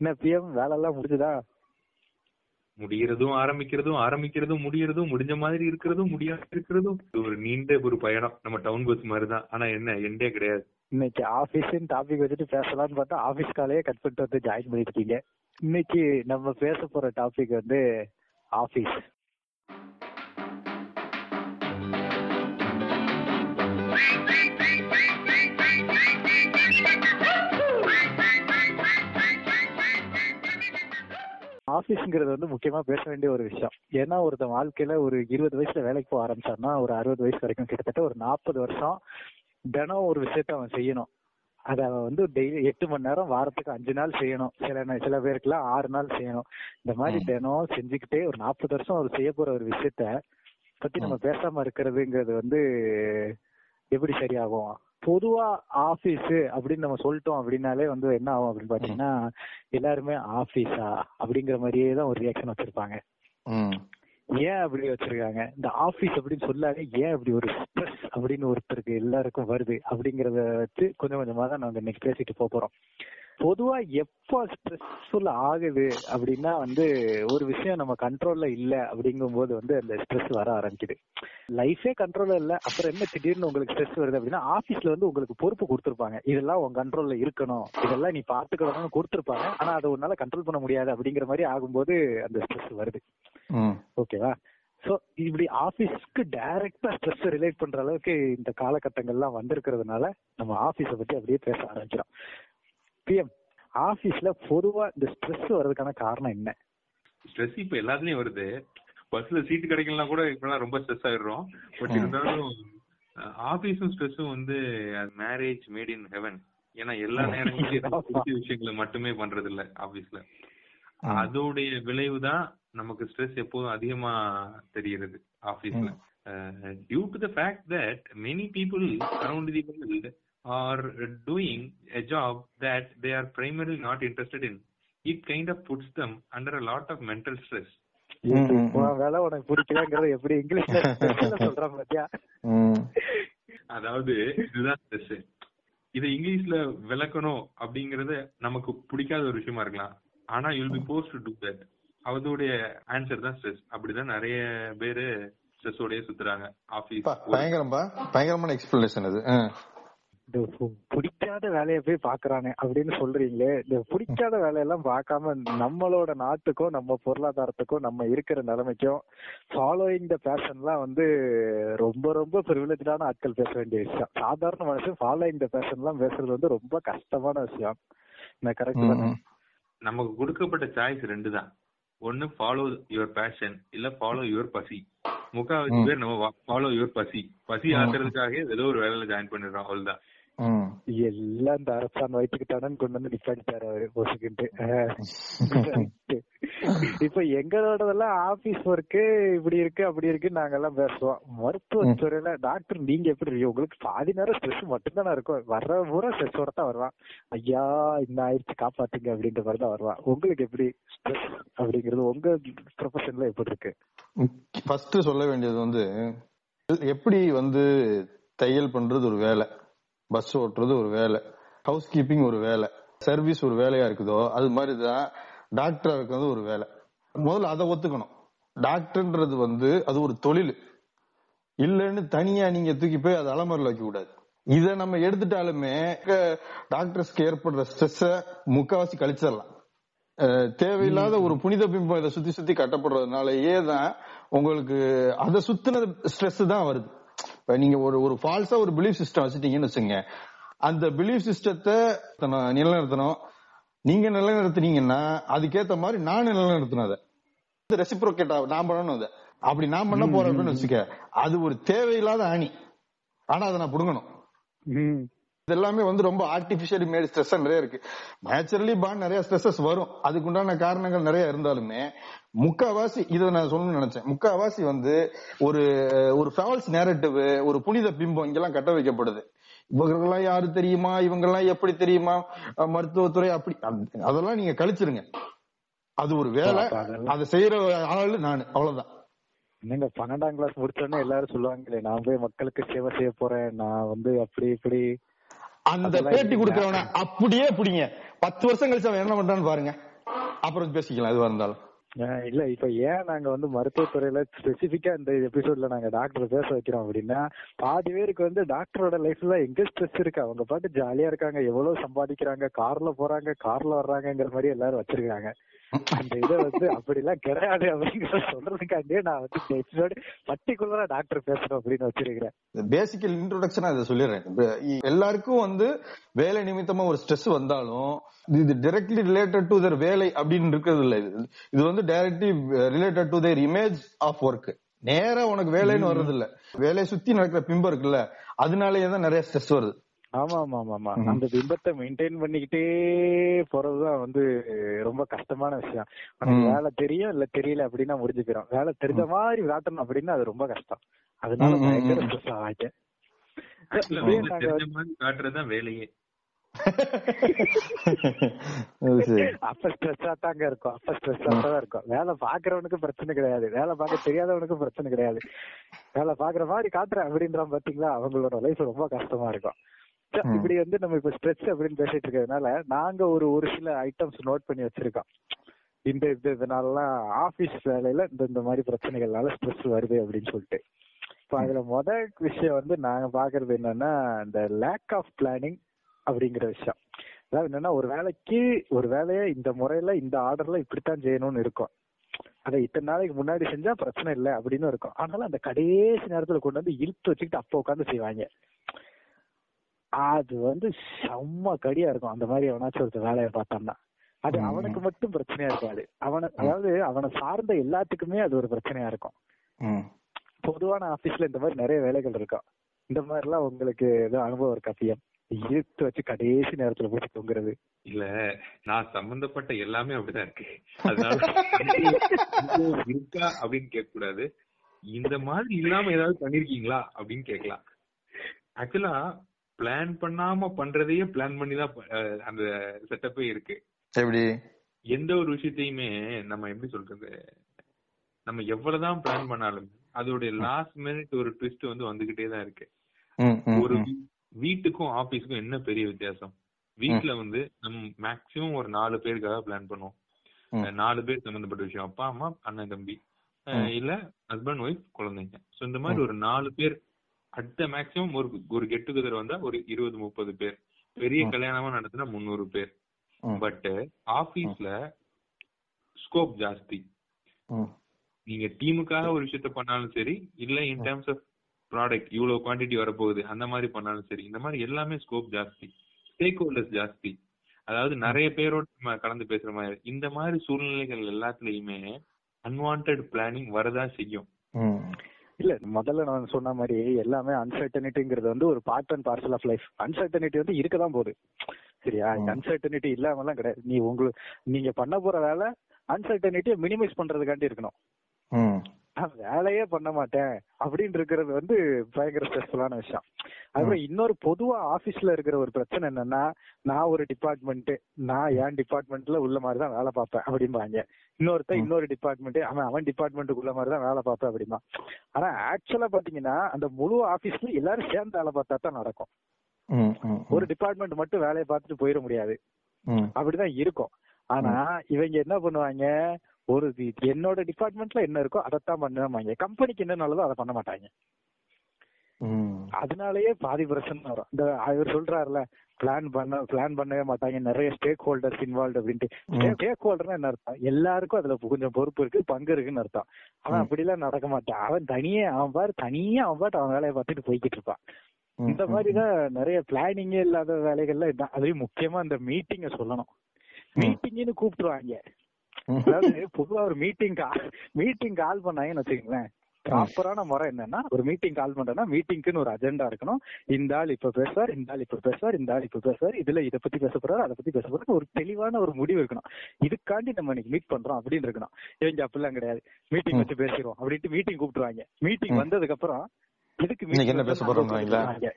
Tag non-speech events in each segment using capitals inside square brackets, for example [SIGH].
என்ன பிஎம் வேலை எல்லாம் முடிஞ்சுதா? முடியறதும் ஆரம்பிக்கிறதும் ஆரம்பிக்கிறதும் முடியறதும் முடிஞ்ச மாதிரி இருக்கிறதும் முடியாம இருக்கிறதும். ஒரு நீண்ட ஒரு பயணம். நம்ம டவுன் பஸ் மாதிரி தான் ஆனா என்ன எண்டே கிடையாது. இன்னைக்கு ஆபீஸ்ன்னு டாபிக் வச்சுட்டு பேசலாம்னு பார்த்தா ஆபீஸ் காலையே கட் பண்ணிட்டு வந்து ஜாயின் பண்ணிருக்கீங்க இன்னைக்கு நம்ம பேச போற டாபிக் வந்து ஆபீஸ் ஆபீஸ்ங்கிறது வந்து முக்கியமா பேச வேண்டிய ஒரு விஷயம். ஏன்னா ஒருத்தன் வாழ்க்கையில ஒரு இருபது வயசுல வேலைக்கு போக ஆரம்பிச்சான்னா ஒரு அறுபது வயசு வரைக்கும் கிட்டத்தட்ட ஒரு நாற்பது வருஷம் தினம் ஒரு விஷயத்த அவன் செய்யணும். அத அவன் வந்து டெய்லி எட்டு மணி நேரம் வாரத்துக்கு அஞ்சு நாள் செய்யணும். சில சில பேருக்குலாம் ஆறு நாள் செய்யணும். இந்த மாதிரி தினம் செஞ்சுக்கிட்டே ஒரு நாற்பது வருஷம் அவர் செய்ய போற ஒரு விஷயத்த பத்தி நம்ம பேசாம இருக்கிறதுங்கிறது வந்து எப்படி சரியாகும்? பொதுவா ஆபீஸ் அப்படின்னு நம்ம சொல்லிட்டோம் அப்படின்னாலே வந்து என்ன ஆகும் அப்படின்னு பாத்தீங்கன்னா எல்லாருமே ஆபீஸா அப்படிங்கிற மாதிரியே தான் ஒரு ரியாக்ஷன் வச்சிருப்பாங்க. ஏன் அப்படி வச்சிருக்காங்க? இந்த ஆபீஸ் அப்படின்னு சொல்லாலே ஏன் அப்படி ஒரு ஸ்ட்ரெஸ் அப்படின்னு ஒருத்தருக்கு எல்லாருக்கும் வருது அப்படிங்கறத வச்சு கொஞ்சம் கொஞ்சமா தான் நாங்க இன்னைக்கு பேசிட்டு போறோம். பொதுவா எப்போ ஸ்ட்ரெஸ்ஃபுல் ஆகுது அப்படின்னா வந்து ஒரு விஷயம் நம்ம கண்ட்ரோல்ல இல்ல அப்படிங்கும் போது வந்து அந்த ஸ்ட்ரெஸ் வர ஆரம்பிக்குது. லைஃபே கண்ட்ரோல்ல இல்ல. அப்புறம் என்ன திடீர்னு உங்களுக்கு ஸ்ட்ரெஸ் வருது அப்படின்னா ஆபீஸ்ல வந்து உங்களுக்கு பொறுப்பு கொடுத்துருப்பாங்க. இதெல்லாம் உன் கண்ட்ரோல்ல இருக்கணும். இதெல்லாம் நீ பாத்துக்கணும்னு கொடுத்துருப்பாங்க. ஆனா அதை உன்னால கண்ட்ரோல் பண்ண முடியாது அப்படிங்கிற மாதிரி ஆகும்போது அந்த ஸ்ட்ரெஸ் வருது. ஓகேவா சோ இப்படி ஆபீஸ்க்கு டைரக்டா ஸ்ட்ரெஸ் ரிலேட் பண்ற அளவுக்கு இந்த காலகட்டங்கள்லாம் வந்திருக்கிறதுனால நம்ம ஆபீஸ பத்தி அப்படியே பேச ஆரம்பிக்கிறோம். பிஎம் ஆபீஸ்ல பொதுவா இந்த ஸ்ட்ரெஸ் வர்றதுக்கான காரணம் என்ன? ஸ்ட்ரெஸ் இப்ப எல்லாத்துலயும் வருது. பஸ்ல சீட் கிடைக்கலாம் கூட இப்பெல்லாம் ரொம்ப ஸ்ட்ரெஸ் ஆயிடுறோம். பட் இருந்தாலும் ஆபீஸும் ஸ்ட்ரெஸ்ஸும் வந்து மேரேஜ் மேட் இன் ஹெவன் ஏன்னா எல்லா நேரங்களிலும் பிடிச்ச [LAUGHS] விஷயங்களை மட்டுமே பண்றது இல்ல ஆபீஸ்ல அதோடைய விளைவு தான் நமக்கு ஸ்ட்ரெஸ் எப்போதும் அதிகமா தெரிகிறது ஆபீஸ்ல due to the fact that many people around the world are doing a job that they are primary not interested in it kind of puts them under a lot of mental stress ம், ம், உன் வேலை உனக்கு பிடிக்கலங்கிறத எப்படி இங்கிலீஷ்ல சொல்றான் பாத்தியா? ம் அதாவது இதுதான் ஸ்ட்ரெஸ் இதை இங்கிலீஷ்ல விளக்கணும் அப்படிங்கறது நமக்கு பிடிக்காத ஒரு விஷயமா இருக்கலாம். ஆனா you'll be post to do that அதோடைய ஆன்சர் தான் ஸ்ட்ரெஸ் அப்படிதான் நிறைய பேரு ஸ்ட்ரெஸ்ஸோடய சுத்துறாங்க. ஆபீஸ் பா, பயங்கரம்பா பயங்கரமான எக்ஸ்பிளனேஷன் அது. இந்த பிடிக்காத வேலையை போய் பாக்குறானே அப்படின்னு சொல்றீங்களே இந்த பிடிக்காத வேலையெல்லாம் பார்க்காம நம்மளோட நாட்டுக்கும் நம்ம பொருளாதாரத்துக்கும் நம்ம இருக்கிற நிலைமைக்கும் ஃபாலோயிங் த பேஷன்லாம் வந்து ரொம்ப ரொம்ப ப்ரிவிலேஜான ஆட்கள் பேச வேண்டிய விஷயம். சாதாரண மனுஷன் ஃபாலோயிங் த பேஷன்லாம் பேசுறது வந்து ரொம்ப கஷ்டமான விஷயம். நான் கரெக்ட் தானே. நமக்கு கொடுக்கப்பட்ட சாய்ஸ் ரெண்டு தான். ஒன்னு ஃபாலோ யுவர் பேஷன் இல்ல ஃபாலோ யுவர் பசி. முக்காவாசி பேர் நம்ம ஃபாலோ யுவர் பசி. பசி ஆக்குறதுக்காக ஏதோ ஒரு வேலையில ஜாயின் பண்ணிடுறோம் அவ்வளவுதான். எல்லாம் இந்த அரசான் வயிற்றுக்கிட்டானு கொண்டு வந்து நிப்பாடிட்டாரு அவரு பொசுக்கிட்டு இப்ப எங்களோடதெல்லாம் ஆபீஸ் ஒர்க்கு இப்படி இருக்கு அப்படி இருக்கு நாங்க எல்லாம் பேசுவோம் மருத்துவத்துறையில டாக்டர் நீங்க எப்படி? உங்களுக்கு பாதி நேரம் ஸ்ட்ரெஸ் மட்டும்தானே இருக்கும் வர்ற பூரா ஸ்ட்ரெஸ்ஸோட தான் வருவான் ஐயா இந்த ஆயிடுச்சு காப்பாத்துங்க அப்படின்ற மாதிரி தான் வருவான் உங்களுக்கு எப்படி ஸ்ட்ரெஸ் அப்படிங்கிறது உங்க ப்ரொஃபஷன்ல எப்படி இருக்கு ஃபர்ஸ்ட் சொல்ல வேண்டியது வந்து எப்படி வந்து தையல் பண்றது ஒரு வேலை பஸ் ஓட்டுறது ஒரு வேலை. ஹவுஸ் கீப்பிங் ஒரு வேலை. சர்வீஸ் ஒரு வேலையா இருக்குதோ அது மாதிரி தான் டாக்டரா இருக்கிறது ஒரு வேலை. முதல்ல அதை ஒத்துக்கணும். டாக்டர்ன்றது வந்து அது ஒரு தொழில். இல்லைன்னு தனியா நீங்க தூக்கி போய் அதை அலமரில் வைக்க கூடாது இதை நம்ம எடுத்துட்டாலுமே டாக்டர்ஸ்க்கு ஏற்படுற ஸ்ட்ரெஸ்ஸ முக்காவாசி கழிச்சிடலாம். தேவையில்லாத ஒரு புனித பிம்பம் இதை சுத்தி சுத்தி கட்டப்படுறதுனாலயே தான் உங்களுக்கு அதை சுத்தின ஸ்ட்ரெஸ் தான் வருது. நீங்க ஒரு ஒரு ஃபால்ஸா ஒரு பிலீஃப் சிஸ்டம் வச்சுட்டீங்கன்னு வச்சுங்க அந்த பிலீஃப் சிஸ்டத்தை நிலைநிறுத்தணும். நீங்க நிலைநிறுத்துனீங்கன்னா அதுக்கேத்த மாதிரி நான் நிலைநிறுத்தணும் அதை. ரெசிப்ரோகேட் நான் பண்ணணும் அதை. அப்படி நான் பண்ண போறேன் அப்படின்னு வச்சுக்க அது ஒரு தேவையில்லாத அணி ஆனா அதை நான் புடுங்கணும். இது எல்லாமே வந்து ரொம்ப ஆர்டிபிஷியலி மேட் ஸ்ட்ரெஸ் நிறைய இருக்கு. நேச்சுரலி பான் நிறைய ஸ்ட்ரெஸ்ஸஸ் வரும். அதுக்குண்டான காரணங்கள் நிறைய இருந்தாலுமே முக்காவாசி இதை நான் சொல்லணும்னு நினைச்சேன். முக்காவாசி வந்து ஒரு ஒரு ஃபால்ஸ் நேரட்டிவ் ஒரு புனித பிம்பம் இங்கெல்லாம் கட்ட வைக்கப்படுது. இவங்கெல்லாம் யாரு தெரியுமா? இவங்கெல்லாம் எப்படி தெரியுமா? மருத்துவத்துறை அப்படி அதெல்லாம் நீங்க கழிச்சிருங்க. அது ஒரு வேலை. அதை செய்யற ஆளு நான். அவ்வளவுதான். என்னங்க பன்னெண்டாம் கிளாஸ் முடிச்சோடனே எல்லாரும் சொல்லுவாங்களே நான் போய் மக்களுக்கு சேவை செய்ய போறேன். நான் வந்து அப்படி இப்படி. அந்த பேட்டி. கொடுக்கறவன அப்படியே பிடிங்க. பத்து வருஷம் கழிச்சு அவன் என்ன பண்றான்னு பாருங்க. அப்புறம் பேசிக்கலாம் எதுவா இருந்தாலும். இல்ல இப்ப ஏன் நாங்க வந்து மருத்துவத்துறையில ஸ்பெசிபிக்கா இந்த எபிசோட்ல நாங்க டாக்டர் பேச வைக்கிறோம் அப்படின்னா பாதி பேருக்கு வந்து டாக்டரோட லைஃப்ல எங்க ஸ்ட்ரெஸ் இருக்கு. அவங்க பாட்டு ஜாலியா இருக்காங்க எவ்வளவு சம்பாதிக்கிறாங்க கார்ல போறாங்க கார்ல வர்றாங்கங்கிற மாதிரி எல்லாரும் வச்சிருக்காங்க. அந்த இதை வந்து அப்படி எல்லாம் கிடையாது அப்படிங்கிற சொல்றதுக்காண்டியே நான் வந்து இந்த எபிசோடு பர்டிகுலரா டாக்டர் பேசணும் அப்படின்னு வச்சிருக்கிறேன். பேசிக்கல் இன்ட்ரோடக்ஷனா இதை சொல்லிடுறேன். எல்லாருக்கும் வந்து வேலை நிமித்தமா ஒரு ஸ்ட்ரெஸ் வந்தாலும் இது டைரக்ட்லி ரிலேட்டட் டு their வேலை அப்படின்னு இருக்கிறது இல்ல. இது இது வந்து directly related to their image of work நேரா உனக்கு வேலைன்னு வர்றது இல்ல வேலையை சுத்தி நடக்கிற பிம்பம் இருக்குல்ல அதனாலயே தான் நிறைய ஸ்ட்ரெஸ் வருது. ஆமா ஆமா ஆமா ஆமா அந்த பிம்பத்தை மெயின்டைன் பண்ணிக்கிட்டே போறதுதான் வந்து ரொம்ப கஷ்டமான விஷயம். உனக்கு ம். வேலை தெரியும் இல்ல தெரியல அப்படின்னா முடிஞ்சு போயிடும் வேலை தெரிஞ்ச மாதிரி காட்டணும் அப்படின்னா அது ரொம்ப கஷ்டம். அதனால பயங்கர. ஸ்ட்ரெஸ் காட்டுறதுதான் வேலையே. அப்ப ஸ்ட்ரெஸ்ஸா தாங்க இருக்கும். அப்ப ஸ்ட்ரெஸ்ஸா தான் இருக்கும். வேலை பாக்குறவனுக்கு பிரச்சனை கிடையாது. வேலை பார்க்க தெரியாதவனுக்கு பிரச்சனை கிடையாது. வேலை பாக்குற மாதிரி காட்டுறேன் அப்படின்றான் பாத்தீங்களா? அவங்களோட லைஃப் ரொம்ப கஷ்டமா இருக்கும். இப்படி வந்து நம்ம இப்ப ஸ்ட்ரெஸ் அப்படின்னு பேசிட்டு இருக்கிறதுனால நாங்க ஒரு ஒரு சில ஐட்டம்ஸ் நோட் பண்ணி வச்சிருக்கோம். இந்த இந்த இதனாலலாம் ஆபீஸ் வேலையில இந்த இந்த மாதிரி பிரச்சனைகள்னால ஸ்ட்ரெஸ் வருது அப்படின்னு சொல்லிட்டு. இப்ப அதுல முத விஷயம் வந்து நாங்க பாக்குறது என்னன்னா இந்த லேக் ஆஃப் பிளானிங் அப்படிங்கிற விஷயம். அதாவது என்னன்னா ஒரு வேலைக்கு ஒரு வேலையை இந்த முறையில இந்த ஆர்டர்ல இப்படித்தான் செய்யணும்னு இருக்கும். அதை இத்தனை நாளைக்கு முன்னாடி செஞ்சா பிரச்சனை இல்லை அப்படின்னு இருக்கும். ஆனாலும் அந்த கடைசி நேரத்துல கொண்டு வந்து இழுத்து வச்சுக்கிட்டு அப்ப உட்காந்து செய்வாங்க. அது வந்து செம்ம கடியா இருக்கும். அந்த மாதிரி எவனாச்சும் ஒருத்தர் வேலையை பார்த்தோம்னா அது. அவனுக்கு மட்டும் பிரச்சனையா இருக்காது. அவன அதாவது அவனை சார்ந்த எல்லாத்துக்குமே அது ஒரு பிரச்சனையா இருக்கும். ம். பொதுவான ஆபீஸ்ல இந்த மாதிரி நிறைய வேலைகள் இருக்கும். இந்த மாதிரி எல்லாம் உங்களுக்கு ஏதோ அனுபவம் இருக்கா பிஎம்? இழுத்து வச்சு கடைசி நேரத்துல போட்டு தொங்குறது. இல்ல நான் சம்பந்தப்பட்ட எல்லாமே அப்படிதான் இருக்கு. அதனால [LAUGHS] இது இருக்கா அப்படின்னு கேட்க கூடாது இந்த மாதிரி இல்லாம ஏதாவது பண்ணிருக்கீங்களா அப்படின்னு கேட்கலாம். ஆக்சுவலா பிளான் பண்ணாம பண்றதையே பிளான் பண்ணி தான் அந்த செட்டப்பே இருக்கு. எப்படி? எந்த ஒரு விஷயத்தையுமே நம்ம எப்படி சொல்றது? நம்ம எவ்வளவுதான் பிளான் பண்ணாலும் அதோடைய லாஸ்ட் மினிட் ஒரு ட்விஸ்ட் வந்து வந்துகிட்டே தான் இருக்கு. ஒரு வீட்டுக்கும் ஆபீஸ்க்கும் என்ன பெரிய வித்தியாசம்? வீட்ல வந்து நம்ம மேக்சிமம் ஒரு நாலு பேருக்காக பிளான் பண்ணுவோம். நாலு பேர் சம்பந்தப்பட்ட விஷயம். அப்பா அம்மா அண்ணன் தம்பி. இல்ல ஹஸ்பண்ட் ஒய்ஃப் குழந்தைங்க. சோ இந்த மாதிரி ஒரு நாலு பேர் அடுத்த மேக்சிமம் ஒரு ஒரு கெட் டுகெதர் வந்தா ஒரு இருபது முப்பது பேர். பெரிய கல்யாணமா நடத்தினா முந்நூறு பேர். பட் ஆபீஸ்ல ஸ்கோப் ஜாஸ்தி. நீங்க டீமுக்காக ஒரு விஷயத்த பண்ணாலும் சரி இல்ல இன் டர்ம்ஸ் ஆஃப் ப்ராடக்ட் இவ்வளவு குவாண்டிட்டி வரப்போகுது அந்த மாதிரி பண்ணாலும் சரி இந்த மாதிரி எல்லாமே ஸ்கோப் ஜாஸ்தி. ஸ்டேக் ஹோல்டர்ஸ் ஜாஸ்தி. அதாவது நிறைய பேரோட நம்ம கலந்து பேசுற மாதிரி இந்த மாதிரி சூழ்நிலைகள் எல்லாத்துலயுமே அன்வான்ட் பிளானிங் வரதா செய்யும். இல்ல முதல்ல நான் சொன்ன மாதிரி எல்லாமே அன்சர்டனிட்டிங்கிறது வந்து ஒரு part and parcel of life uncertainty வந்து இருக்கதான் போகுது. சரியா? இந்த அன்சர்டனிட்டி இல்லாமலாம் கிடையாது. நீ உங்களுக்கு நீங்க பண்ண போற வேலை அன்சர்டனிட்டியை மினிமைஸ் பண்றதுக்காண்டி இருக்கணும். நான் வேலையே பண்ண மாட்டேன் அப்படின்னு இருக்கிறது வந்து பயங்கர ஸ்ட்ரெஸ்ஃபுல்லான விஷயம். அதுக்கப்புறம் இன்னொரு பொதுவா ஆபீஸ்ல இருக்கிற ஒரு பிரச்சனை என்னன்னா நான் ஒரு டிபார்ட்மெண்ட் நான் என் டிபார்ட்மெண்ட்ல உள்ள மாதிரி தான் வேலை பார்ப்பேன் அப்படிம்பாங்க. இன்னொருத்தன் இன்னொரு டிபார்ட்மெண்ட் அவன் அவன் டிபார்ட்மெண்ட்டுக்குள்ள மாதிரி தான் வேலை பார்ப்பேன் அப்படிமா ஆனா ஆக்சுவலா பாத்தீங்கன்னா அந்த முழு ஆபீஸ்ல எல்லாரும் சேர்ந்து வேலை பார்த்தா தான் நடக்கும். ஒரு டிபார்ட்மெண்ட் மட்டும் வேலையை பார்த்துட்டு போயிட முடியாது. அப்படிதான் இருக்கும். ஆனா இவங்க என்ன பண்ணுவாங்க? ஒரு என்னோட டிபார்ட்மெண்ட்ல என்ன இருக்கோ அதைத்தான் பண்ணுவாங்க. கம்பெனிக்கு என்ன நல்லதோ அதை பண்ண மாட்டாங்க. அதனாலயே பாதி பிரச்சனை வரும். இந்த அவர் சொல்றாருல பிளான் பண்ண பிளான் பண்ணவே மாட்டாங்க. நிறைய ஸ்டேக் ஹோல்டர்ஸ் இன்வால்வ் அப்படின்ட்டு. ஸ்டேக் ஹோல்டர்னா என்ன அர்த்தம்? எல்லாருக்கும் அதுல கொஞ்சம் பொறுப்பு இருக்கு பங்கு இருக்குன்னு அர்த்தம். அவன் அப்படிலாம் நடக்க மாட்டான். அவன் தனியே அவன் பாரு தனியா அவன் பாட்டு அவன் வேலையை பார்த்துட்டு போய்கிட்டு இருப்பான். இந்த மாதிரிதான் நிறைய பிளானிங்கே இல்லாத வேலைகள்ல அதுலயும் முக்கியமா இந்த மீட்டிங்க சொல்லணும். மீட்டிங்னு கூப்பிட்டுருவாங்க. அதாவது பொதுவா ஒரு மீட்டிங் மீட்டிங் கால் பண்ணாங்கன்னு வச்சுக்கோங்களேன். ப்ராப்பரான முறை என்னன்னா ஒரு மீட்டிங் கால் பண்றேன்னா மீட்டிங்க்குன்னு ஒரு அஜெண்டா இருக்கணும். இந்த ஆள் இப்ப பேசுவார் இந்த ஆள் இப்ப பேசுவார் இந்த ஆள் இப்ப பேசுவார் இதுல இத பத்தி பேச போறாரு அதை பத்தி பேச போறாரு ஒரு தெளிவான ஒரு முடிவு இருக்கணும். இதுக்காண்டி நம்ம இன்னைக்கு மீட் பண்றோம் அப்படின்னு இருக்கணும். இவங்க அப்படிலாம் கிடையாது. மீட்டிங் வச்சு பேசிடுவோம் அப்படின்ட்டு மீட்டிங் கூப்பிட்டுருவாங்க. மீட்டிங் வந்ததுக்கு அப்புறம் இன்னைக்கு என்ன பேச போறோம்.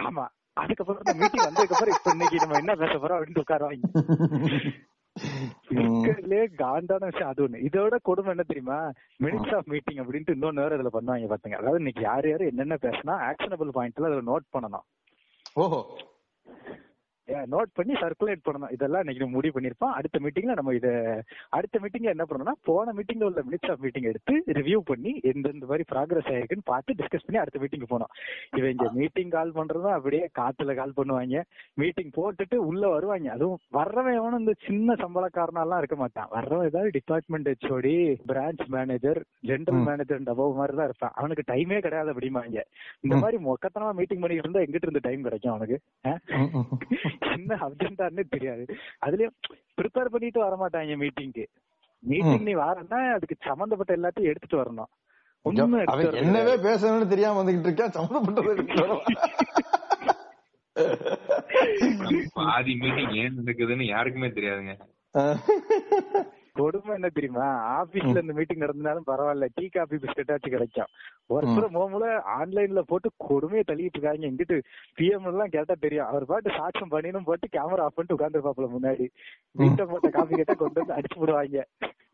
ஆமா. அதுக்கப்புறம் மீட்டிங் வந்ததுக்கு அப்புறம் இப்ப இன்னைக்கு நம்ம என்ன பேச போறோம் அப்படின்னு உட்காருவாங்க. [LAUGHS] இருக்கிறதுலே காண்டான விஷயம். அது ஒண்ணு. இதோட கொடுமை என்ன தெரியுமா? மினிட்ஸ் ஆஃப் மீட்டிங் அப்படின்ட்டு இன்னொன்னு வேற இதுல பண்ணுவாங்க பாத்துங்க. அதாவது இன்னைக்கு யார் யாரு என்னென்ன பேசினா ஆக்ஷனபிள் பாயிண்ட்ல அதுல நோட் பண்ணணும். ஓஹோ. நோட் பண்ணி சர்க்குலேட் பண்ணணும். இதெல்லாம் இன்னைக்கு முடிவு பண்ணிருப்போம் அடுத்த மீட்டிங்ல நம்ம இத அடுத்த மீட்டிங்ல என்ன பண்ணணும்னா போன மீட்டிங்ல உள்ள மினிட்ஸ் ஆஃப் மீட்டிங் எடுத்து ரிவ்யூ பண்ணி எந்தெந்த மாதிரி ப்ராக்ரஸ் ஆயிருக்குன்னு பார்த்து டிஸ்கஸ் பண்ணி அடுத்த மீட்டிங் போனோம் இவங்க மீட்டிங் கால் பண்றதும் அப்படியே காத்துல கால் பண்ணுவாங்க. மீட்டிங் போட்டுட்டு உள்ள வருவாங்க. அதுவும் வர்றவன் எவனும் இந்த சின்ன சம்பளக்காரனாலாம் இருக்க மாட்டான். வர்றவன் ஏதாவது department HOD branch manager general. Manager டபோவ் மாதிரி தான் இருப்பான். அவனுக்கு டைமே கிடையாது அப்படிம்பாங்க. இந்த. மாதிரி மொக்கத்தனமா மீட்டிங் பண்ணிட்டு இருந்தா எங்கிட்ட இருந்து டைம் கிடைக்கும் அவனுக்கு? என்ன அர்ஜென்டான்னு தெரியாது. அதுலயும் ப்ரிப்பேர் பண்ணிட்டு வர மாட்டாங்க மீட்டிங்க்கு மீட்டிங் நீ வரன்னா அதுக்கு சம்பந்தப்பட்ட எல்லாத்தையும் எடுத்துட்டு வரணும். ஒண்ணும் என்னவே. பேசணும்னு தெரியாம வந்துகிட்டு இருக்கா வரவா? பாதி மீட்டிங் ஏன் நடக்குதுன்னு யாருக்குமே தெரியாதுங்க. கொடுமை என்ன தெரியுமா? ஆபீஸ்ல இந்த மீட்டிங் நடந்தாலும் பரவாயில்ல. டீ காபி பிஸ்கட்டாச்சும் கிடைக்கும். ஒருத்தர் மோமுல ஆன்லைன்ல போட்டு கொடுமையை தள்ளிட்டு இருக்காங்க. எங்கிட்டு பிஎம் எல்லாம் கேட்டா தெரியும். அவர் பாட்டு சாட்சம் பண்ணினும் போட்டு கேமரா ஆஃப் பண்ணிட்டு உட்காந்துருப்பாப்புல முன்னாடி. வீட்டை போட்ட காபி கேட்டா கொண்டு வந்து அடிச்சு போடுவாங்க.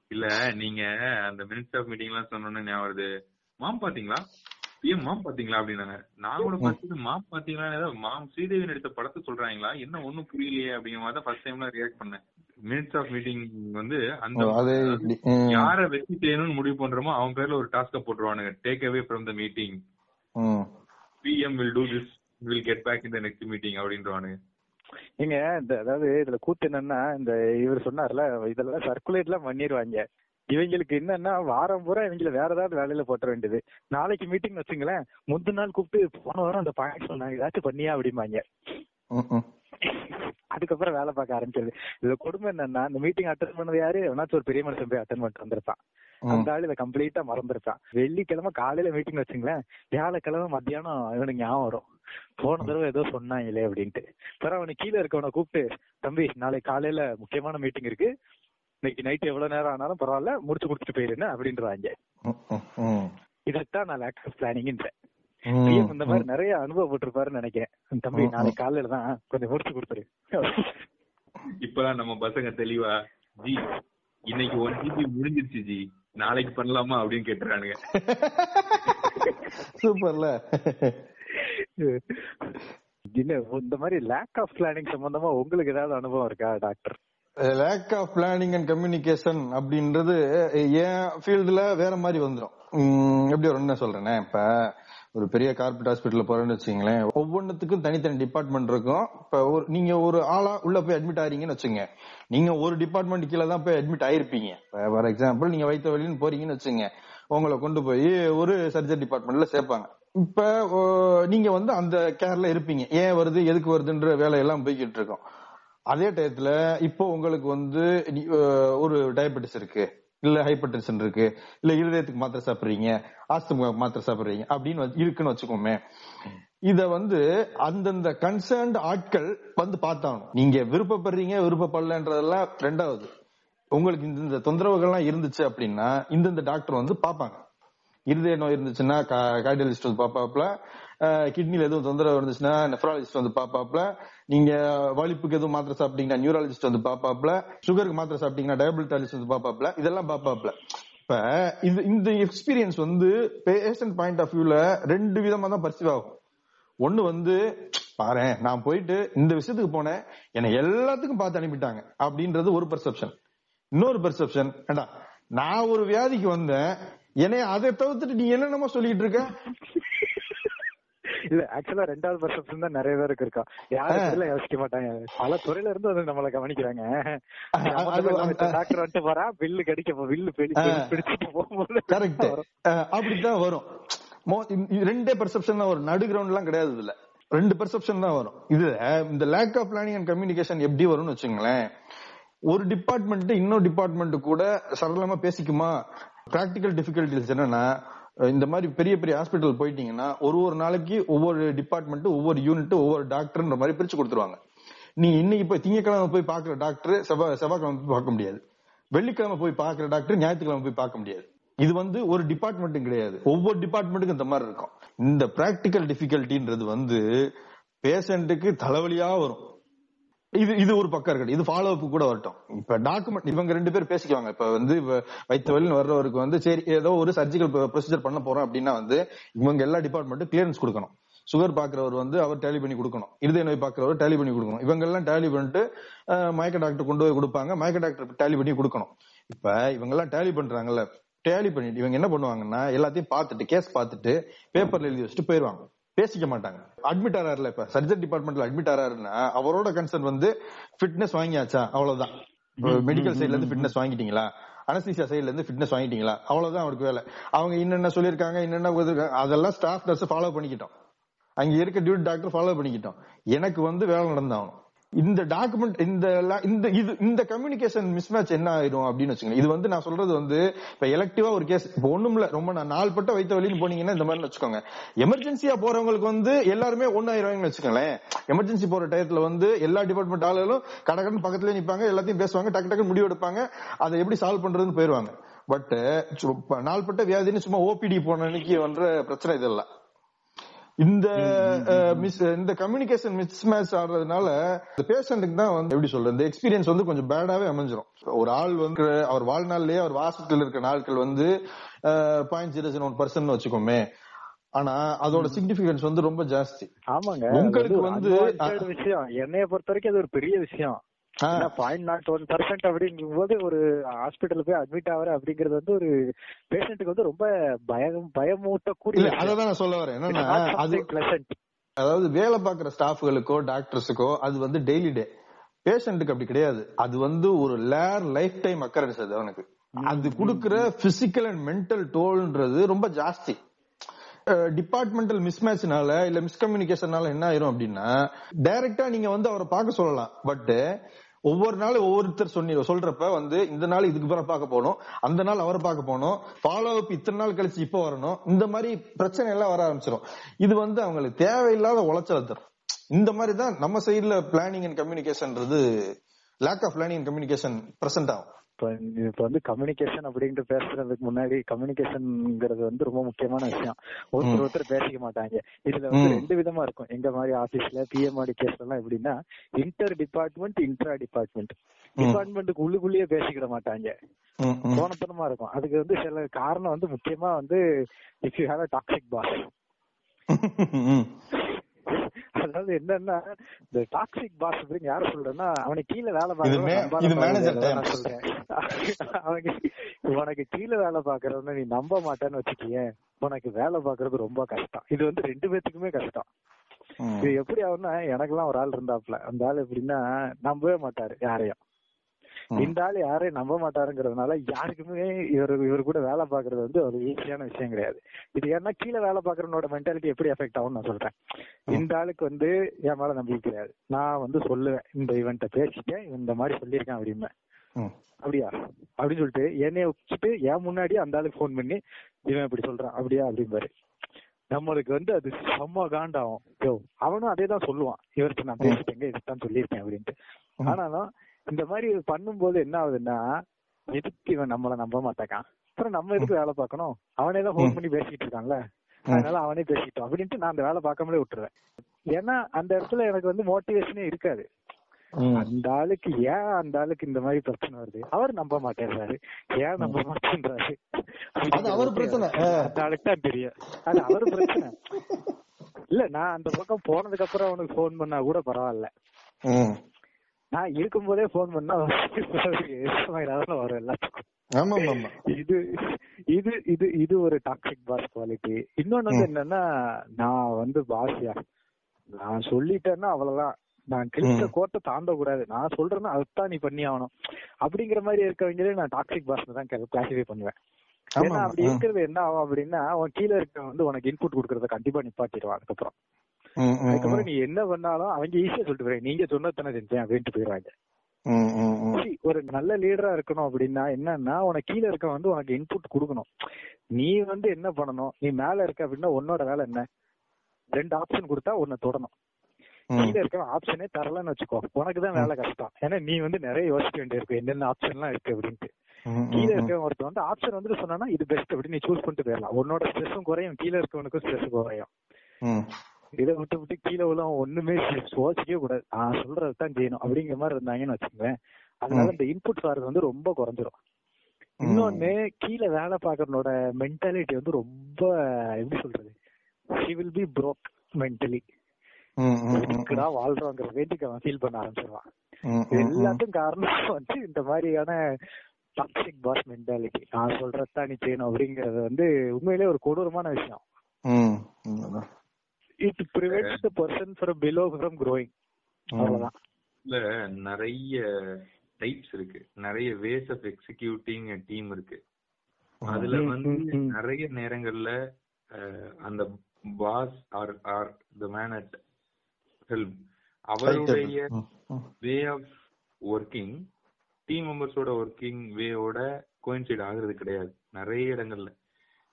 இல்ல நீங்க அந்த மினிட்ஸ் ஆஃப் மீட்டிங் எல்லாம் சொன்னோன்னு ஞாபகம் வருது. மாம் பாத்தீங்களா? பிஎம் மாம் பாத்தீங்களா அப்படின்னாங்க. நான் கூட பார்த்துட்டு மாம் பாத்தீங்களா ஏதோ மாம் ஸ்ரீதேவி நடித்த படத்தை சொல்றாங்களா? என்ன ஒண்ணும் புரியலையே அப்படிங்கிற மாதிரி தான் ஃபர்ஸ்ட் டைம்ல ரியாக்ட் பண்ணேன். மினிட்ஸ் ஆஃப் மீட்டிங் வந்து அந்த யார வெற்றி செய்யணும்னு முடிவு பண்றோமோ அவங்க பேர்ல ஒரு டாஸ்க போட்டுருவானுங்க. Take away from the meeting ம். PM will do this will get back in the next meeting அப்படின்றவானுங்க ஏங்க இந்த அதாவது இதுல கூத்து என்னன்னா இந்த இவர் சொன்னார்ல இதெல்லாம் சர்க்குலேட் எல்லாம் பண்ணிடுவாங்க இவங்களுக்கு என்னன்னா வாரம் பூரா இவங்கள வேற ஏதாவது வேலையில போட்ட வேண்டியது. நாளைக்கு மீட்டிங் வச்சுங்களேன் முந்தின நாள் கூப்பிட்டு போன வாரம் அந்த பாயிண்ட் சொன்னாங்க ஏதாச்சும் பண்ணியா? அப்படிம்பாங்க. அதுக்கப்புறம் வேலை பார்க்க ஆரம்பிச்சது இதுல கொடுமை என்னன்னா இந்த மீட்டிங் அட்டன் பண்ணது யாரு? எவனாச்சும் ஒரு பெரிய மனுஷன் போய் அட்டன் பண்ணிட்டு வந்திருப்பான். அந்த ஆள் இதை கம்ப்ளீட்டா மறந்துருப்பான். வெள்ளிக்கிழமை காலையில மீட்டிங் வச்சுங்களேன் வியாழக்கிழமை மத்தியானம் இவனுக்கு ஞாபகம் வரும். போன தடவை ஏதோ சொன்னாங்களே அப்படின்ட்டு. பிறகு அவனுக்கு கீழே இருக்கவனை கூப்பிட்டு தம்பி நாளைக்கு காலையில முக்கியமான மீட்டிங் இருக்கு. இன்னைக்கு நைட் எவ்வளவு நேரம் ஆனாலும் பரவாயில்ல முடிச்சு கொடுத்துட்டு போயிருன்னு அப்படின்றாங்க. இதைத்தான் நான் லேக் ஆஃப் பிளானிங்ன்றேன் இந்த மாதிரி. நிறைய அனுபவப்பட்டிருப்பாருன்னு நினைக்கிறேன். தம்பி நாளைக்கு காலையில தான் கொஞ்சம் முடிச்சு கொடுத்துரு. இப்பதான் நம்ம பசங்க தெளிவா ஜி இன்னைக்கு ஒன் ஜிபி முடிஞ்சிருச்சு ஜி. நாளைக்கு பண்ணலாமா? அப்படின்னு கேட்டுறானுங்க. சூப்பர்ல. இந்த மாதிரி லேக் ஆஃப் பிளானிங் சம்பந்தமா உங்களுக்கு ஏதாவது அனுபவம் இருக்கா doctor lack of planning and communication அப்படின்றது என் ஃபீல்டுல வேற மாதிரி வந்துடும் எப்படி ஒரு என்ன சொல்றேன்னா இப்ப ஒரு பெரிய கார்பரேட் ஹாஸ்பிட்டல் போறேன்னு வச்சுங்களேன் ஒவ்வொன்றுத்துக்கும் தனித்தனி டிபார்ட்மெண்ட் இருக்கும். இப்ப ஒரு நீங்க ஒரு ஆளா உள்ள போய் அட்மிட் ஆறீங்கன்னு வச்சுங்க நீங்க ஒரு டிபார்ட்மெண்ட் கீழே தான் போய் அட்மிட் ஆயிருப்பீங்க. ஃபார் எக்ஸாம்பிள் நீங்க வைத்த வழின்னு போறீங்கன்னு வச்சுங்க உங்களை கொண்டு போய் ஒரு சர்ஜரி டிபார்ட்மெண்ட்ல சேர்ப்பாங்க. இப்ப நீங்க வந்து அந்த கேர்ல இருப்பீங்க. ஏன் வருது எதுக்கு வருதுன்ற வேலையெல்லாம் போய்கிட்டு இருக்கோம். அதே டயத்துல இப்போ உங்களுக்கு வந்து ஒரு டயபெட்டிஸ் இருக்கு இல்ல ஹைப்பர் டென்ஷன் இருக்கு இல்ல இருதயத்துக்கு மாத்திரை சாப்பிடுறீங்க ஆஸ்துமா மாத்திரை சாப்பிடுறீங்க அப்படின்னு இருக்குன்னு வச்சுக்கோமே இத வந்து அந்தந்த கன்சர்ன்ட் ஆட்கள் வந்து பார்த்தாங்க நீங்க விருப்பப்படுறீங்க விருப்பப்படலன்றதெல்லாம் ரெண்டாவது. உங்களுக்கு இந்த இந்த தொந்தரவுகள்லாம் இருந்துச்சு அப்படின்னா இந்தந்த டாக்டர் வந்து பார்ப்பாங்க. இருதய நோய் இருந்துச்சுன்னா கார்டியாலஜிஸ்ட் வந்து பாப்பாப்ல கிட்னில எதுவும் தொந்தரவு இருந்துச்சுன்னா நெஃப்ராலஜிஸ்ட் வந்து பாப்பாப்ல நீங்க வலிப்புக்கு எதுவும் மாத்திரை சாப்பிட்டீங்கன்னா நியூராலஜிஸ்ட் வந்து பாப்பாப்ல சுகருக்கு மாத்திரை சாப்பிட்டீங்கன்னா டயபிட்டாலஜிஸ்ட் வந்து பாப்பாப்ல இதெல்லாம் பாப்பாப்ல இப்ப இது இந்த எக்ஸ்பீரியன்ஸ் வந்து பேஷண்ட் பாயிண்ட் ஆஃப் வியூல ரெண்டு விதமா தான் பர்சீவ் ஆகும். ஒண்ணு வந்து பாரேன் நான் போயிட்டு இந்த விஷயத்துக்கு போனேன் என்னை எல்லாத்துக்கும் பார்த்து அனுப்பிட்டாங்க அப்படின்றது ஒரு பெர்செப்ஷன் இன்னொரு பெர்செப்ஷன் ஏண்டா நான் ஒரு வியாதிக்கு வந்தேன் என்னைய அதை தவிர்த்துட்டு நீ என்னென்னமோ சொல்லிட்டு இருக்க? இல்ல ஆக்சுவலா ரெண்டாவது பர்செப்ஷன் தான் நிறைய பேருக்கு இருக்கா யாரும் இதுல யோசிக்க மாட்டாங்க. பல துறையில இருந்து வந்து நம்மள கவனிக்கிறாங்க. டாக்டர் வந்துட்டு வரா பில்லு கிடைக்க போ வில்லு பிடிச்சிட்டு போகும்போது கரெக்ட் அப்படித்தான் வரும். ரெண்டே பெர்செப்ஷன் தான் வரும். நடு கிரவுண்ட் எல்லாம் கிடையாது இதுல. ரெண்டு பெர்செப்ஷன் தான் வரும். இது இந்த lack of planning and communication எப்படி வரும்னு வச்சுங்களேன். ஒரு டிபார்ட்மெண்ட் இன்னொரு டிபார்ட்மெண்ட் கூட சரளமா பேசிக்குமா? பிராக்டிக்கல் டிஃபிகல்டிஸ் என்னன்னா இந்த மாதிரி பெரிய பெரிய ஹாஸ்பிட்டல் போயிட்டீங்கன்னா ஒரு ஒரு நாளைக்கு ஒவ்வொரு டிபார்ட்மெண்ட் ஒவ்வொரு யூனிட் ஒவ்வொரு டாக்டர்ன்ற மாதிரி பிரிச்சு கொடுத்துருவாங்க. நீ இன்னைக்கு போய் திங்கக்கிழமை போய் பாக்குற டாக்டர் செவ்வாய் செவ்வாய்க்கிழமை போய் பார்க்க முடியாது. வெள்ளிக்கிழமை போய் பாக்குற டாக்டர் ஞாயிற்றுக்கிழமை போய் பார்க்க முடியாது. இது வந்து ஒரு டிபார்ட்மெண்ட்டும் கிடையாது. ஒவ்வொரு டிபார்ட்மெண்ட்டுக்கும் இந்த மாதிரி இருக்கும். இந்த பிராக்டிக்கல் டிஃபிகல்ட்டின்றது வந்து பேஷண்ட்டுக்கு தலைவலியா வரும். இது இது ஒரு பக்கம் இருக்கட்டும். இது ஃபாலோ அப் கூட வரட்டும். இப்ப டாக்குமெண்ட் இவங்க ரெண்டு பேர் பேசிக்குவாங்க. இப்ப வந்து இப்ப வைத்த வர்றவருக்கு வந்து சரி ஏதோ ஒரு சர்ஜிக்கல் ப்ரொசீஜர் பண்ண போறோம் அப்படின்னா வந்து இவங்க எல்லா டிபார்ட்மெண்ட்டும் கிளியரன்ஸ் கொடுக்கணும். சுகர் பாக்குறவர் வந்து அவர் டேலி பண்ணி கொடுக்கணும். இருதய நோய் பாக்குறவர் டேலி பண்ணி கொடுக்கணும். இவங்க எல்லாம் டேலி பண்ணிட்டு மயக்க டாக்டர் கொண்டு போய் கொடுப்பாங்க. மயக்க டாக்டர் டேலி பண்ணி கொடுக்கணும். இப்ப இவங்க எல்லாம் டேலி பண்றாங்கல்ல. டேலி பண்ணிட்டு இவங்க என்ன பண்ணுவாங்கன்னா எல்லாத்தையும் பார்த்துட்டு கேஸ் பார்த்துட்டு பேப்பர்ல எழுதி வச்சுட்டு போயிருவாங்க. பேசிக்க மாட்டாங்க. அட்மிட் ஆறாருல இப்ப. சர்ஜரி டிபார்ட்மெண்ட்ல அட்மிட் ஆறாருன்னா அவரோட கன்சர்ன் வந்து ஃபிட்னஸ் வாங்கியாச்சா? அவ்வளவுதான். மெடிக்கல் சைடுல இருந்து ஃபிட்னஸ் வாங்கிட்டீங்களா? அனஸ்தீசியா சைடுல இருந்து ஃபிட்னஸ் வாங்கிட்டீங்களா? அவ்வளவுதான் அவருக்கு வேலை. அவங்க என்னென்ன சொல்லிருக்காங்க என்னென்ன அதெல்லாம் ஸ்டாஃப் நர்ஸ் ஃபாலோ பண்ணிக்கிட்டோம். அங்க இருக்க டியூட்டி டாக்டர் ஃபாலோ பண்ணிக்கிட்டோம். எனக்கு வந்து வேலை நடந்தாகணும். இந்த டாக்குமெண்ட் இந்த இந்த இது இந்த கம்யூனிகேஷன் மிஸ்மேட்ச் என்ன ஆயிடும் அப்படின்னு வச்சுக்கோங்க. இது வந்து நான் சொல்றது வந்து இப்ப எலக்டிவா ஒரு கேஸ் இப்போ ஒண்ணும் இல்ல ரொம்ப நான் நாள் பட்ட வைத்த வழின்னு போனீங்கன்னா இந்த மாதிரி வச்சுக்கோங்க. எமர்ஜென்சியா போறவங்களுக்கு வந்து எல்லாருமே ஒன்னாயிரவாங்கன்னு வச்சுக்கோங்களேன். எமர்ஜென்சி போற டயத்துல வந்து எல்லா டிபார்ட்மெண்ட் ஆளுகளும் கடகடன் பக்கத்துல நிப்பாங்க எல்லாத்தையும் பேசுவாங்க டக்கு டக்கு முடிவு எடுப்பாங்க அதை எப்படி சால்வ் பண்றதுன்னு போயிருவாங்க. பட் நாள்பட்ட வியாதின்னு சும்மா ஓபிடி போன அன்னைக்கு வந்த பிரச்சனை இதெல்லாம் இந்த மிஸ் இந்த கம்யூனிகேஷன் மிஸ் மேட்ச் ஆடுறதுனால பேஷண்ட்டுக்கு தான் வந்து எப்படி சொல்றது இந்த எக்ஸ்பீரியன்ஸ் வந்து கொஞ்சம் பேடாவே அமைஞ்சிரும். ஒரு ஆள் வந்து அவர் வாழ்நாள்லயே அவர் ஹாஸ்பிட்டல் இருக்க நாட்கள் வந்து point zero zero one percent வச்சுக்கோமே. ஆனா அதோட சிக்னிபிகன்ஸ் வந்து ரொம்ப ஜாஸ்தி. ஆமாங்க. உங்களுக்கு வந்து- விஷயம். என்னைய பொறுத்த வரைக்கும் அது ஒரு பெரிய விஷயம். பாயிண்ட் நாட் ஒன் பர்சன்ட் அப்படிங்கும் போது ஒரு ஹாஸ்பிட்டல் போய் அட்மிட் ஆகுற அப்படிங்கிறது வந்து ஒரு பேஷண்ட்டுக்கு வந்து ரொம்ப பயம் பயமூட்டக்கூடிய அததான் நான் சொல்ல வரேன். என்னன்னா அது பிளசன்ட் அதாவது வேலை பார்க்குற ஸ்டாஃப்களுக்கோ டாக்டர்ஸுக்கோ அது வந்து டெய்லி டே பேஷண்ட்டுக்கு அப்படி கிடையாது. அது வந்து ஒரு லேர் லைஃப் டைம் அக்கரன்ஸ் அது அவனுக்கு. அது கொடுக்கிற பிசிக்கல் அண்ட் மென்டல் டோல்ன்றது ரொம்ப ஜாஸ்தி. டிபார்ட்மெண்டல் மிஸ்மேட்ச்னால இல்ல மிஸ்கம்யூனிகேஷனால என்ன ஆயிரும் அப்படின்னா டைரக்டா நீங்க வந்து அவரை பார்க்க சொல்லலாம். பட் ஒவ்வொரு நாள் ஒவ்வொருத்தர் சொன்னி சொல்றப்ப வந்து இந்த நாள் இதுக்கு பிறகு பார்க்க போகணும் அந்த நாள் அவரை பார்க்க போகணும் ஃபாலோ அப் இத்தனை நாள் கழிச்சு இப்போ வரணும் இந்த மாதிரி பிரச்சனை எல்லாம் வர ஆரம்பிச்சிடும் இது வந்து அவங்களுக்கு தேவையில்லாத உழைச்சல தரும். இந்த மாதிரி தான் நம்ம சைடுல planning and கம்யூனிகேஷன்றது lack of planning and communication present ஆகும். இப்ப இப்ப வந்து கம்யூனிகேஷன் அப்படின்ட்டு பேசுறதுக்கு முன்னாடி கம்யூனிகேஷன்ங்கிறது வந்து ரொம்ப முக்கியமான விஷயம். ஒருத்தர் ஒருத்தர் பேசிக்க மாட்டாங்க. இதுல வந்து. ரெண்டு விதமா இருக்கும். எங்க மாதிரி ஆபீஸ்ல பிஎம்ஆடி கேஸ் எல்லாம் எப்படின்னா இன்டர் டிபார்ட்மெண்ட் இன்ட்ரா டிபார்ட்மெண்ட் டிபார்ட்மெண்ட்டுக்கு உள்ளுக்குள்ளேயே பேசிக்கிட மாட்டாங்க. ம், ம். கோணத்தனமா இருக்கும். அதுக்கு வந்து சில காரணம் வந்து முக்கியமா வந்து if you have a toxic boss. அதாவது என்னன்னா இந்த டாக்ஸிக் பாஸ் அப்படின்னு யார சொல்றேன்னா அவனுக்கு கீழே வேலை time. சொல்றேன் அவனுக்கு உனக்கு கீழே வேலை பாக்குறவன நீ நம்ப மாட்டேன்னு வச்சுக்கியேன் உனக்கு வேலை பாக்குறது ரொம்ப கஷ்டம் இது வந்து ரெண்டு பேத்துக்குமே கஷ்டம். இது எப்படி ஆகும்னா எனக்கெல்லாம் ஒரு ஆள் இருந்தாப்ல அந்த ஆள் எப்படின்னா நம்பவே மாட்டாரு யாரையும். இந்த ஆள் யாரையும் நம்ப மாட்டாருங்கிறதுனால யாருக்குமே இவர் இவர் கூட வேலை பாக்குறது வந்து ஒரு ஈஸியான விஷயம் கிடையாது. இது ஏன்னா கீழே வேலை பாக்குறவனோட மென்டாலிட்டி எப்படி எஃபெக்ட் ஆகும் நான் சொல்றேன். இந்த ஆளுக்கு வந்து என் மேல நம்பிக்கை கிடையாது. நான் வந்து சொல்லுவேன் இந்த இவன்ட்ட பேசிட்டேன் இந்த மாதிரி சொல்லியிருக்கான் அப்படின்னு. அப்படியா? அப்படின்னு சொல்லிட்டு என்னைய வச்சுட்டு என் முன்னாடி அந்த ஆளுக்கு ஃபோன் பண்ணி இவன் இப்படி சொல்றான் அப்படியா? அப்படிம்பாரு. நம்மளுக்கு வந்து அது செம்ம காண்டாகும். யோ அவனும் அதே தான் சொல்லுவான். இவர்கிட்ட நான் பேசிட்டேங்க இதுதான் சொல்லியிருக்கேன் அப்படின்ட்டு. ஆனாலும் இந்த மாதிரி பண்ணும்போது என்ன ஆகுதுன்னா எதுக்கு இவன் நம்மள நம்ப மாட்டாக்கான்? அப்புறம் நம்ம எதுக்கு வேலை பார்க்கணும்? அவனே தான் ஃபோன் பண்ணி பேசிட்டு இருக்கான்ல. அதனால அவனே பேசிட்டோம். அப்படின்ட்டு நான் அந்த வேலை பார்க்காமலே விட்டுருவேன். ஏன்னா அந்த இடத்துல எனக்கு வந்து மோட்டிவேஷனே இருக்காது. அந்த ஆளுக்கு ஏன் அந்த ஆளுக்கு இந்த மாதிரி பிரச்சனை வருது? அவர் நம்ப மாட்டேன்றாரு. ஏன் நம்ப மாட்டேன்றாரு? அவர் பிரச்சனை. அந்த ஆளுக்கு தான் தெரியும். அது அவர் பிரச்சனை. [LAUGHS] இல்ல நான் அந்த பக்கம் போனதுக்கு அப்புறம் அவனுக்கு ஃபோன் பண்ணா கூட பரவாயில்ல. நான் இருக்கும்போதே ஃபோன் பண்ணா அவருக்கு வரும் எல்லாத்துக்கும். இது இது இது இது ஒரு டாக்ஸிக் பாஸ் குவாலிட்டி இன்னொன்னு வந்து என்னன்னா நான் வந்து பாஸ்யா நான் சொல்லிட்டேன்னா அவ்வளவுதான். நான் கிழிச்ச கோட்டை தாண்ட கூடாது நான் சொல்றேன்னா அதுதான் நீ பண்ணி ஆகணும். அப்படிங்கிற மாதிரி இருக்கவங்களே நான் டாக்ஸிக் பாஸ் தான் கிளாசிஃபை பண்ணுவேன். ஏன்னா அப்படி. இருக்கிறது என்ன ஆகும் அப்படின்னா அவன் கீழே இருக்க வந்து உனக்கு இன்புட் கொடுக்கறத கண்டிப்பா நிப்பாட்டிடுவான் அதுக்கப்புறம். அதுக்கப்புறம் நீ என்ன பண்ணாலும் அவங்க ஈஸியா சொல்லிட்டு போய் நீங்க சொன்னதானே செஞ்சேன் அப்படின்ட்டு போயிடுவாங்க ஒரு நல்ல லீடரா இருக்கணும் அப்படின்னா என்னன்னா உனக்கு கீழ இருக்க வந்து உனக்கு இன்புட் கொடுக்கணும். நீ வந்து என்ன பண்ணணும்? நீ மேல இருக்க அப்படின்னா உன்னோட வேலை என்ன? ரெண்டு ஆப்ஷன் கொடுத்தா உன்னை தொடணும். கீழ இருக்க ஆப்ஷனே தரலன்னு வச்சுக்கோ. உனக்கு தான் வேலை கஷ்டம். ஏன்னா நீ வந்து நிறைய யோசிக்க வேண்டியிருக்கும் என்னென்ன ஆப்ஷன் எல்லாம் இருக்கு அப்படின்ட்டு. கீழ. இருக்க ஒருத்தன் வந்து ஆப்ஷன் வந்துட்டு சொன்னா இது பெஸ்ட் அப்படின்னு நீ சூஸ் பண்ணிட்டு போயிடலாம். உன்னோட ஸ்ட்ரெஸ்ஸும் குறையும். கீழ இருக்கவனுக்கும் ஸ்ட்ரெஸ் குறையும். இதை விட்டு விட்டு கீழே உள்ள ஒண்ணுமே [LAUGHS] யோசிக்கவே கூடாது. நான் சொல்றதுதான் செய்யணும். அப்படிங்கிற மாதிரி இருந்தாங்கன்னு வச்சுக்கோங்களேன். அதனால இந்த இன்புட் வரது வந்து ரொம்ப குறைஞ்சிரும். இன்னொன்னு கீழே வேலை பாக்குறனோட மென்டாலிட்டி வந்து ரொம்ப எப்படி சொல்றது? She will be broke mentally எதுக்குடா வாழ்றோங்கிற ரேஞ்சுக்கு அவன் ஃபீல் பண்ண ஆரம்பிச்சிருவான். எல்லாத்துக்கும் காரணம் வந்து இந்த மாதிரியான டாக்ஸிக் பாஸ் மென்டாலிட்டி நான் சொல்றதா நீ செய்யணும் அப்படிங்கறது வந்து உண்மையிலே ஒரு கொடூரமான விஷயம். It prevents the person from below from growing. அவ்வளவுதான். இல்ல நிறைய டைப்ஸ் இருக்கு. நிறைய வேஸ் ஆஃப் எக்ஸிக்யூட்டிங் டீம் இருக்கு. அதுல வந்து. நிறைய நேரங்கள்ல அந்த boss are are the man at help அவருடைய. வே ஆஃப் ஒர்க்கிங் டீம் மெம்பர்ஸோட ஒர்க்கிங் வேயோட கோயின்சைட் ஆகுறது கிடையாது. நிறைய இடங்கள்ல.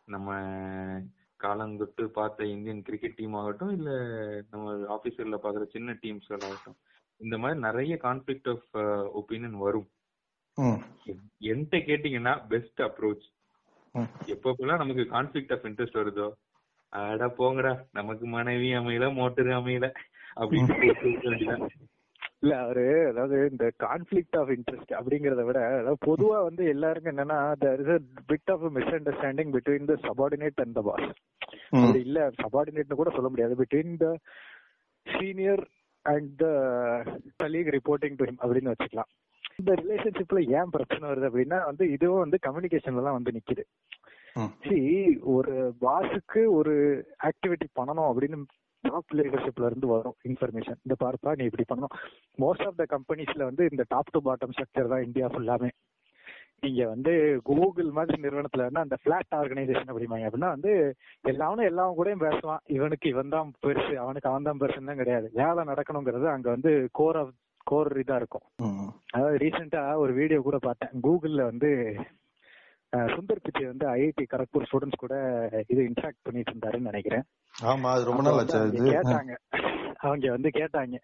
நம்ம காலந்தொட்டு பார்த்த இந்தியன் கிரிக்கெட் டீம் ஆகட்டும் இல்ல நம்ம ஆபீசர்ல பாக்குற சின்ன டீம்ஸ் ஆகட்டும் இந்த மாதிரி நிறைய கான்ஃபிளிக்ட் ஆஃப் ஒப்பீனியன் வரும் என்கிட்ட கேட்டீங்கன்னா பெஸ்ட் அப்ரோச். எப்பப்பெல்லாம் நமக்கு கான்ஃபிளிக்ட் ஆஃப் இன்ட்ரெஸ்ட் வருதோ அட போங்கடா நமக்கு மனைவி அமையல மோட்டர் அமையல அப்படின்னு. இல்ல அவரு அதாவது இந்த கான்ஃபிளிக்ட் ஆஃப் இன்ட்ரெஸ்ட் அப்படிங்கறத விட அதாவது பொதுவா வந்து எல்லாருக்கும் என்னன்னா there is a bit of a misunderstanding between the subordinate and the boss. ம். அப்படி இல்ல சபார்டினேட்னு கூட சொல்ல முடியாது. Between the senior and the colleague reporting to அப்படின்னு வச்சுக்கலாம். இந்த ரிலேஷன்ஷிப்ல ஏன் பிரச்சனை வருது அப்படின்னா வந்து இதுவும் வந்து கம்யூனிகேஷன்ல தான் வந்து நிக்குது. see ஒரு பாஸுக்கு ஒரு ஆக்டிவிட்டி பண்ணணும் அப்படின்னு டாப் லீடர்ஷிப்ல இருந்து வரும் இன்ஃபர்மேஷன் இந்த பார்ப்பா நீ இப்படி பண்ணணும். மோஸ்ட் ஆஃப் த கம்பெனிஸ்ல வந்து இந்த டாப் டு பாட்டம் ஸ்ட்ரக்சர் தான் இந்தியா ஃபுல்லாமே நீங்க வந்து கூகுள் மாதிரி நிறுவனத்துல இருந்தா அந்த பிளாட் ஆர்கனைசேஷன் அப்படிம்பாங்க. அப்படின்னா வந்து எல்லாவனும் எல்லாவும் கூடயும் பேசுவான் இவனுக்கு இவன் தான் பெருசு அவனுக்கு அவன் தான் பெருசுன்னு தான் கிடையாது. வேலை நடக்கணுங்கிறது அங்க வந்து கோர் ஆஃப் கோர் இதா இருக்கும். அதாவது ரீசெண்டா ஒரு வீடியோ கூட பார்த்தேன். கூகுள்ல வந்து சுந்தர் பிச்சை வந்து ஐஐடி கரக்பூர் ஸ்டூடெண்ட்ஸ் கூட இது இன்ட்ராக்ட் பண்ணிட்டு இருந்தாருன்னு நினைக்கிறேன். ஆமா அது ரொம்ப நாள் கேட்டாங்க. அவங்க வந்து கேட்டாங்க.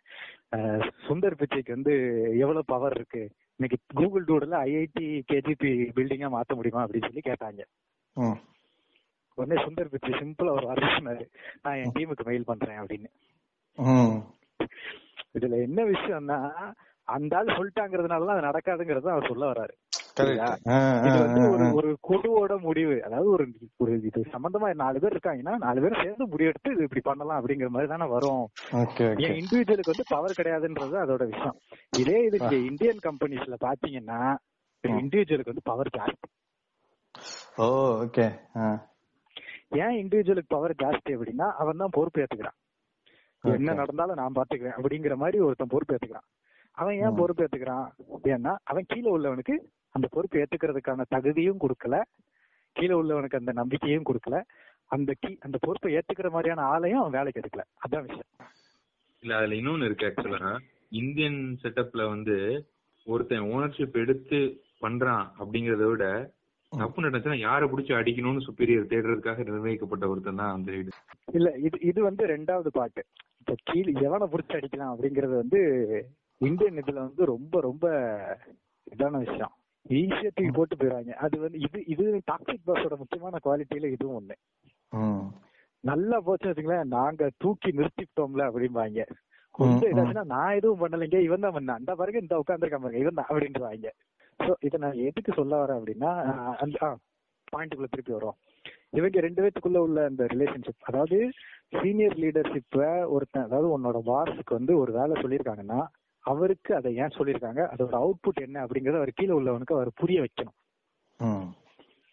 சுந்தர் பிச்சைக்கு வந்து எவ்வளவு பவர் இருக்கு? இன்னைக்கு கூகுள் டூடுல ஐஐடி கேஜிபி பில்டிங்கா மாத்த முடியுமா அப்படின்னு சொல்லி கேட்டாங்க. உடனே சுந்தர் பிச்சை சிம்பிளா ஒரு வார்த்தை சொன்னாரு. நான் என் டீமுக்கு மெயில் பண்றேன் அப்படின்னு. இதுல என்ன விஷயம்னா அந்த ஆள் சொல்லிட்டாங்கிறதுனால அது நடக்காதுங்கிறது அவர் சொல்ல வராரு ஒரு. ஒரு குழுவோட முடிவு. அதாவது ஒரு ஒரு இது சம்பந்தமா நாலு பேர் இருக்காங்கன்னா நாலு பேரும் சேர்ந்து முடிவெடுத்து இது இப்படி பண்ணலாம் அப்படிங்கிற மாதிரி தானே வரும். ஏன் இண்டிவிஜுவலுக்கு வந்து பவர் கிடையாதுன்றது அதோட விஷயம். இதே இது இந்தியன் கம்பெனிஸ்ல பாத்தீங்கன்னா. இண்டிவிஜுவலுக்கு வந்து பவர் ஜாஸ்தி. Oh okay. ஏன் இண்டிவிஜுவலுக்கு பவர் ஜாஸ்தி அப்படின்னா அவன் தான் பொறுப்பு ஏத்துக்கிறான் என்ன. நடந்தாலும் நான் பாத்துக்கிறேன் அப்படிங்கிற மாதிரி ஒருத்தன் பொறுப்பு ஏத்துக்கிறான் அவன் ஏன். பொறுப்பு ஏத்துக்கிறான்? ஏன்னா அவன் கீழே உள்ளவனுக்கு அந்த பொறுப்பு ஏத்துக்கிறதுக்கான தகுதியும் கொடுக்கல. கீழே உள்ளவனுக்கு அந்த நம்பிக்கையும் கொடுக்கல. அந்த கீ அந்த பொறுப்பை ஏத்துக்கிற மாதிரியான ஆளையும் அவன் வேலைக்கு எடுக்கல. அதான் விஷயம். இல்ல அதுல இன்னொன்னு இருக்கு ஆக்சுவலா இந்தியன் செட்டப்ல வந்து ஒருத்தன் ஓனர்ஷிப் எடுத்து பண்றான் அப்படிங்கறத விட தப்பு நடந்துச்சுன்னா யாரை பிடிச்சி அடிக்கணும்னு சுப்பீரியர் தேடுறதுக்காக நிர்ணயிக்கப்பட்ட ஒருத்தன் தான் அந்த இது இல்ல இது இது வந்து ரெண்டாவது பாட்டு இப்ப கீழ் எவனை புடிச்சு அடிக்கலாம் அப்படிங்கறது வந்து இந்தியன் இதுல வந்து ரொம்ப ரொம்ப இதான விஷயம். ஈஸியா தூக்கி போட்டு போயிடுவாங்க அது வந்து இது இது டாக்ஸிக் பாஸோட முக்கியமான குவாலிட்டியில இதுவும் ஒண்ணு. நல்லா போச்சு வச்சுங்களேன் நாங்க தூக்கி நிறுத்திட்டோம்ல அப்படிம்பாங்க. கொஞ்சம் இதாச்சுன்னா நான் எதுவும் பண்ணலைங்க இவன் தான் பண்ணான். அந்த பாருங்க இந்த உட்காந்துருக்கான் பாருங்க இவன் தான் அப்படின்றாங்க சோ இத நான் எதுக்கு சொல்ல வரேன் அப்படின்னா அந்த பாயிண்ட்டுக்குள்ள திருப்பி வரும் இவங்க ரெண்டு பேத்துக்குள்ள உள்ள அந்த ரிலேஷன்ஷிப் அதாவது சீனியர் லீடர்ஷிப்ப ஒருத்தன் அதாவது உன்னோட பாஸுக்கு வந்து ஒரு வேலை சொல்லியிருக்காங்கன்னா அவருக்கு அதை ஏன் சொல்லியிருக்காங்க? அதோட அவுட்புட் என்ன அப்படிங்கறத அவர் கீழே உள்ளவனுக்கு அவர் புரிய வைக்கணும்.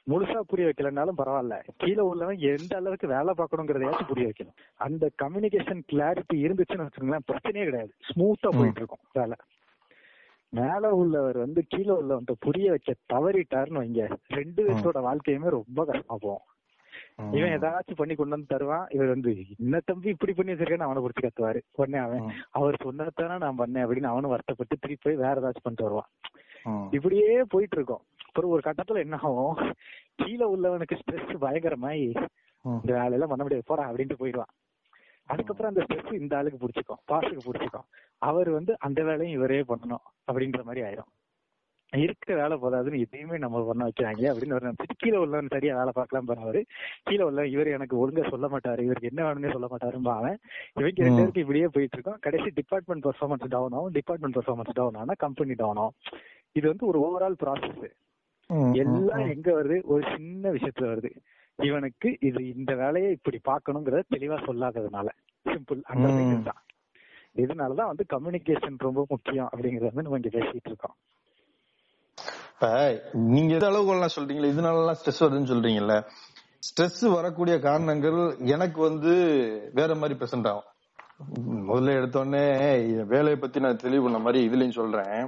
முழுசா புரிய வைக்கலனாலும் பரவாயில்ல. கீழே உள்ளவன் எந்த அளவுக்கு வேலை பார்க்கணுங்கிறதையாச்சும் புரிய வைக்கணும். அந்த கம்யூனிகேஷன் கிளாரிட்டி இருந்துச்சுன்னு வச்சுக்கோங்களேன் பிரச்சனையே கிடையாது. ஸ்மூத்தா போயிட்டு இருக்கும் வேலை. மேல உள்ளவர் வந்து கீழே உள்ளவன்ட்ட புரிய வைக்க தவறிட்டாருன்னு வைங்க. ரெண்டு பேர்த்தோட வாழ்க்கையுமே ரொம்ப கஷ்டமா போகும். இவன் ஏதாச்சும் பண்ணி கொண்டு வந்து தருவான். இவர் வந்து என்ன தம்பி இப்படி பண்ணி வச்சிருக்கேன்னு அவனை பிடிச்சி கத்துவாரு. உடனே அவன். அவர் சொன்னதானே நான் பண்ணேன் அப்படின்னு அவனும் வருத்தப்பட்டு திருப்பி போய் வேற ஏதாச்சும் பண்ணிட்டு வருவான். இப்படியே போயிட்டு இருக்கோம் அப்புறம் ஒரு கட்டத்துல என்ன ஆகும்? கீழே உள்ளவனுக்கு ஸ்ட்ரெஸ் பயங்கரமாயி. இந்த வேலையெல்லாம் பண்ண முடியாது போடா அப்படின்ட்டு போயிடுவான். அதுக்கப்புறம் அந்த ஸ்ட்ரெஸ் இந்த ஆளுக்கு பிடிச்சிக்கும் பாஸுக்கு பிடிச்சிக்கும். அவர் வந்து அந்த வேலையும் இவரே பண்ணணும் அப்படின்ற மாதிரி ஆயிரும். இருக்கிற வேலை போதாதுன்னு இதையுமே நம்ம பண்ண வைக்கிறாங்க. அப்படின்னு ஒரு நினைச்சிட்டு கீழே உள்ளவன் சரியா வேலை பார்க்கலாம் போறவரு கீழே உள்ள இவர் எனக்கு ஒழுங்கா சொல்ல மாட்டாரு. இவருக்கு என்ன வேணும்னே சொல்ல மாட்டாரும்பா அவன். இவங்க ரெண்டு. பேருக்கு இப்படியே போயிட்டு இருக்கோம். கடைசி டிபார்ட்மெண்ட் பெர்ஃபார்மன்ஸ் டவுன் ஆகும். டிபார்ட்மெண்ட் பெர்ஃபார்மன்ஸ் டவுன் ஆனா கம்பெனி டவுன் ஆகும். இது வந்து ஒரு ஓவரால் ப்ராசஸ். எல்லாம். எங்க வருது? ஒரு சின்ன விஷயத்துல வருது. இவனுக்கு இது இந்த வேலையை இப்படி பார்க்கணுங்கிறத தெளிவா சொல்லாததுனால. சிம்பிள் அண்டர்டேக்கிங் தான். இதனாலதான் வந்து கம்யூனிகேஷன் ரொம்ப முக்கியம் அப்படிங்கறத வந்து நம்ம இங்க பேசிட்டு இருக்கோம். இப்ப நீங்க எது அளவுகள்லாம் சொல்றீங்களா இதனால ஸ்ட்ரெஸ் வருதுன்னு சொல்றீங்கல்ல ஸ்ட்ரெஸ் வரக்கூடிய காரணங்கள் எனக்கு வந்து வேற மாதிரி பிரசன்ட் ஆகும். முதல்ல எடுத்தோடனே வேலையை பத்தி நான் தெளிவு பண்ண மாதிரி இதுலயும் சொல்றேன்.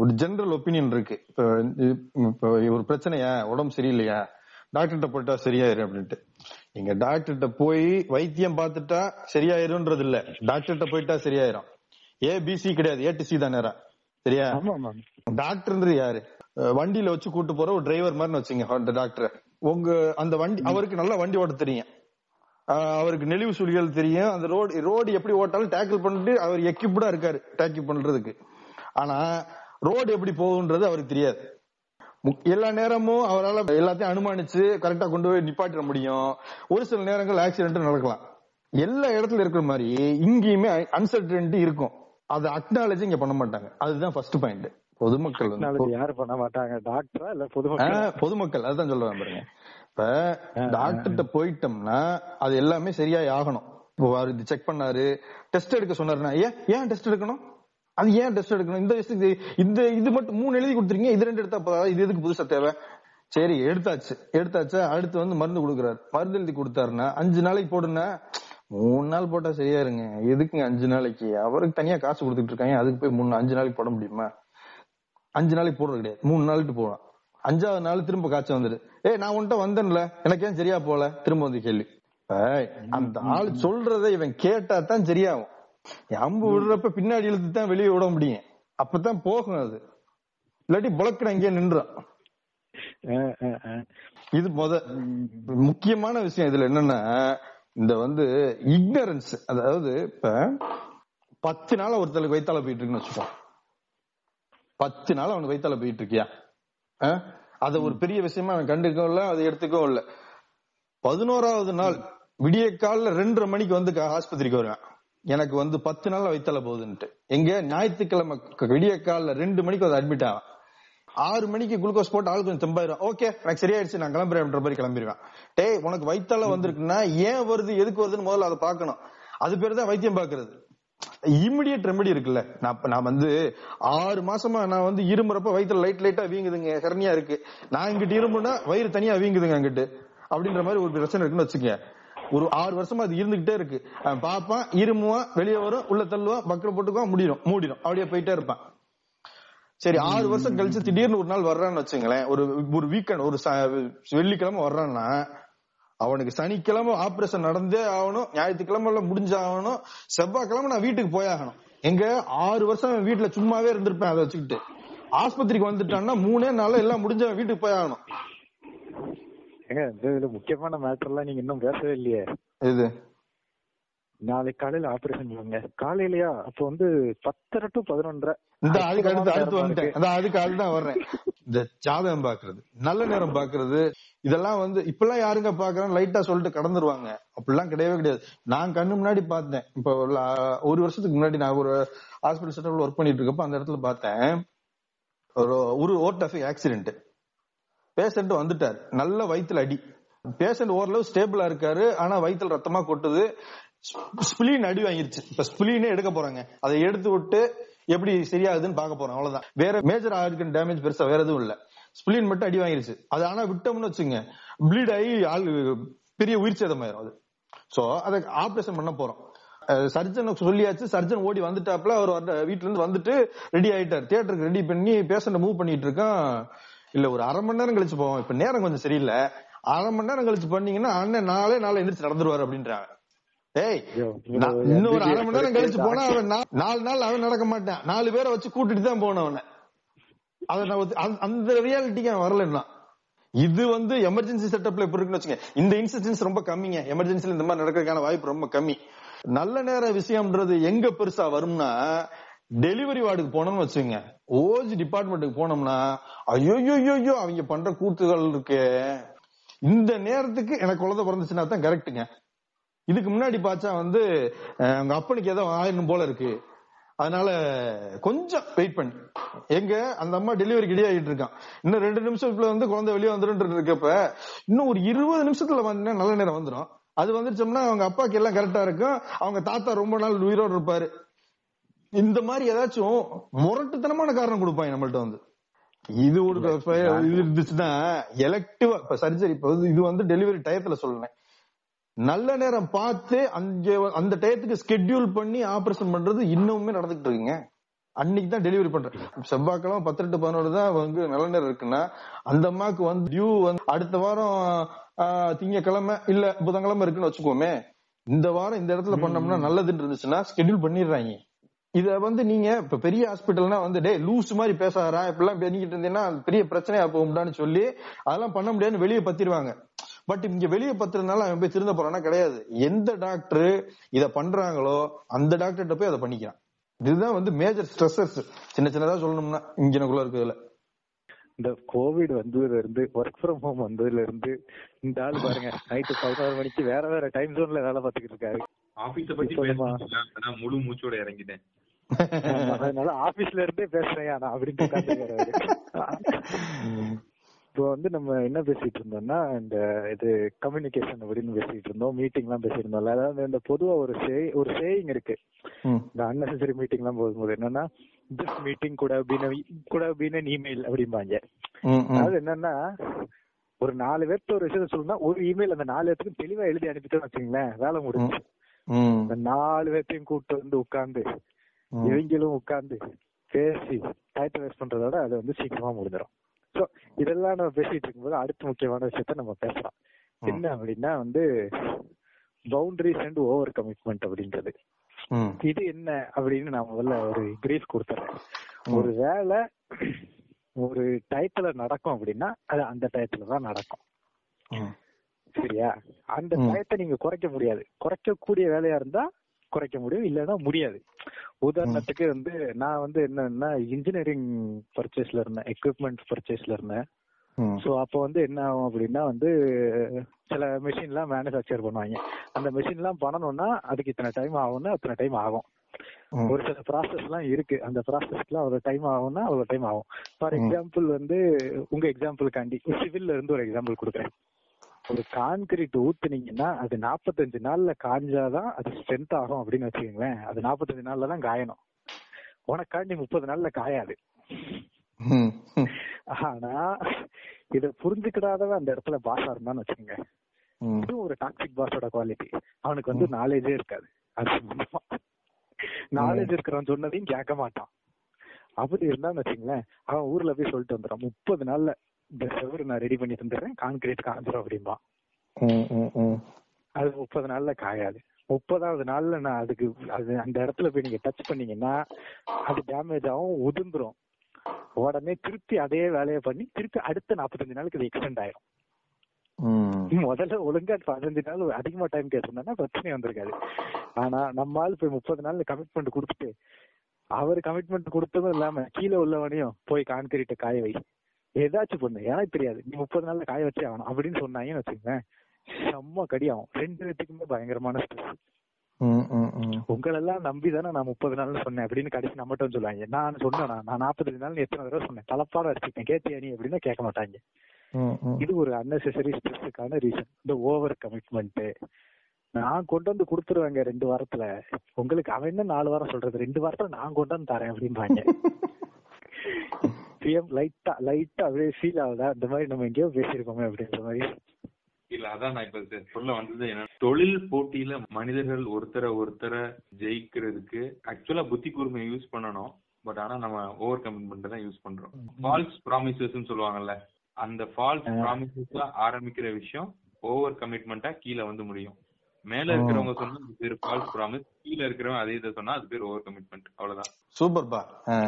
ஒரு ஜென்ரல் ஒப்பீனியன் இருக்கு. இப்ப ஒரு பிரச்சனையா? உடம்பு சரியில்லையா? டாக்டர்கிட்ட போயிட்டா சரியாயிரும் அப்படின்ட்டு. நீங்க டாக்டர்கிட்ட போய் வைத்தியம் பார்த்துட்டா சரியாயிரும்ன்றது இல்ல டாக்டர்கிட்ட போயிட்டா சரியாயிரும். ஏ பிசி கிடையாது. ஏ டு சி தான் நேரம் சரியா? டாக்டர்ன்றது யாரு? வண்டியில வச்சு கூட்டு போற ஒரு டிரைவர் மாதிரி வச்சுங்க அந்த டாக்டர். உங்க அந்த வண்டி அவருக்கு நல்லா வண்டி ஓட்ட தெரியும். அவருக்கு நெளிவு சுழிகள் தெரியும். அந்த ரோடு ரோடு எப்படி ஓட்டாலும் டேக்கிள் பண்ணிட்டு அவர் எக்யூப்டா இருக்காரு டேக்கிள் பண்றதுக்கு. ஆனா ரோடு எப்படி போகுன்றது அவருக்கு தெரியாது. எல்லா நேரமும் அவரால் எல்லாத்தையும் அனுமானிச்சு கரெக்டா கொண்டு போய் நிப்பாட்டிட முடியும். ஒரு சில நேரங்கள் ஆக்சிடென்ட் நடக்கலாம். எல்லா இடத்துல இருக்கிற மாதிரி இங்கேயுமே அன்சர்டனிட்டி இருக்கும். அதை அக்னாலஜி இங்க பண்ண மாட்டாங்க. அதுதான் ஃபர்ஸ்ட் பாயிண்ட் பொதுமக்கள் வந்து யாரும் பண்ண மாட்டாங்க? டாக்டரா இல்ல பொதுமக்கள்? பொதுமக்கள். அதுதான் சொல்லுவேன் பாருங்க. இப்ப டாக்டர்கிட்ட போயிட்டோம்னா அது எல்லாமே சரியாய் ஆகணும். இப்போ செக் பண்ணாரு. டெஸ்ட் எடுக்க சொன்னாருன்னா ஏன் ஏன் டெஸ்ட் எடுக்கணும்? அது ஏன் டெஸ்ட் எடுக்கணும்? இந்த வயசுக்கு இந்த இது மட்டும் மூணு எழுதி கொடுத்துருங்க இது ரெண்டு எடுத்தா போதாதா? இது எதுக்கு புதுசா தேவை? சரி எடுத்தாச்சு. எடுத்தாச்சா? அடுத்து வந்து மருந்து கொடுக்குறாரு. மருந்து எழுதி கொடுத்தாருன்னா அஞ்சு நாளைக்கு போடுனா மூணு நாள் போட்டா சரியா இருங்க. எதுக்குங்க அஞ்சு நாளைக்கு? அவருக்கு தனியா காசு கொடுத்துட்டு இருக்காங்க. அதுக்கு போய் மூணு அஞ்சு நாளைக்கு போட முடியுமா? அஞ்சு நாளைக்கு போடுறது கிடையாது. மூணு நாளைக்கு போகலாம். அஞ்சாவது நாள் திரும்ப காய்ச்சல் வந்துடு ஏய் நான் உன்கிட்ட வந்தேன்ல. எனக்கு ஏன் சரியா போல திரும்ப வந்து கேள்வி அந்த ஆள் சொல்றதை இவன் கேட்டா தான் சரியாகும். அம்பு விடுறப்ப பின்னாடி இழுத்து தான் வெளியே விட முடியும். அப்பதான் போகும் அது. இல்லாட்டி புழக்கட அஹ் அஹ். இது முத முக்கியமான விஷயம் இதுல என்னன்னா இந்த வந்து இக்னரன்ஸ் அதாவது இப்ப பத்து நாள் ஒருத்தருக்கு வைத்தால போயிட்டு இருக்குன்னு வச்சுக்கோ பத்து நாள் அவனுக்கு வைத்தால போயிட்டு இருக்கியா? அத ஒரு பெரிய விஷயமா அவன் கண்டுக்கவும் இல்ல அதை எடுத்துக்கவும் இல்ல. பதினோராவது நாள் விடிய காலைல ரெண்டரை மணிக்கு வந்து ஆஸ்பத்திரிக்கு வருவேன். எனக்கு வந்து பத்து நாள் வைத்தால போகுதுன்ட்டு. எங்க? ஞாயிற்றுக்கிழமை விடிய காலைல ரெண்டு மணிக்கு வந்து அட்மிட் ஆவேன். ஆறு மணிக்கு குளுக்கோஸ் போட்டு ஆள் கொஞ்சம் தெம்பாயிரும். ஓகே எனக்கு சரியாயிடுச்சு நான் கிளம்புறேன்ற மாதிரி கிளம்பிடுவேன். டேய் உனக்கு வைத்தால வந்திருக்குன்னா ஏன் வருது எதுக்கு வருதுன்னு முதல்ல அதை பார்க்கணும். அது பேர் தான் வைத்தியம் பாக்குறது இமிடியட் ரெமெடி இருக்குல்ல. நான் நான் வந்து ஆறு மாசமா நான் வந்து இருமுறப்ப வயித்துல லைட் லைட்டா வீங்குதுங்க. ஹெர்னியா இருக்கு. நான் இங்கிட்டு இருமுன்னா வயிறு தனியா வீங்குதுங்க அங்கிட்டு. அப்படின்ற மாதிரி ஒரு பிரச்சனை இருக்குன்னு வச்சுக்க ஒரு ஆறு வருஷமா அது இருந்துகிட்டே இருக்கு. பாப்பான் இருமுவான் வெளியே வரும் உள்ள தள்ளுவான் பக்கம் போட்டுக்குவான் முடிடும் மூடிடும் அப்படியே போயிட்டே இருப்பான். சரி ஆறு வருஷம் கழிச்சு திடீர்னு ஒரு நாள் வர்றான்னு வச்சுங்களேன். ஒரு ஒரு வீக்கெண்ட் ஒரு வெள்ளிக்கிழமை வர்றான்னா அவனுக்கு சனிக்கிழமை ஆபரேஷன் நடந்தே ஆகணும் ஞாயிற்றுக்கிழமை எல்லாம் முடிஞ்சாகணும் செவ்வாய்க்கிழமை நான் வீட்டுக்கு போயாகணும். எங்க ஆறு வருஷம் வீட்டுல சும்மாவே இருந்திருப்பேன் அதை வச்சுக்கிட்டு. ஆஸ்பத்திரிக்கு வந்துட்டான்னா மூணே நாள்ல எல்லாம் முடிஞ்சவன் வீட்டுக்கு போயாகணும். ஏங்க இந்த முக்கியமான மேட்டர் எல்லாம் நீங்க இன்னும் பேசவே இல்லையே. இது நாளைக்கு காலையில ஆபரேஷன் பண்ணுங்க. காலையிலயா? அப்போ வந்து பத்தரை டு பதினொன்றரை. இந்த அதுக்கு அடுத்து அடுத்து வந்துட்டேன். அதான் அதுக்கு அதுதான் வர்றேன். இந்த ஜாதகம் பாக்குறது நல்ல நேரம் பாக்குறது இதெல்லாம் வந்து இப்பெல்லாம் யாருங்க பாக்குறேன் லைட்டா சொல்லிட்டு கடந்துருவாங்க. அப்படிலாம் கிடையவே கிடையாது. நான் கண்ணு முன்னாடி பார்த்தேன். இப்ப ஒரு வருஷத்துக்கு முன்னாடி நான் ஒரு ஹாஸ்பிட்டல் செட்டப்ல ஒர்க் பண்ணிட்டு இருக்கப்ப அந்த இடத்துல பார்த்தேன். ஒரு ஒரு ஓர்ட் ஆக்சிடென்ட் பேஷண்ட் வந்துட்டார். நல்ல வயித்துல அடி. பேஷண்ட் ஓரளவு ஸ்டேபிளா இருக்காரு. ஆனா வயித்துல ரத்தமா கொட்டுது. ஸ்பிளீன் அடி வாங்கிருச்சு. இப்ப ஸ்பிளீனே எடுக்க போறாங்க. அதை எடுத்து விட்டு எப்படி சரியாகுதுன்னு பார்க்க போறோம். அவ்வளவுதான். வேற மேஜர் ஆர்கன் டேமேஜ் பெருசா வேற எதுவும் இல்ல. ஸ்பிலீன் மட்டும் அடி வாங்கிருச்சு. அது ஆனா விட்டோம்னு வச்சுங்க ப்ளீட் ஆகி ஆள் பெரிய உயிர் சேதம் ஆயிரும் அது. சோ அதை ஆபரேஷன் பண்ண போறோம். சர்ஜன் சொல்லியாச்சு. சர்ஜன் ஓடி வந்துட்டாப்ல அவர் வர- வீட்ல இருந்து வந்துட்டு ரெடி ஆயிட்டார். தியேட்டருக்கு ரெடி பண்ணி பேஷண்ட மூவ் பண்ணிட்டு இருக்கான். இல்ல ஒரு அரை மணி நேரம் கழிச்சு போவோம். இப்ப நேரம் கொஞ்சம் சரியில்லை. அரை மணி நேரம் கழிச்சு பண்ணீங்கன்னா அண்ணன் நாளே நாளை எந்திரிச்சு நடந்துருவாரு அப்படின்றாங்க. ஏய் ஒரு அரை மணி நேரம் கழிச்சு போனா அவன் நாலு நாள் அவன் நடக்க மாட்டான். நாலு பேரை வச்சு கூட்டிட்டு தான் போனவன் அத அந்த- ரியாலிட்டிக்கு அவன் வரலன்னா இது வந்து எமர்ஜென்சி செட்டப்ல எப்படி இருக்குன்னு வச்சுங்க இந்த இன்சிடென்ட்ஸ் ரொம்ப கம்மிங்க. எமர்ஜென்சில இந்த மாதிரி நடக்கிறதுக்கான வாய்ப்பு ரொம்ப கம்மி. நல்ல நேர விஷயம்ன்றது எங்க பெருசா வரும்னா டெலிவரி வார்டுக்கு போனோம்னு வச்சுங்க ஓஜி டிபார்ட்மெண்ட்டுக்கு போனோம்னா ஐயோ ஐயோ அவங்க பண்ற கூத்துகள் இருக்கே. இந்த நேரத்துக்கு எனக்கு குழந்தை பிறந்துச்சுன்னா தான் கரெக்ட்டுங்க இதுக்கு முன்னாடி பார்த்தா வந்து அஹ், உங்க அப்பனுக்கு ஏதோ ஆயிரம் போல இருக்கு. அதனால கொஞ்சம் வெயிட் பண்ணி. எங்க? அந்த அம்மா டெலிவரி ரெடி ஆகிட்டு இருக்கான். இன்னும் ரெண்டு நிமிஷத்துல வந்து குழந்தை வெளியே வந்துடும் இருக்கப்ப இன்னும் ஒரு இருபது நிமிஷத்துல வந்து நல்ல நேரம் வந்துடும் அது வந்துருச்சோம்னா அவங்க அப்பாக்கு எல்லாம் கரெக்டா இருக்கும். அவங்க தாத்தா ரொம்ப நாள் உயிரோடு இருப்பாரு. இந்த மாதிரி ஏதாச்சும் முரட்டுத்தனமான காரணம் கொடுப்பாங்க நம்மள்ட்ட வந்து. இது ஒரு இது இருந்துச்சுன்னா எலக்டிவா இப்ப சர்ஜரி இப்ப வந்து இது வந்து டெலிவரி டயத்துல சொல்றேன் நல்ல நேரம் பார்த்து அங்க அந்த டயத்துக்கு ஸ்கெட்யூல் பண்ணி ஆபரேஷன் பண்றது இன்னுமே நடந்துகிட்டு இருக்குங்க. அன்னைக்கு தான் டெலிவரி பண்றேன். செவ்வாய்க்கிழமை பத்திரெட்டு பதினோரு தான் வந்து நல்ல நேரம் இருக்குன்னா அந்த அம்மாக்கு வந்து டியூ வந்து அடுத்த வாரம் திங்கக்கிழமை இல்ல புதன்கிழமை இருக்குன்னு வச்சுக்கோமே இந்த வாரம் இந்த இடத்துல பண்ணோம்னா நல்லதுன்னு இருந்துச்சுன்னா ஸ்கெட்யூல் பண்ணிடுறாங்க. இத வந்து நீங்க இப்ப பெரிய ஹாஸ்பிட்டல்னா வந்து டே லூஸ் மாதிரி பேசாரா இப்பெல்லாம் பண்ணிக்கிட்டு இருந்தீங்கன்னா பெரிய பிரச்சனையா போகும்டான்னு சொல்லி அதெல்லாம் பண்ண முடியாதுன்னு வெளியே பத்திருவாங்க. பட் இங்க வெளியே பத்துறதுனால அவன் போய் திருந்த போறானா கிடையாது. எந்த டாக்டர் இத பண்றாங்களோ அந்த டாக்டர்கிட்ட போய் அதை பண்ணிக்கிறான். இதுதான் வந்து மேஜர் ஸ்ட்ரெஸ்ஸஸ் சின்ன சின்னதா சொல்லணும்னா இங்கனக்குள்ள இருக்கிறதுல. இந்த கோவிட் வந்ததுல இருந்து ஒர்க் ஃப்ரம் ஹோம் வந்ததுல இருந்து இந்த ஆள் பாருங்க நைட்டு பதினோரு மணிக்கு வேற வேற டைம் ஜோன்ல வேலை பார்த்துக்கிட்டு இருக்காரு. ஆபீஸ பத்தி பேசணும் முழு மூச்சோட இறங்கிட்டேன். அதனால ஆபீஸ்ல இருந்தே பேசுறேன் நான் அப்படின்னு இப்போ வந்து நம்ம என்ன பேசிட்டு இருந்தோம்னா இந்த இது கம்யூனிகேஷன் அப்படின்னு பேசிட்டு இருந்தோம் மீட்டிங் எல்லாம் பேசிட்டு இருந்தோம்ல. அதாவது இந்த பொதுவா ஒரு சே ஒரு சேயிங் இருக்கு. இந்த அன்னெசரி மீட்டிங் எல்லாம் போகும்போது என்னன்னா திஸ் மீட்டிங் கூட பீன கூட பீன இமெயில் அப்படிம்பாங்க. அதாவது என்னன்னா ஒரு நாலு பேர்த்த ஒரு விஷயத்த சொல்லணும்னா ஒரு இமெயில் அந்த நாலு பேர்த்துக்கும் தெளிவா எழுதி அனுப்பிட்டோம்னு வச்சுங்களேன் வேலை முடிஞ்சு. ம், அந்த நாலு பேர்த்தையும் கூப்பிட்டு வந்து உட்கார்ந்து. இவங்களும் உட்கார்ந்து பேசி டயத்தை வேஸ்ட் பண்றதோட அது வந்து சீக்கிரமா முடிஞ்சிடும் சோ இதெல்லாம் நம்ம பேசிட்டு இருக்கும்போது அடுத்த முக்கியமான விஷயத்த நம்ம பேசலாம். என்ன அப்படின்னா வந்து பவுண்டரிஸ் அண்ட் ஓவர் கமிட்மெண்ட் அப்படின்றது. இது என்ன அப்படின்னு நான் முதல்ல ஒரு பிரீஃப் கொடுத்துறேன். ஒரு வேலை ஒரு டயத்துல நடக்கும் அப்படின்னா அது அந்த டயத்துல தான் நடக்கும். சரியா? அந்த. டயத்தை நீங்க குறைக்க முடியாது. குறைக்கக்கூடிய வேலையா இருந்தா குறைக்க முடியும் இல்லைன்னா முடியாது. உதாரணத்துக்கு வந்து நான் வந்து என்னன்னா இன்ஜினியரிங் பர்ச்சேஸ்ல இருந்தேன் எக்யூப்மெண்ட் பர்ச்சேஸ்ல இருந்தேன். சோ அப்போ வந்து என்ன ஆகும் அப்படின்னா வந்து சில மிஷின் எல்லாம் மேனுஃபேக்சர் பண்ணுவாங்க. அந்த மிஷின் எல்லாம் பண்ணணும்னா அதுக்கு இத்தனை டைம் ஆகும்னா அத்தனை டைம் ஆகும். ஒரு சில ப்ராசஸ் எல்லாம் இருக்கு. அந்த ப்ராசஸ்க்குலாம் அவ்வளவு டைம் ஆகும்னா அவ்வளவு டைம் ஆகும். ஃபார். எக்ஸாம்பிள் வந்து உங்க எக்ஸாம்பிளுக்காண்டி சிவில்ல இருந்து ஒரு எக்ஸாம்பிள் கொடுக்குறேன். ஒரு கான்கிரீட் ஊத்துனீங்கன்னா அது 45 நாள்ல காஞ்சாதான் அது ஸ்ட்ரென்த் ஆகும் அப்படின்னு வச்சுக்கோங்களேன். அது 45 நாள்ல தான் காயணும். உனக்காண்டி முப்பது நாள்ல காயாது. ஆனா இத புரிஞ்சுக்கிடாதவன் அந்த இடத்துல பாஸா இருந்தான்னு வச்சுக்கோங்க. இதுவும் ஒரு டாக்ஸிக் பாஸோட குவாலிட்டி அவனுக்கு வந்து நாலேஜே இருக்காது. அது நாலேஜ் இருக்கிறவன் சொன்னதையும் கேட்க மாட்டான். அப்படி இருந்தான்னு வச்சுங்களேன் அவன் ஊர்ல போய் சொல்லிட்டு வந்துடும் முப்பது நாள்ல இந்த செவரு நான் ரெடி பண்ணி தந்துடுறேன். கான்கிரீட் காஞ்சிரும் அப்படிம்பா. அது முப்பது நாள்ல காயாது. முப்பதாவது நாள்ல நான் அதுக்கு அது அந்த இடத்துல போய் நீங்க டச் பண்ணீங்கன்னா அது டேமேஜ் ஆகும் உதிர்ந்துரும். உடனே திருப்பி அதே வேலையை பண்ணி திருப்பி அடுத்த 45 நாளுக்கு இது எக்ஸ்டெண்ட் ஆயிரும். முதல்ல ஒழுங்கா பதினஞ்சு நாள் அதிகமா டைம் கேட்டிருந்தா பிரச்சனை வந்திருக்காது. ஆனா நம்ம ஆள் போய் முப்பது நாள்ல கமிட்மெண்ட் கொடுத்துட்டு அவர் கமிட்மெண்ட் கொடுத்ததும் இல்லாம கீழே உள்ளவனையும் போய் கான்கிரீட்டை காய வை. ஏதாச்சும் பண்ணு. எனக்கு தெரியாது நீ முப்பது நாள்ல காய வச்சே ஆகணும். அப்படின்னு சொன்னாங்கன்னு வச்சுக்கோங்க செம்ம கடி ஆகும். ரெண்டு பேத்துக்குமே பயங்கரமான ஸ்ட்ரெஸ். உங்களெல்லாம் நம்பி தானே நான் முப்பது நாள்னு சொன்னேன் அப்படின்னு கடைசி நம்மகிட்ட சொல்லுவாங்க. நான் சொன்னேன் நான் நாற்பத்தஞ்சு நாள் எத்தனை தடவை சொன்னேன்? தலப்பாட அடிச்சுட்டேன் கேட்டியா நீ அப்படின்னா கேட்க மாட்டாங்க. இது ஒரு அன்னெசரி ஸ்ட்ரெஸ்ஸுக்கான ரீசன் இந்த ஓவர் கமிட்மெண்ட் நான் கொண்டு வந்து கொடுத்துருவேங்க ரெண்டு வாரத்துல. உங்களுக்கு அவன் என்ன நாலு வாரம் சொல்றது? ரெண்டு வாரத்துல நான் கொண்டு வந்து தரேன் அப்படிம்பாங்க. [LAUGHS] பிஎம் லைட்டா லைட்டா அப்படியே ஃபீல் ஆகுதா? இந்த மாதிரி நம்ம எங்கேயோ பேசியிருக்கோமே அப்படின்ற மாதிரி. இல்ல அதான் நான் இப்ப சொல்ல வந்தது என்ன தொழில் போட்டியில மனிதர்கள் ஒருத்தரை ஒருத்தரை ஜெயிக்கிறதுக்கு ஆக்சுவலா புத்தி கூர்மையை யூஸ் பண்ணணும். பட் ஆனா நம்ம ஓவர் கமிட்மெண்ட் தான் யூஸ் பண்றோம். ஃபால்ஸ் ப்ராமிசஸ் சொல்லுவாங்கல்ல அந்த ஃபால்ஸ் ப்ராமிசஸ்ல ஆரம்பிக்கிற விஷயம் ஓவர் கமிட்மெண்டா கீழே வந்து முடியும். மேல இருக்கிறவங்க சொன்னா அது பேர் ஃபால்ஸ் ப்ராமிஸ் கீழே இருக்கிறவங்க அதே இதை சொன்னா அது பேர் ஓவர் கமிட்மெண்ட் அவ்வளவுதான் சூப்பர்ப்பா ஆ.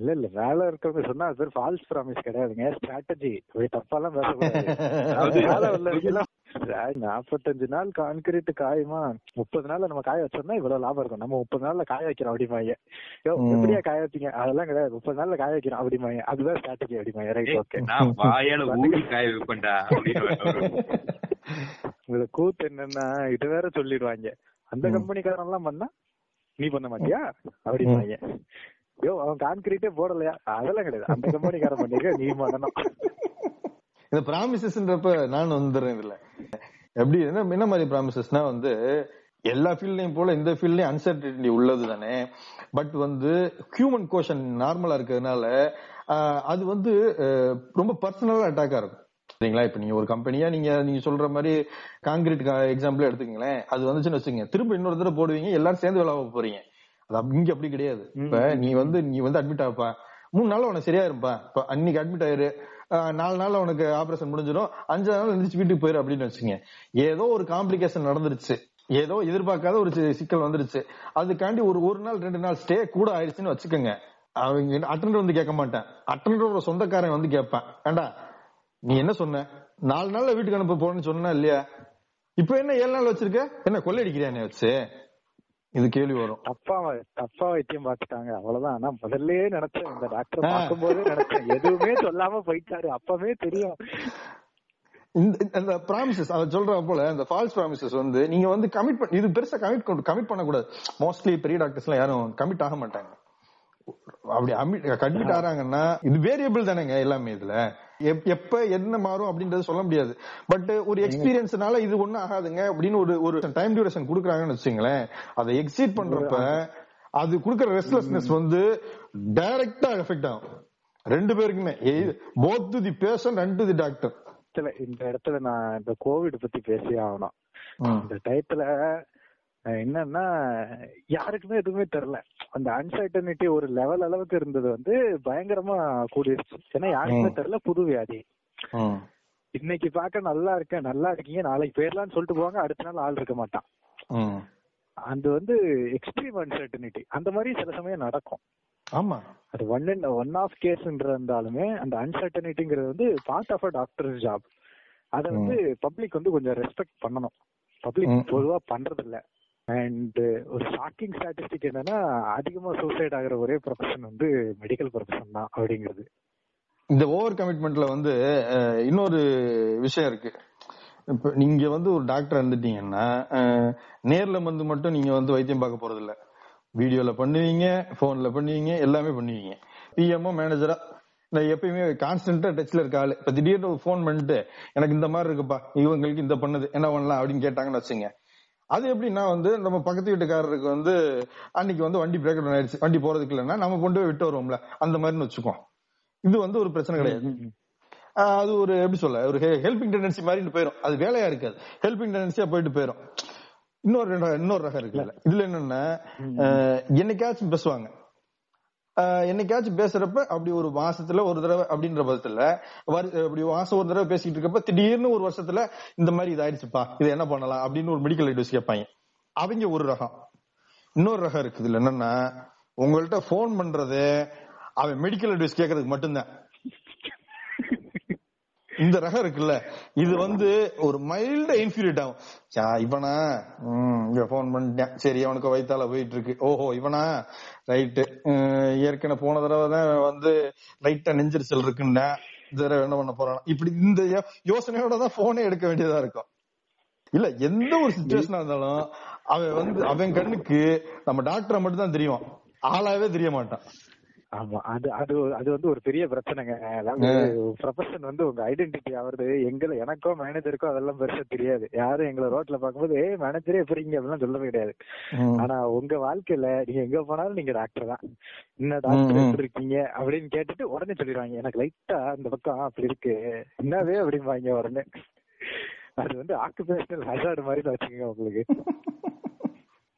இல்ல இல்ல வேலை இருக்கவங்க சொன்னா அது பேர் ஃபால்ஸ் ப்ராமிஸ் கிடையாதுங்க. ஸ்ட்ராட்டஜி தப்பாலாம் பேசக்கூடாது. [LAUGHS] நாற்பத்தஞ்சு நாள் கான்கிரீட் காயுமா முப்பது நாள்ல நம்ம காய வச்சோம்னா இவ்வளவு லாபம் இருக்கும். நம்ம முப்பது நாள்ல காய வைக்கிறோம் அப்படிமாங்க யோ. எப்படியா காய வைப்பீங்க? அதெல்லாம் கிடையாது. முப்பது நாள்ல காய வைக்கிறோம் அப்படிமாங்க அதுதான் ஸ்ட்ராட்டஜி அப்படிமாங்க ரைட் ஓகே நான் வாயால [LAUGHS] ஊடி காய வைப்பேன்டா. இதுல கூத்து என்னன்னா இது வேற சொல்லிடுவாங்க. அந்த. கம்பெனிக்காரன் எல்லாம் பண்ணா நீ பண்ண மாட்டியா? அப்படிம்பாங்க. யோ அவன் கான்கிரீட்டே போடலையா? அதெல்லாம் கிடையாது. அந்த கம்பெனிக்காரன் பண்ணிக்க நீ பண்ணணும். இந்த ப்ராமிசஸ்ன்றப்ப நான் வந்துடுறேன் இதுல எப்படி என்ன என்ன மாதிரி ப்ராமிசஸ்னா வந்து எல்லா ஃபீல்ட்லயும் போல இந்த ஃபீல்ட்லயும் அன்சர்டனிட்டி உள்ளது தானே. பட் வந்து ஹியூமன் கோஷன் நார்மலா இருக்கிறதுனால அது வந்து ரொம்ப பர்சனலா அட்டாக்கா இருக்கும். சரிங்களா? இப்ப நீங்க ஒரு கம்பெனியா நீங்க நீங்க சொல்ற மாதிரி காங்கிரீட் எக்ஸாம்பிள் எடுத்துக்கங்களேன். அது வந்துச்சுன்னு வச்சுங்க திரும்ப இன்னொரு தடவை போடுவீங்க எல்லாரும் சேர்ந்து விளாட போறீங்க. அது இங்க அப்படி கிடையாது. இப்ப நீ வந்து நீ வந்து அட்மிட் ஆப்பா மூணு நாள் உனக்கு சரியா இருப்பா இப்ப அன்னைக்கு அட்மிட் ஆயிரு. நாலு நாள்ல உனக்கு ஆபரேஷன் முடிஞ்சிடும் அஞ்சு நாள் எந்திரிச்சு வீட்டுக்கு போயிரு அப்படின்னு வச்சுங்க ஏதோ ஒரு காம்ப்ளிகேஷன் நடந்துருச்சு. ஏதோ எதிர்பார்க்காத ஒரு சிக்கல் வந்துருச்சு. அதுக்காண்டி ஒரு ஒரு நாள் ரெண்டு நாள் ஸ்டே கூட ஆயிடுச்சுன்னு வச்சுக்கோங்க. அவங்க அட்டண்டர் வந்து கேட்க மாட்டேன். அட்டண்டரோட சொந்தக்காரன் வந்து கேட்பேன். ஏண்டா நீ என்ன சொன்ன? நாலு நாள்ல வீட்டுக்கு அனுப்ப போறேன்னு சொன்னா இல்லையா? இப்ப என்ன ஏழு நாள் வச்சிருக்க? என்ன கொள்ளையடிக்கிறியா வச்சு? இது கேள்வி வரும். தப்பா தப்பா வைத்தியம் பார்த்துட்டாங்க. அவ்வளவுதான். ஆனா முதல்லயே நினைச்சேன். இந்த டாக்டர். பார்க்கும்போதே நினைச்சேன். எதுவுமே சொல்லாம போயிட்டாரு. அப்பவே தெரியும். இந்த ப்ராமிசஸ் அதை சொல்ற போல இந்த ஃபால்ஸ் ப்ராமிசஸ் வந்து நீங்க வந்து கமிட் பண்ண இது பெருசா கமிட் கமிட் பண்ணக்கூடாது. மோஸ்ட்லி பெரிய டாக்டர்ஸ் எல்லாம் யாரும் கமிட் ஆக மாட்டாங்க. அப்படி கமிட் ஆறாங்கன்னா இது வேரியபிள் தானேங்க எல்லாமே இதுல. எப்ப என்ன மாறும் அப்படின்றது சொல்ல முடியாது. பட் ஒரு எக்ஸ்பீரியன்ஸ்னால இது ஒண்ணும் ஆகாதுங்க அப்படின்னு ஒரு ஒரு டைம் டியூரேஷன் குடுக்குறாங்கன்னு வச்சுங்களேன் அதை எக்ஸீட் பண்றப்ப அது குடுக்குற ரெஸ்ட்லெஸ்னஸ் வந்து டைரக்டா எஃபெக்ட் ஆகும். ரெண்டு பேருக்குமே. Both the patient and the doctor இந்த இடத்துல நான் இந்த கோவிட் பத்தி பேசி ஆகணும். இந்த டயத்துல அஹ், என்னன்னா யாருக்குமே எதுவுமே தெரியல. அந்த அன்சர்டனிட்டி ஒரு லெவல் அளவுக்கு இருந்தது வந்து பயங்கரமா கூடிருச்சு. ஏன்னா யாருக்குமே. தெரியல புது வியாதி. இன்னைக்கு பார்க்க நல்லா இருக்கேன் நல்லா இருக்கீங்க நாளைக்கு போயிடலாம்னு சொல்லிட்டு போவாங்க அடுத்த நாள் ஆள் இருக்க மாட்டான். அது வந்து எக்ஸ்ட்ரீம் அன்சர்டனிட்டி அந்த மாதிரி சில சமயம் நடக்கும். ஆமா. அது ஒன் அண்ட் ஒன் ஆஃப் கேஸ்ன்ற இருந்தாலுமே அந்த அன்சர்டனிட்டிங்கிறது வந்து part of a doctor job அத வந்து பப்ளிக் வந்து கொஞ்சம் ரெஸ்பெக்ட் பண்ணணும். பப்ளிக். பொதுவா பண்றது இல்ல அண்ட் uh, ஒரு ஷாக்கிங் ஸ்டாட்டிஸ்டிக் என்னன்னா அதிகமா சூசைட் ஆகிற ஒரே ப்ரொஃபஷன் வந்து மெடிக்கல் ப்ரொஃபஷன் தான் அப்படிங்கிறது. இந்த ஓவர் கமிட்மெண்ட்ல வந்து இன்னொரு விஷயம் இருக்கு. இப்ப நீங்க வந்து ஒரு டாக்டர் இருந்துட்டீங்கன்னா நேர்ல வந்து மட்டும் நீங்க வந்து வைத்தியம் பார்க்க போறது இல்ல வீடியோல பண்ணுவீங்க போன்ல பண்ணுவீங்க எல்லாமே பண்ணுவீங்க. பிஎம்ஓ மேனேஜரா நான் எப்பயுமே கான்ஸ்டன்டா டச்ல இருக்க ஆளு. இப்ப திடீர்னு ஒரு ஃபோன் பண்ணிட்டு எனக்கு இந்த மாதிரி இருக்குப்பா இவங்களுக்கு இந்த பண்ணுது என்ன பண்ணலாம்? அப்படின்னு கேட்டாங்கன்னு வச்சுங்க அது எப்படின்னா வந்து நம்ம பக்கத்து வீட்டுக்காரருக்கு வந்து அன்னைக்கு வந்து வண்டி பிரேக் டவுன் ஆயிடுச்சு. வண்டி போறதுக்கு இல்லைன்னா நம்ம கொண்டு போய் விட்டு வருவோம்ல. அந்த மாதிரின்னு வச்சுக்கோ. இது வந்து ஒரு பிரச்சனை கிடையாது. அது ஒரு எப்படி சொல்ல ஒரு ஹெல்பிங் டெண்டன்சி மாதிரி போயிடும் அது வேலையா இருக்காது. ஹெல்பிங் டெண்டன்சியா போயிட்டு போயிடும் இன்னொரு இன்னொரு ரகம் இருக்கு இதுல. என்னன்னா என்னைக்காச்சும் பேசுவாங்க. என்னைக்காச்சும் பேசுறப்ப அப்படி ஒரு மாசத்துல ஒரு தடவை அப்படின்ற பட்சத்துல அப்படி மாசம் ஒரு தடவை பேசிட்டு இருக்கப்ப திடீர்னு ஒரு வருஷத்துல இந்த மாதிரி இதாயிடுச்சுப்பா இது என்ன பண்ணலாம் அப்படின்னு ஒரு மெடிக்கல் அட்வைஸ் கேட்பாங்க. அவங்க ஒரு ரகம். இன்னொரு ரகம் இருக்குது இதுல என்னன்னா உங்கள்ட்ட போன் பண்றது அவன் மெடிக்கல் அட்வைஸ் கேட்கறதுக்கு மட்டும்தான். இந்த ரகம் இருக்குல்ல இது வந்து ஒரு மைல்டா இன்ஃபீரியட் ஆகும். இவனா? ம், இங்க போன் பண்ணிட்டேன். சரி அவனுக்கு வயித்தால போயிட்டு இருக்கு ஓஹோ இவனா? ரைட்டு ஏற்கனவே போன தடவை தான் வந்து லைட்டா நெஞ்சரிச்சல் இருக்குன்னா இந்த தடவை என்ன பண்ண போறான்? இப்படி இந்த யோசனையோட தான் போனே எடுக்க வேண்டியதா இருக்கும். இல்ல எந்த ஒரு சுச்சுவேஷனா இருந்தாலும் அவன் வந்து அவன் கண்ணுக்கு நம்ம டாக்டரை மட்டும் தான் தெரியும். ஆளாவே தெரிய மாட்டான். ஆமா அது அது அது வந்து ஒரு பெரிய பிரச்சனைங்க. அதாவது ப்ரொஃபஷன் வந்து உங்க ஐடென்டிட்டி ஆவறது எங்களை எனக்கோ மேனேஜருக்கோ அதெல்லாம் பெருசா தெரியாது. யாரும் எங்களை ரோட்ல பார்க்கும்போது ஏ மேனேஜரே எப்படிங்க அப்படிலாம் சொல்றது கிடையாது. ஆனா உங்க வாழ்க்கையில நீங்க எங்க போனாலும் நீங்க டாக்டர் தான். என்ன டாக்டர். எப்படி இருக்கீங்க? அப்படின்னு கேட்டுட்டு உடனே சொல்லிடுவாங்க. எனக்கு லைட்டா இந்த பக்கம் அப்படி இருக்கு. என்னவே அப்படிம்பாங்க உடனே. அது வந்து ஆக்குபேஷனல் ஹசார்டு மாதிரி தான் வச்சுக்கோங்க உங்களுக்கு.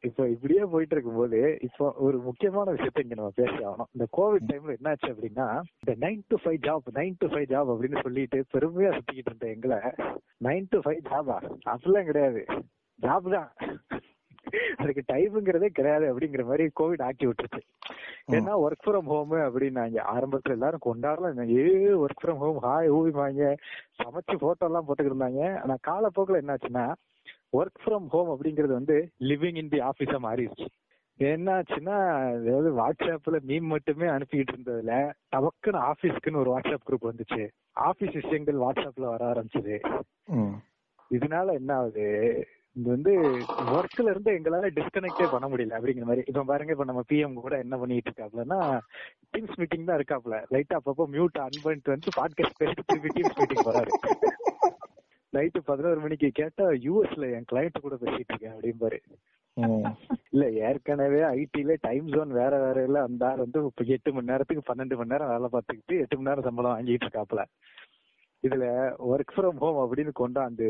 இப்போ இப்படியே போயிட்டு இருக்கும்போது இப்போ ஒரு முக்கியமான விஷயத்த இங்க நம்ம பேசி ஆகணும் இந்த கோவிட் டைம்ல என்னாச்சு அப்படின்னா இந்த nine to five job nine to five job அப்படின்னு சொல்லிட்டு பெருமையா சுத்திக்கிட்டு இருந்த எங்களை நைன் டு ஃபைவ் ஜாபா அப்படிலாம் கிடையாது. ஜாப் தான். அதுக்கு டைம்ங்கிறதே கிடையாது அப்படிங்கிற மாதிரி கோவிட் ஆக்கி விட்டுருச்சு. ஏன்னா ஒர்க் ஃப்ரம் ஹோம் அப்படின்னாங்க. ஆரம்பத்துல எல்லாரும் கொண்டாடலாம். ஏ ஒர்க் ஃப்ரம் ஹோம் ஹாய் ஊவிமாங்க சமைச்சு போட்டோ எல்லாம் போட்டுக்கிட்டு இருந்தாங்க. ஆனா காலப்போக்கில் என்னாச்சுன்னா ஒர்க் ஃப்ரம் ஹோம் அப்படிங்கிறது வந்து லிவிங் இன் தி ஆபீஸா மாறிடுச்சு. என்னாச்சுன்னா அதாவது வாட்ஸ்அப்ல மீம் மட்டுமே அனுப்பிக்கிட்டு இருந்ததுல டபக்குன்னு ஆபீஸ்க்குன்னு ஒரு வாட்ஸ்அப் குரூப் வந்துச்சு. ஆபீஸ் விஷயங்கள் வாட்ஸ்அப்ல வர ஆரம்பிச்சது. இதனால என்ன ஆகுது? இது வந்து ஒர்க்ல இருந்து எங்களால டிஸ்கனெக்டே பண்ண முடியல அப்படிங்கிற மாதிரி. இப்ப பாருங்க இப்ப நம்ம பிஎம் கூட என்ன பண்ணிட்டு இருக்காப்லன்னா டீம்ஸ் மீட்டிங் தான் இருக்காப்ல லைட்டா அப்பப்போ மியூட் அன் பண்ணிட்டு வந்து பாட்காஸ்ட் பேசிட்டு திருப்பி டீம்ஸ் மீட்டிங் போறாரு. நைட்டு பதினோரு மணிக்கு கேட்டா யூஎஸ்ல என் கிளையண்ட் கூட பேசிட்டு இருக்கேன் அப்படிம்பாரு. இல்ல ஏற்கனவே ஐடில டைம் ஜோன் வேற வேற இல்ல. அந்த ஆள் வந்து இப்ப எட்டு மணி நேரத்துக்கு பன்னெண்டு மணி நேரம் வேலை பார்த்துக்கிட்டு எட்டு மணி நேரம் சம்பளம் வாங்கிட்டு இருக்காப்ல இதுல ஒர்க் ஃப்ரம் ஹோம் அப்படின்னு கொண்டாந்து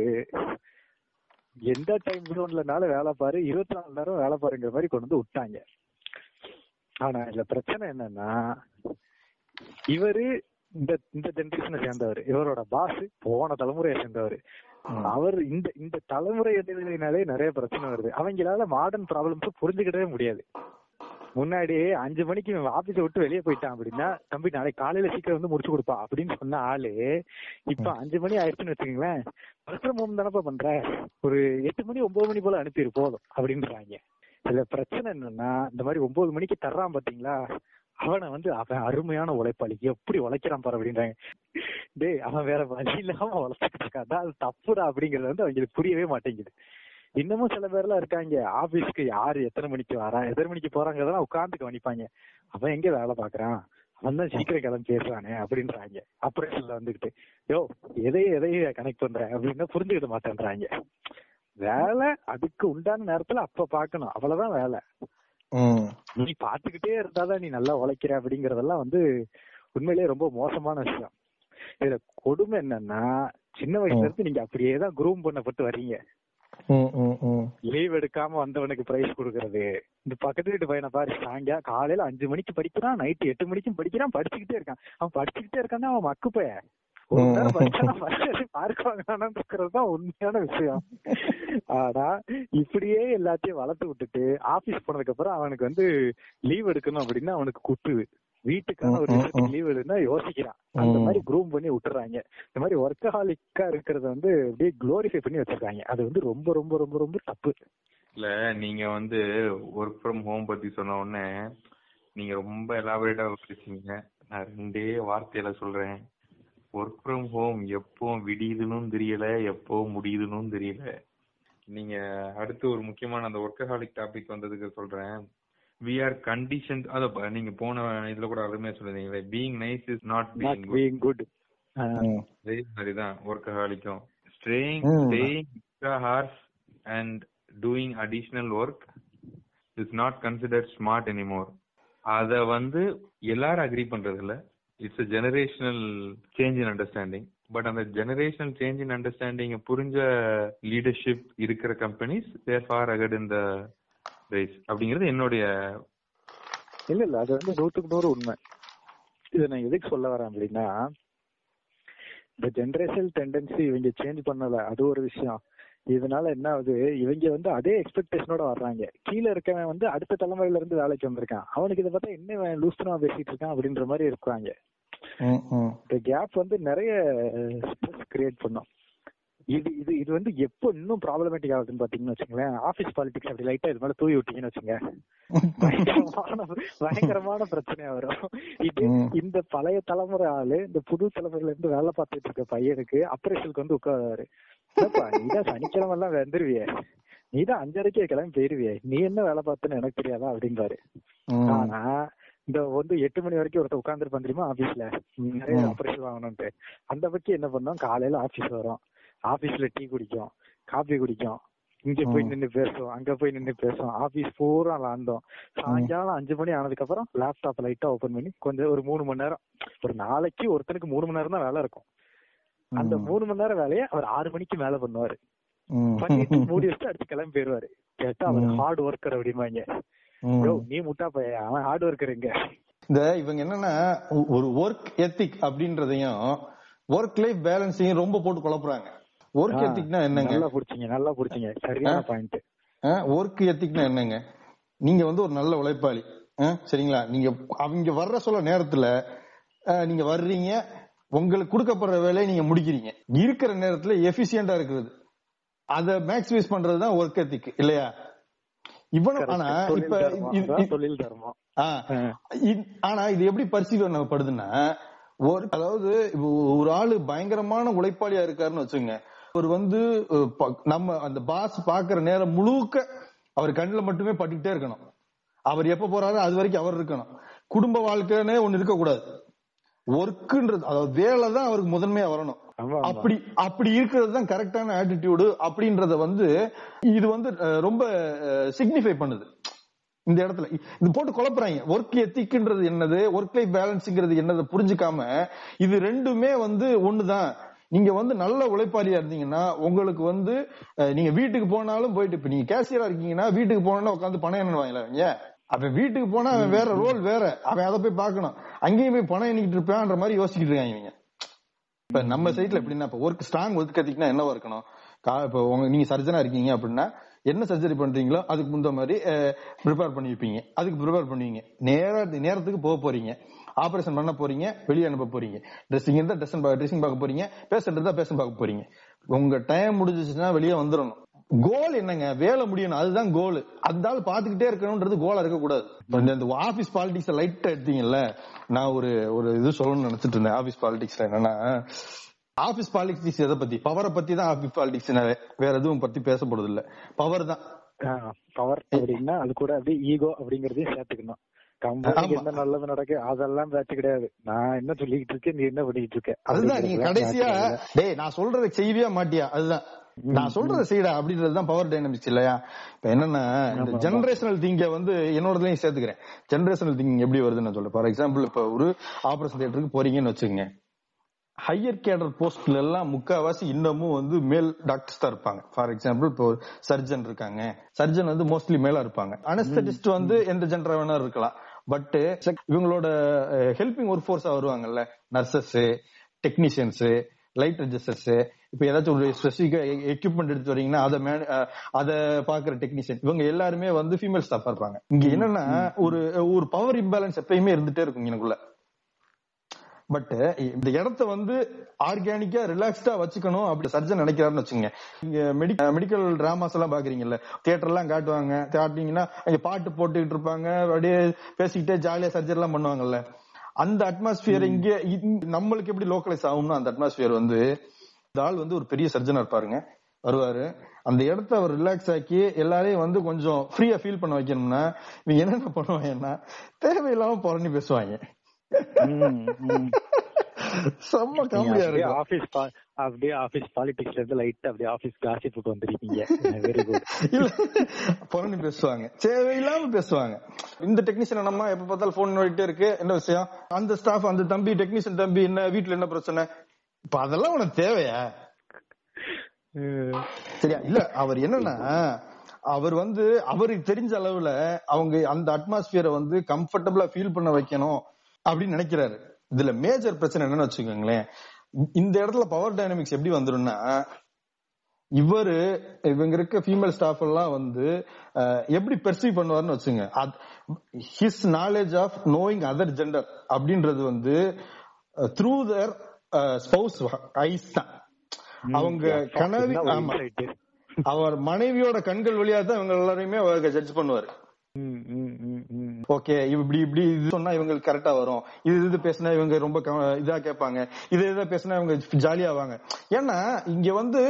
எந்த டைம் ஜோன்லனாலும் வேலை பாரு இருபத்தி நாலு நேரம் வேலை பாருங்கிற மாதிரி கொண்டு வந்து விட்டாங்க. ஆனா இதுல பிரச்சனை என்னன்னா இவரு இந்த இந்த ஜெனரேஷனை சேர்ந்தவர் இவரோட பாஸ் போன தலைமுறையை சேர்ந்தவர். அவர் இந்த இந்த தலைமுறை இடைவெளினாலே நிறைய பிரச்சனை வருது. அவங்களால மாடர்ன் ப்ராப்ளம்ஸ் புரிஞ்சுக்கிட்டவே முடியாது. முன்னாடி அஞ்சு மணிக்கு ஆபீஸ விட்டு வெளியே போயிட்டான் அப்படின்னா தம்பி நாளைக்கு காலையில சீக்கிரம் வந்து முடிச்சு கொடுப்பா அப்படின்னு சொன்ன ஆளு இப்ப அஞ்சு மணி ஆயிடுச்சுன்னு வச்சுக்கோங்களேன் ஒர்க் ஹோம் தானப்பா பண்ற? ஒரு எட்டு மணி ஒன்பது மணி போல அனுப்பிடு போதும் அப்படின்றாங்க. இதுல பிரச்சனை என்னன்னா இந்த மாதிரி ஒன்பது மணிக்கு தர்றான் பாத்தீங்களா? அவனை வந்து அவன் அருமையான உழைப்பாளி. எப்படி உழைக்கிறான் பாரு அப்படின்றாங்க. டேய் அவன் வேற வழி இல்லாம வளர்த்துக்கிட்டு இருக்கான். அது தப்புடா அப்படிங்கறது வந்து அவங்களுக்கு புரியவே மாட்டேங்குது. இன்னமும் சில பேர்லாம் இருக்காங்க. ஆபீஸ்க்கு யாரு எத்தனை மணிக்கு வரா எத்தனை மணிக்கு போறாங்கிறதெல்லாம் உட்காந்து கவனிப்பாங்க. அவன் எங்க வேலை பாக்குறான் அவன் தான் சீக்கிரம் கிளம்பி பேசுறானே அப்படின்றாங்க. ஆபரேஷன்ல வந்துகிட்டு யோ எதையும் எதையும் கனெக்ட் பண்ற? அப்படின்னா புரிஞ்சுக்கிட மாட்டேன்றாங்க. வேலை அதுக்கு உண்டான நேரத்துல அப்ப பாக்கணும் அவ்வளவுதான் வேலை. நீ பாத்துக்கிட்டே இருந்தாதான் நீ நல்லா உழைக்கிற அப்படிங்கறதெல்லாம் வந்து உண்மையிலேயே ரொம்ப மோசமான விஷயம். இதுல கொடுமை என்னன்னா சின்ன வயசுல இருந்து நீங்க அப்படியே தான் குரூம் பண்ணப்பட்டு ம். லீவ் எடுக்காம வந்தவனுக்கு பிரைஸ் கொடுக்கறது. இந்த பக்கத்து வீட்டு பையனை பாரு சாயங்கா காலையில அஞ்சு மணிக்கு படிக்கிறான் நைட்டு எட்டு மணிக்கும் படிக்கிறான் படிச்சுக்கிட்டே இருக்கான். அவன் படிச்சுக்கிட்டே இருக்கான்னா அவன் மக்கு பைய மார்க் வாங்கினான்றது தான் உண்மையான விஷயம். ஆனா இப்படியே எல்லாத்தையும் வளர்த்து விட்டுட்டு ஆபீஸ் போனதுக்கு அப்புறம் அவனுக்கு வந்து லீவ் எடுக்கணும் அப்படின்னா அவனுக்கு குட்டுது வீட்டுக்கான ஒரு ம். லீவ் எடுனா யோசிக்கிறான். அந்த. மாதிரி க்ரூம் பண்ணி விட்டுறாங்க. இந்த மாதிரி ஒர்க்கஹாலிக்கா இருக்கிறத வந்து அப்படியே குளோரிஃபை பண்ணி வச்சிருக்காங்க. அது வந்து ரொம்ப ரொம்ப ரொம்ப ரொம்ப தப்பு. இல்ல நீங்க வந்து ஒர்க் ஃப்ரம் ஹோம் பத்தி சொன்ன உடனே நீங்க ரொம்ப எலாபரேட்டா பேசுறீங்க நான் ரெண்டே வார்த்தையில சொல்றேன். ஒர்க் ஃப்ரம் ஹோம் எப்போ விடியுதுன்னு தெரியல எப்போ முடியுதுன்னு தெரியல. நீங்க அடுத்து ஒரு முக்கியமான அந்த ஒர்க்கஹாலிக் டாபிக் வந்ததுக்கு சொல்றேன். வி ஆர் கண்டிஷன் அத நீங்க போன இதுல கூட அருமையா சொல்லிருந்தீங்களே being nice is not being good. அதே மாதிரிதான் ஒர்க்கஹாலிக்கும் staying hmm. Staying extra hours and doing additional work is not considered smart anymore அத வந்து எல்லாரும் அக்ரி பண்றது இல்ல it's a generational change in understanding but அந்த ஜெனரேஷனல் சேஞ்ச் இன் அண்டர்ஸ்டாண்டிங் புரிஞ்ச leadership இருக்கிற கம்பெனிஸ் தேர் ஃபார் அகட் இந்த ரேஸ் அப்படிங்கிறது என்னுடைய இல்ல இல்ல. அது வந்து நூற்றுக்கு நூறு உண்மை. இதை நான் எதுக்கு சொல்ல வரேன் அப்படின்னா இந்த ஜெனரேஷன் டெண்டன்சி இவங்க சேஞ்ச் பண்ணல. அது ஒரு விஷயம். இதனால என்ன ஆகுது? இவங்க வந்து அதே எக்ஸ்பெக்டேஷனோட வர்றாங்க. கீழே இருக்கவன் வந்து அடுத்த தலைமுறையில இருந்து வேலைக்கு வந்திருக்கான். அவனுக்கு இதை பார்த்தா என்ன லூஸ்தனமா பேசிட்டு இருக்கான் அப்படின்ற மாதிரி இருக்காங்க இந்த கேப் வந்து நிறைய ஸ்ட்ரெஸ் கிரியேட் பண்ணும். இது இது இது வந்து எப்போ இன்னும் ப்ராப்ளமேட்டிக் ஆகுதுன்னு பாத்தீங்கன்னு வச்சுங்களேன் ஆபீஸ் பாலிடிக்ஸ் அப்படி லைட்டா இது மேல தூவி விட்டீங்கன்னு வச்சுங்க. பயங்கரமான பயங்கரமான பிரச்சனையா வரும். இது. இந்த பழைய தலைமுறை ஆளு இந்த புது தலைமுறையில இருந்து வேலை பார்த்துட்டு இருக்க பையனுக்கு அப்ரேஷனுக்கு வந்து உட்காருவாரு. நீதான் சனிக்கிழமை எல்லாம் வந்துருவியே. நீதான் அஞ்சரைக்கே கிளம்பி போயிருவியே. நீ என்ன வேலை பார்த்தேன்னு எனக்கு தெரியாதா அப்படின்பாரு. ஆனா இந்த வந்து எட்டு மணி வரைக்கும் ஒருத்தர் உட்காந்துருப்பான் தெரியுமா ஆபீஸ்ல நிறைய. ஆபரேஷன் வாங்கணும்ட்டு அந்த பக்கம் என்ன பண்ணோம்? காலையில ஆபீஸ் வரும். ஆபீஸ்ல டீ குடிக்கும் காபி குடிக்கும். இங்க போய். நின்னு பேசும் அங்க போய் நின்னு பேசும். ஆபீஸ் பூரா விளாண்டோம். சாயங்காலம் அஞ்சு மணி ஆனதுக்கு அப்புறம் லேப்டாப் லைட்டா ஓபன் பண்ணி கொஞ்சம் ஒரு மூணு மணி நேரம் ஒரு நாளைக்கு ஒருத்தனுக்கு மூணு மணி நேரம் தான் வேலை இருக்கும். அந்த. மூணு மணி நேரம் வேலையை அவர் ஆறு மணிக்கு மேல பண்ணுவாரு. பண்ணிட்டு மூடி வச்சுட்டு அடுத்து கிளம்பி போயிருவாரு. கேட்டா அவர். ஹார்ட் ஒர்க்கர் அப்படிம்பாங்க. நீ முட்டா பைய அவன் ஹார்ட் ஒர்க்கர் எங்க இந்த இவங்க என்னன்னா ஒரு ஒர்க் எத்திக் அப்படின்றதையும் ஒர்க் லைஃப் பேலன்ஸையும் ரொம்ப போட்டு குழப்புறாங்க. ஒர்க் எத்திக்னா என்னங்க? நல்லா புடிச்சீங்க நல்லா புடிச்சீங்க. சரியான பாயிண்ட் ஒர்க் எத்திக்னா என்னங்க? நீங்க வந்து ஒரு நல்ல உழைப்பாளி. சரிங்களா? நீங்க அவங்க வர்ற சொல்ல நேரத்துல நீங்க வர்றீங்க உங்களுக்கு கொடுக்கப்படுற வேலையை நீங்க முடிக்கிறீங்க. இருக்கிற நேரத்துல எஃபிசியண்டா இருக்கிறது. அத மேக்ஸிமைஸ் பண்றதுதான் ஒர்க் எத்திக் இல்லையா? இவனும் ஆனா இப்ப தொழில் தர்மம். ஆனா இது எப்படி பரிசீலனை பண்ணப்படுதுன்னா ஒரு அதாவது ஒரு ஆளு பயங்கரமான உழைப்பாளியா இருக்காருன்னு வச்சுங்க அவர் வந்து நம்ம அந்த பாஸ் பாக்குற நேரம் முழுக்க அவர் கண்ணுல மட்டுமே பட்டுக்கிட்டே இருக்கணும். அவர் எப்ப போறாரோ அது வரைக்கும் அவர் இருக்கணும். குடும்ப வாழ்க்கைன்னே ஒண்ணு இருக்கக்கூடாது. ஒர்க்குன்றது அதாவது வேலை தான் அவருக்கு முதன்மையா வரணும். அப்படி அப்படி இருக்கிறது தான் கரெக்டான ஆட்டிடியூடு அப்படின்றத வந்து இது வந்து ரொம்ப சிக்னிஃபை பண்ணுது. இந்த இடத்துல இது போட்டு குழப்புறாங்க. ஒர்க் எத்திக்ன்றது என்னது? ஒர்க் லைஃப் பேலன்ஸ்ங்கிறது என்னது? புரிஞ்சுக்காம இது ரெண்டுமே வந்து ஒண்ணுதான். நீங்க வந்து நல்ல உழைப்பாளியா இருந்தீங்கன்னா உங்களுக்கு வந்து நீங்க வீட்டுக்கு போனாலும் போயிட்டு இப்ப நீங்க கேசியரா இருக்கீங்கன்னா வீட்டுக்கு போனா உட்காந்து பணம் எண்ணுவாங்களா அவங்க அவன் வீட்டுக்கு போனா அவன் வேற ரோல் வேற. அவன் அதை போய் பார்க்கணும். அங்கேயும் போய் பணம் எண்ணிக்கிட்டு இருப்பான்ற மாதிரி யோசிச்சுட்டு இருக்காங்க இவங்க. இப்ப நம்ம சைட்ல எப்படின்னா இப்ப ஒர்க் ஸ்ட்ராங் ஒர்க் கத்திக்கினா என்னவா இருக்கணும்? இப்போ உங்க நீங்க சர்ஜனா இருக்கீங்க அப்படின்னா என்ன சர்ஜரி பண்றீங்களோ அதுக்கு முந்த மாதிரி ப்ரிப்பேர் பண்ணி வைப்பீங்க. அதுக்கு ப்ரிப்பேர் பண்ணுவீங்க. நேர நேரத்துக்கு போக போறீங்க. ஆபரேஷன் பண்ண போறீங்க வெளியே அனுப்ப போறீங்க. ட்ரெஸ்ஸிங் இருந்தா ட்ரெஸ் ட்ரெஸ்ஸிங் பார்க்க போறீங்க. பேஷண்ட் இருந்தா பேஷண்ட் பார்க்க போறீங்க. உங்க டைம் முடிஞ்சிச்சுன்னா வெளியே வந்துடணும் கோல் என்னங்க? வேலை முடியணும். அதுதான் கோல் அதால பாத்துக்கிட்டே இருக்கணும்ன்றது கோலா இருக்கக்கூடாது. இந்த- ஆபீஸ் பாலிடிக்ஸ் லைட்டா எடுத்தீங்கல்ல நான் ஒரு ஒரு இது சொல்லணும்னு நினைச்சிட்டு இருந்தேன். ஆபீஸ் பாலிடிக்ஸ்ல என்னன்னா ஆபீஸ் பாலிடிக்ஸ் எதை பத்தி? பவரை பத்தி தான் ஆபீஸ் பாலிடிக்ஸ் வேற எதுவும் பத்தி பேசப்படுறது இல்ல. பவர் தான். பவர் அப்படின்னா அது கூட அப்படியே ஈகோ அப்படிங்கறதையும் சேர்த்துக்கணும். கம்பெனிக்கு. என்ன நல்லது நடக்கு அதெல்லாம் பேச்சு கிடையாது. நான் என்ன சொல்லிக்கிட்டு இருக்கேன் நீ என்ன பண்ணிட்டு இருக்க? அதுதான் நீங்க கடைசியா. டேய் நான் சொல்றதை செய்வியா மாட்டியா? அதுதான். நான் சொல்றதை செய்யடா அப்படின்றதுதான் பவர் டைனமிக்ஸ் இல்லையா? இப்ப என்னன்னா இந்த. ஜெனரேஷனல் திங்க வந்து என்னோடதுலயும் சேர்த்துக்கிறேன். ஜெனரேஷனல் திங்கிங் எப்படி வருதுன்னு சொல்றேன். ஃபார் எக்ஸாம்பிள் இப்ப ஒரு ஆபரேஷன் தியேட்டருக்கு போறீங்கன்னு வச்சுக்கோங்க. ஹையர் கேடர் போஸ்ட்ல எல்லாம் முக்காவாசி இன்னமும் வந்து மேல் டாக்டர்ஸ் தான் இருப்பாங்க. ஃபார் எக்ஸாம்பிள் இப்போ சர்ஜன் இருக்காங்க. சர்ஜன் வந்து மோஸ்ட்லி மேலா இருப்பாங்க. அனஸ்தட்டிஸ்ட் வந்து எந்த ஜென்டரா வேணா இருக்கலாம். பட் இவங்களோட ஹெல்பிங் ஒர்க் ஃபோர்ஸா வருவாங்கல்ல. நர்சஸ் டெக்னீஷியன்ஸ் லைட் அட்ஜஸ்டர்ஸ் இப்ப ஏதாச்சும் ஒரு ஸ்பெசிபிக் எக்யூப்மெண்ட் எடுத்து வரீங்கன்னா அதை அஹ், அதை பாக்குற டெக்னீஷியன் இவங்க எல்லாருமே வந்து ஃபீமேல் ஸ்டாஃபா இருப்பாங்க. இங்க என்னன்னா ஒரு ஒரு பவர் இம்பேலன்ஸ் எப்பயுமே இருந்துட்டே இருக்கும் எனக்குள்ள பட் இந்த இடத்த வந்து ஆர்கானிக்கா ரிலாக்ஸ்டா வச்சுக்கணும் அப்படி சர்ஜன் நினைக்கிறாருன்னு வச்சுங்க இங்க மெடிக்கல் டிராமாஸ் எல்லாம் பாக்குறீங்கல்ல தியேட்டர் எல்லாம் காட்டுவாங்க. காட்டினீங்கன்னா பாட்டு போட்டுக்கிட்டு இருப்பாங்க அப்படியே பேசிக்கிட்டே ஜாலியா சர்ஜரி எல்லாம் பண்ணுவாங்கல்ல. அந்த அட்மாஸ்பியர் இங்க நம்மளுக்கு எப்படி லோக்கலைஸ் ஆகும்னா அந்த அட்மாஸ்பியர் வந்து இந்த ஆள் வந்து ஒரு பெரிய சர்ஜனா இருப்பாருங்க. வருவாரு. அந்த இடத்த அவர் ரிலாக்ஸ் ஆக்கி எல்லாரையும் வந்து கொஞ்சம் ஃப்ரீயா ஃபீல் பண்ண வைக்கணும்னா இவங்க என்னென்ன பண்ணுவாங்கன்னா தேவையில்லாம புறணி பேசுவாங்க. செம்ம காமெடியா இருக்கும் ஆபீஸ் அப்படியே ஆபீஸ் பாலிடிக்ஸ்ல இருந்து லைட்டா அப்படியே ஆபீஸ் காசிப்புக்கு வந்திருக்கீங்க. வெரி குட் இல்ல புறணி பேசுவாங்க. தேவையில்லாம பேசுவாங்க. இந்த டெக்னீஷியன் நம்ம எப்ப பார்த்தாலும் போன் நோடிட்டே இருக்கு. என்ன விஷயம்? அந்த ஸ்டாஃப் அந்த தம்பி டெக்னீஷியன் தம்பி என்ன வீட்ல என்ன பிரச்சனை? இப்ப அதெல்லாம் உனக்கு தேவையா? சரியா? இல்ல அவர் என்னன்னா அவர் வந்து அவருக்கு தெரிஞ்ச அளவுல அவங்க அந்த அட்மாஸ்பியரை வந்து கம்ஃபர்டபுளா ஃபீல் பண்ண வைக்கணும் அப்படின்னு நினைக்கிறாரு. இதுல மேஜர் பிரச்சனை என்னன்னு வச்சுக்கோங்களேன். இந்த இடத்துல பவர் டைனமிக்ஸ் எப்படி வந்துரும்னா இவரு இவங்க இருக்க ஃபீமேல் ஸ்டாஃப் எல்லாம் வந்து எப்படி பெர்சீவ் பண்ணுவாருன்னு வச்சுங்க. His knowledge of knowing other gender அப்படின்றது வந்து த்ரூ தர் ஸ்பௌஸ் ஐஸ் தான். அவங்க கனவு ஆமா. அவர் மனைவியோட கண்கள் வழியா தான் இவங்க எல்லாரையுமே ஜட்ஜ் பண்ணுவாரு. ஓகே இப்படி இப்படி இது சொன்னா இவங்களுக்கு கரெக்டா வரும். இது இது பேசினா இவங்க ரொம்ப இதா கேட்பாங்க. இது இதா பேசினா இவங்க ஜாலியா ஆவாங்க ஏன்னா இங்க வந்து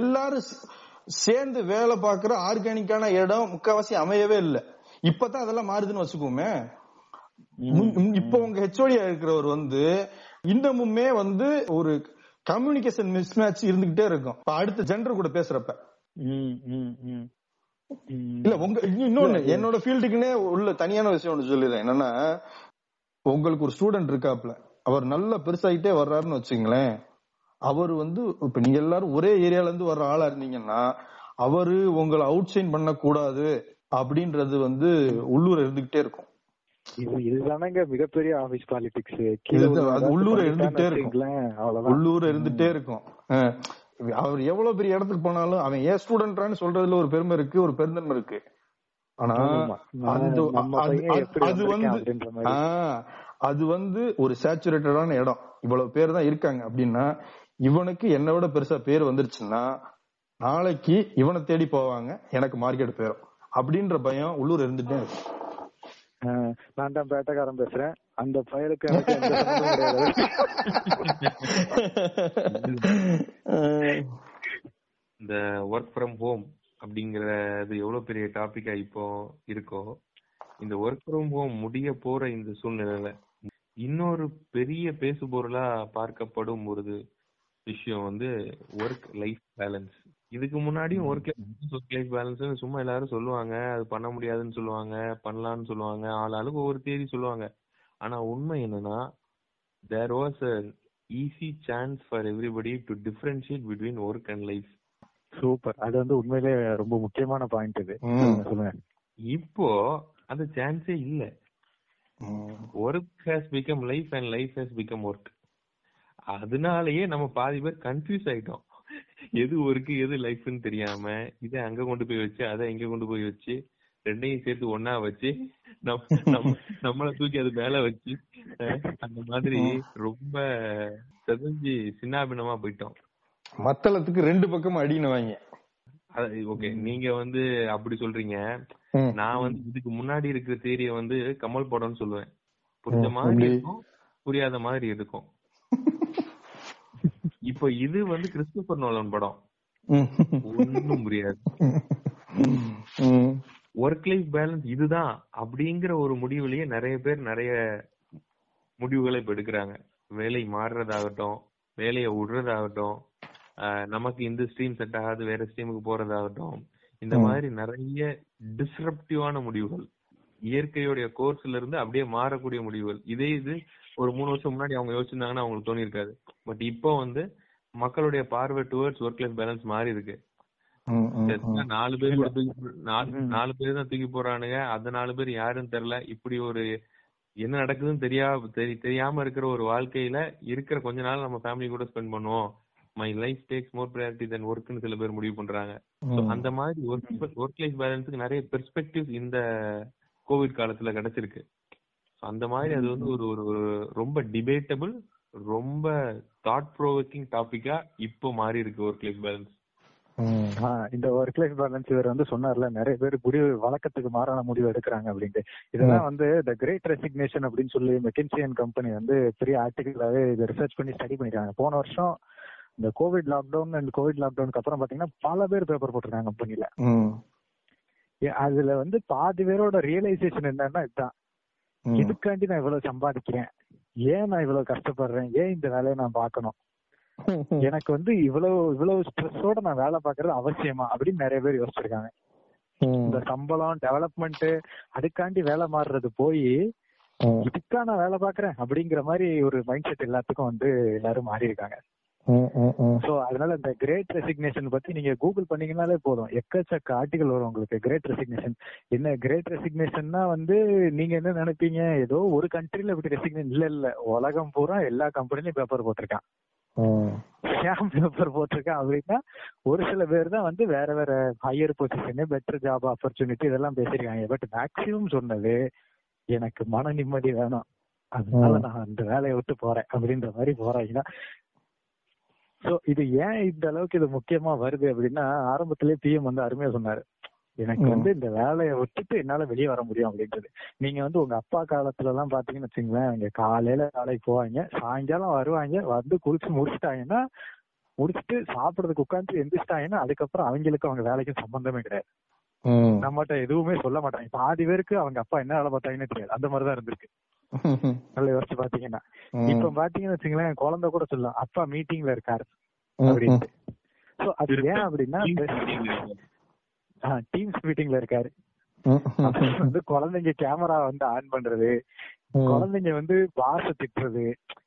எல்லாரும் சேர்ந்து வேலை பார்க்கிற ஆர்கானிக்கான இடம் முக்காவாசி அமையவே இல்லை. இப்பதான் அதெல்லாம் மாறுதுன்னு வச்சுக்கோமே. இப்ப உங்க ஹெச்ஓடியா இருக்கிறவர் வந்து இன்னமுமே வந்து ஒரு கம்யூனிகேஷன் மிஸ்மேட்ச் இருந்துகிட்டே இருக்கும். அடுத்த ஜெண்டர் கூட பேசுறப்ப. இல்ல உங்க இன்னொன்னு என்னோட ஃபீல்டுக்குன்னே உள்ள தனியான விஷயம் ஒண்ணு சொல்லிடுறேன். என்னன்னா உங்களுக்கு ஒரு ஸ்டூடெண்ட் இருக்காப்ல அவர் நல்லா பெருசாயிட்டே வர்றாருன்னு வச்சுங்களேன் அவர் வந்து இப்ப நீங்க எல்லாரும் ஒரே ஏரியால இருந்து வர்ற ஆளா இருந்தீங்கன்னா அவரு உங்களை அவுட் சைன் பண்ண கூடாது அப்படின்றது வந்து உள்ளூர் இருந்துகிட்டே இருக்கும். இது இதுதானங்க மிகப்பெரிய ஆபீஸ் பாலிடிக்ஸ் உள்ளூர இருந்துட்டே இருக்கும். உள்ளூர் இருந்துட்டே இருக்கும். அவர் எவ்வளவு பெரிய இடத்துக்கு போனாலும் அவன் ஏன் ஸ்டூடெண்ட்ரான்னு சொல்றதுல ஒரு பெருமை இருக்கு ஒரு பெருந்தன்மை இருக்கு. ஆனா. அந்த அது- வந்து அது வந்து ஒரு சேச்சுரேட்டடான இடம். இவ்வளவு பேர் தான் இருக்காங்க அப்படின்னா இவனுக்கு என்னை விட பெருசா பேர் வந்துருச்சுன்னா நாளைக்கு இவனை தேடி போவாங்க எனக்கு மார்க்கெட் போயிடும் அப்படின்ற பயம் உள்ளூர் இருந்துட்டே நான் தான் பேட்டக்காரன் பேசுறேன். அந்த பயலுக்கு [LAUGHS] இந்த ஒர்க் ஃப்ரம் ஹோம் அப்படிங்கறது எவ்வளவு பெரிய டாபிக்கா இப்போ இருக்கோ இந்த ஒர்க் ஃப்ரம் ஹோம் முடிய போற இந்த சூழ்நிலையில இன்னொரு பெரிய பேசு பொருளா பார்க்கப்படும் ஒரு விஷயம் வந்து ஒர்க் லைஃப் பேலன்ஸ் இதுக்கு முன்னாடியும் ஒர்க் ஒர்க் லைஃப் பேலன்ஸ் சும்மா எல்லாரும் சொல்லுவாங்க அது பண்ண முடியாதுன்னு சொல்லுவாங்க பண்ணலாம்னு சொல்லுவாங்க ஆள் ஆளுக்கு ஒவ்வொரு தேதி சொல்லுவாங்க. ஆனா உண்மை என்னன்னா there was a easy chance for everybody to differentiate between work and life super அது வந்து உண்மையிலே ரொம்ப முக்கியமான பாயிண்ட் இது. சொல்லுங்க, இப்போ அந்த சான்ஸே இல்ல. Work has become life and life has become work அதனாலயே நம்ம பாதி பேர் கன்ஃபியூஸ் ஆயிட்டோம். எது ஒர்க் எது லைஃப்னு தெரியாம இதை அங்க கொண்டு போய் வச்சு அதை இங்க கொண்டு போய் வச்சு ரெண்டையும் சேர்த்து ஒண்ணா வச்சு நம்ம [LAUGHS] நம்ம நம்மள தூக்கி அது மேல வச்சு அந்த மாதிரி ரொம்ப செதஞ்சு சின்னாபின்னமா போயிட்டோம். மத்தளத்துக்கு ரெண்டு பக்கம் அடின்னு வாங்க. ஓகே நீங்க வந்து அப்படி சொல்றீங்க. நான் வந்து இதுக்கு முன்னாடி இருக்கிற தேரிய வந்து கமல் படம்னு சொல்லுவேன். புரிஞ்ச மாதிரி? இருக்கும் புரியாத மாதிரி இருக்கும். இப்போ இது வந்து கிறிஸ்டோபர் நோலன் படம். ம். ஒண்ணும் புரியாது. ஒர்க் லைஃப் பேலன்ஸ் இதுதான் அப்படிங்கிற ஒரு முடிவுலயே நிறைய பேர் நிறைய முடிவுகளை இப்ப எடுக்கிறாங்க வேலை மாறுறதாகட்டும் வேலையை விடுறதாகட்டும் நமக்கு இந்த ஸ்ட்ரீம் செட் ஆகாது வேற ஸ்ட்ரீமுக்கு போறதாகட்டும் இந்த. மாதிரி நிறைய டிஸ்ரப்டிவான முடிவுகள் இயற்கையுடைய கோர்ஸ்ல இருந்து அப்படியே மாறக்கூடிய முடிவுகள் இதே இது ஒரு மூணு வருஷம் முன்னாடி அவங்க யோசிச்சிருந்தாங்கன்னா அவங்களுக்கு தோணி இருக்காது பட் இப்போ வந்து மக்களுடைய பார்வை டுவர்ட்ஸ் ஒர்க் லைஃப் பேலன்ஸ் மாறி இருக்கு. நாலு பேர் நாலு பேர் தான் தூக்கி போறானுங்க அந்த நாலு பேர் யாருன்னு தெரியல. இப்படி ஒரு என்ன நடக்குதுன்னு தெரியா தெரி தெரியாம இருக்கிற ஒரு வாழ்க்கையில இருக்கிற கொஞ்ச நாள் நம்ம ஃபேமிலி கூட ஸ்பெண்ட் பண்ணுவோம். My life takes more priority then ஒர்க்னு சில பேர் முடிவு பண்றாங்க. அந்த மாதிரி ஒர்க் ஒர்க் லைஃப் பேலன்ஸுக்கு நிறைய பெர்ஸ்பெக்டிவ் இந்த கோவிட் காலத்துல கிடைச்சிருக்கு. அந்த மாதிரி அது வந்து ஒரு ஒரு ரொம்ப டிபேட்டபிள் ரொம்ப தாட் ப்ரோவோக்கிங் டாபிக்கா இப்போ மாறி இருக்கு ஒர்க் லைஃப் பேலன்ஸ் இந்த ஒர்க் லைஃப் பேலன்ஸ் இவர் வந்து சொன்னார்ல நிறைய பேர் முடிவு வழக்கத்துக்கு மாறான முடிவு எடுக்கிறாங்க அப்படின்ட்டு. இதெல்லாம் வந்து த கிரேட் ரெசிக்னேஷன் அப்படின்னு சொல்லி மெக்கின்சியன் கம்பெனி வந்து பெரிய ஆர்டிகலாவே இதை ரிசர்ச் பண்ணி ஸ்டடி பண்ணிருக்காங்க. போன வருஷம் இந்த கோவிட் லாக்டவுன் அண்ட் கோவிட் லாக்டவுனுக்கு அப்புறம் பாத்தீங்கன்னா பல பேர் பேப்பர் போட்டிருக்காங்க கம்பெனில. அதுல வந்து பாதி பேரோட ரியலைசேஷன் என்னன்னா இதுதான். இதுக்காண்டி நான் இவ்வளவு சம்பாதிக்கிறேன். ஏன் நான் இவ்வளவு கஷ்டப்படுறேன்? ஏன் இந்த வேலையை நான் பார்க்கணும்? [LAUGHS] எனக்கு வந்து இவ்வளவு இவ்வளவு ஸ்ட்ரெஸ்ஸோட நான் வேலை பார்க்கறது அவசியமா அப்படின்னு நிறைய பேர் யோசிச்சிருக்காங்க. இந்த சம்பளம் டெவலப்மெண்ட் அதுக்காண்டி வேலை மாறுறது போய். இதுக்கா நான் வேலை பாக்குறேன் அப்படிங்கிற மாதிரி ஒரு மைண்ட் செட் எல்லாத்துக்கும் வந்து எல்லாரும் மாறி இருக்காங்க. சோ அதனால இந்த கிரேட் ரெசிக்னேஷன் பத்தி நீங்க கூகுள் பண்ணீங்கனாலே போதும். எக்கச்சக்க ஆர்டிகல் வரும் உங்களுக்கு. கிரேட் ரெசிக்னேஷன் என்ன கிரேட் ரெசிக்னேஷன்னா வந்து நீங்க என்ன நினைப்பீங்க? ஏதோ ஒரு கண்ட்ரில இப்படி ரெசிக்னேஷன் இல்ல இல்ல. உலகம் பூரா எல்லா கம்பெனிலயும் பேப்பர் போட்டிருக்கான். ஏன் பேப்பர் போட்டிருக்கான் அப்படின்னா ஒரு சில பேர் தான் வந்து வேற வேற higher position better job opportunity இதெல்லாம் பேசியிருக்காங்க. பட் மேக்சிமம் சொன்னது எனக்கு மன நிம்மதி வேணும். அதனால. நான் அந்த வேலையை விட்டு போறேன் அப்படின்ற மாதிரி போறாங்கன்னா சோ இது ஏன் இந்த அளவுக்கு இது முக்கியமா வருது அப்படின்னா ஆரம்பத்திலேயே பிஎம் வந்து அருமையா சொன்னாரு. எனக்கு. வந்து இந்த வேலையை விட்டுட்டு என்னால வெளியே வர முடியும் அப்படின்றது. நீங்க வந்து உங்க அப்பா காலத்துல எல்லாம் பாத்தீங்கன்னு வச்சுங்களேன் இங்க காலையில வேலைக்கு போவாங்க சாயங்காலம் வருவாங்க வந்து குளிச்சு முடிச்சிட்டாங்கன்னா முடிச்சுட்டு சாப்பிடறதுக்கு உட்காந்து எந்திரிச்சிட்டாங்கன்னா அதுக்கப்புறம் அவங்களுக்கு அவங்க வேலைக்கும் சம்பந்தமே கிடையாது. ம். நம்மகிட்ட எதுவுமே சொல்ல மாட்டாங்க. பாதி பேருக்கு அவங்க அப்பா என்ன வேலை பார்த்தாங்கன்னு தெரியாது. அந்த மாதிரிதான் இருந்திருக்கு. [LAUGHS] நல்லா யோசிச்சு பாத்தீங்கன்னா. இப்ப பாத்தீங்கன்னு வச்சுங்களேன் குழந்தை கூட சொல்லலாம். அப்பா மீட்டிங்ல இருக்காரு. அப்படின்ட்டு. சோ அது ஏன் அப்படின்னா டீம்ஸ் மீட்டிங்ல இருக்காரு. வந்து குழந்தைங்க கேமரா வந்து ஆன் பண்றது. குழந்தைங்க வந்து பாச திட்டுறது.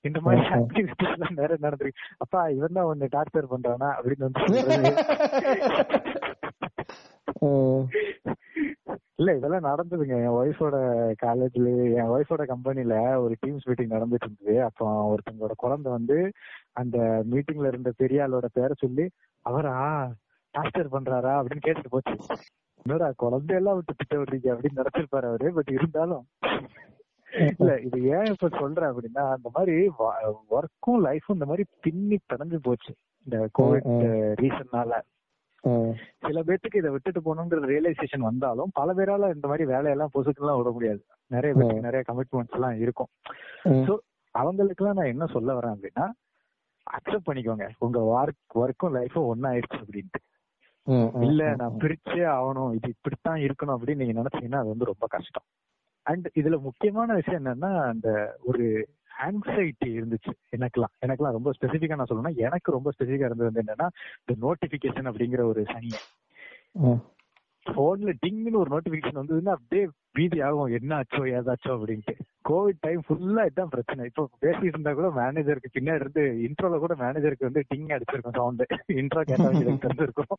இந்த மாதிரி ஆக்டிவிட்டிஸ் எல்லாம் நிறைய நடந்திருக்கு? அப்பா இவன் தான் ஒண்ணு டார்ச்சர் பண்றானா? அப்படின்னு வந்து இல்ல இதெல்லாம் நடந்ததுங்க. என் ஒய்ஃபோட காலேஜ்ல என் ஒய்ஃபோட கம்பெனில ஒரு டீம்ஸ் மீட்டிங் நடந்துட்டு இருந்தது. அப்போ ஒருத்தங்களோட குழந்தை வந்து அந்த மீட்டிங்ல இருந்த பெரிய ஆளோட பேரை சொல்லி அவரா? டார்ச்சர் பண்றாரா அப்படின்னு கேட்டுட்டு போச்சு. என்னடா குழந்தையெல்லாம் விட்டு திட்ட விடுறீங்க அப்படின்னு நினைச்சிருப்பாரு அவரு பட் இருந்தாலும் இல்ல இது ஏன் இப்ப சொல்றேன் அப்படின்னா அந்த மாதிரி ஒர்க்கும் லைஃபும் இந்த மாதிரி பின்னி பிணைஞ்சு போச்சு. இந்த கோவிட் ரீசன்னால சில பேர்த்துக்கு இதை விட்டுட்டு போகணுங்கிற ரியலைசேஷன் வந்தாலும் பல பேரால இந்த மாதிரி வேலையெல்லாம் பொசுக்கெல்லாம் விட முடியாது. நிறைய பேருக்கு நிறைய கமிட்மெண்ட்ஸ் எல்லாம் இருக்கும். சோ அவங்களுக்கு எல்லாம் நான் என்ன சொல்ல வரேன் அப்படின்னா அக்செப்ட் பண்ணிக்கோங்க. உங்க ஒர்க் ஒர்க்கும் லைஃபும் ஒன்னாயிருச்சு அப்படின்ட்டு. இல்ல நான் பிரிச்சே ஆகணும். இது இப்படித்தான் இருக்கணும் அப்படின்னு நீங்க நினைச்சீங்கன்னா அது வந்து ரொம்ப கஷ்டம். அண்ட் இதுல முக்கியமான விஷயம் என்னன்னா அந்த ஒரு ஆங்ஸைட்டி இருந்துச்சு. எனக்கெல்லாம். எனக்கெல்லாம் ரொம்ப ஸ்பெசிஃபிக்கா நான் சொல்லணும்னா எனக்கு ரொம்ப ஸ்பெசிஃபிக்கா இருந்தது என்னன்னா இந்த நோட்டிபிகேஷன் அப்படிங்கிற ஒரு சனி. போன்ல டிங்னு ஒரு நோட்டிபிகேஷன் வந்ததுன்னா அப்படியே பீதி ஆகும். என்ன ஆச்சோ ஏதாச்சோ அப்படின்ட்டு. கோவிட் டைம் ஃபுல்லா இதான் பிரச்சனை. இப்போ பேசிட்டு இருந்தா கூட மேனேஜருக்கு பின்னாடி இருந்து இன்ட்ரோல கூட மேனேஜருக்கு வந்து டிங் அடிச்சிருக்கும் சவுண்ட் இன்ட்ரோ கேட்டாங்க தெரிஞ்சிருக்கும்.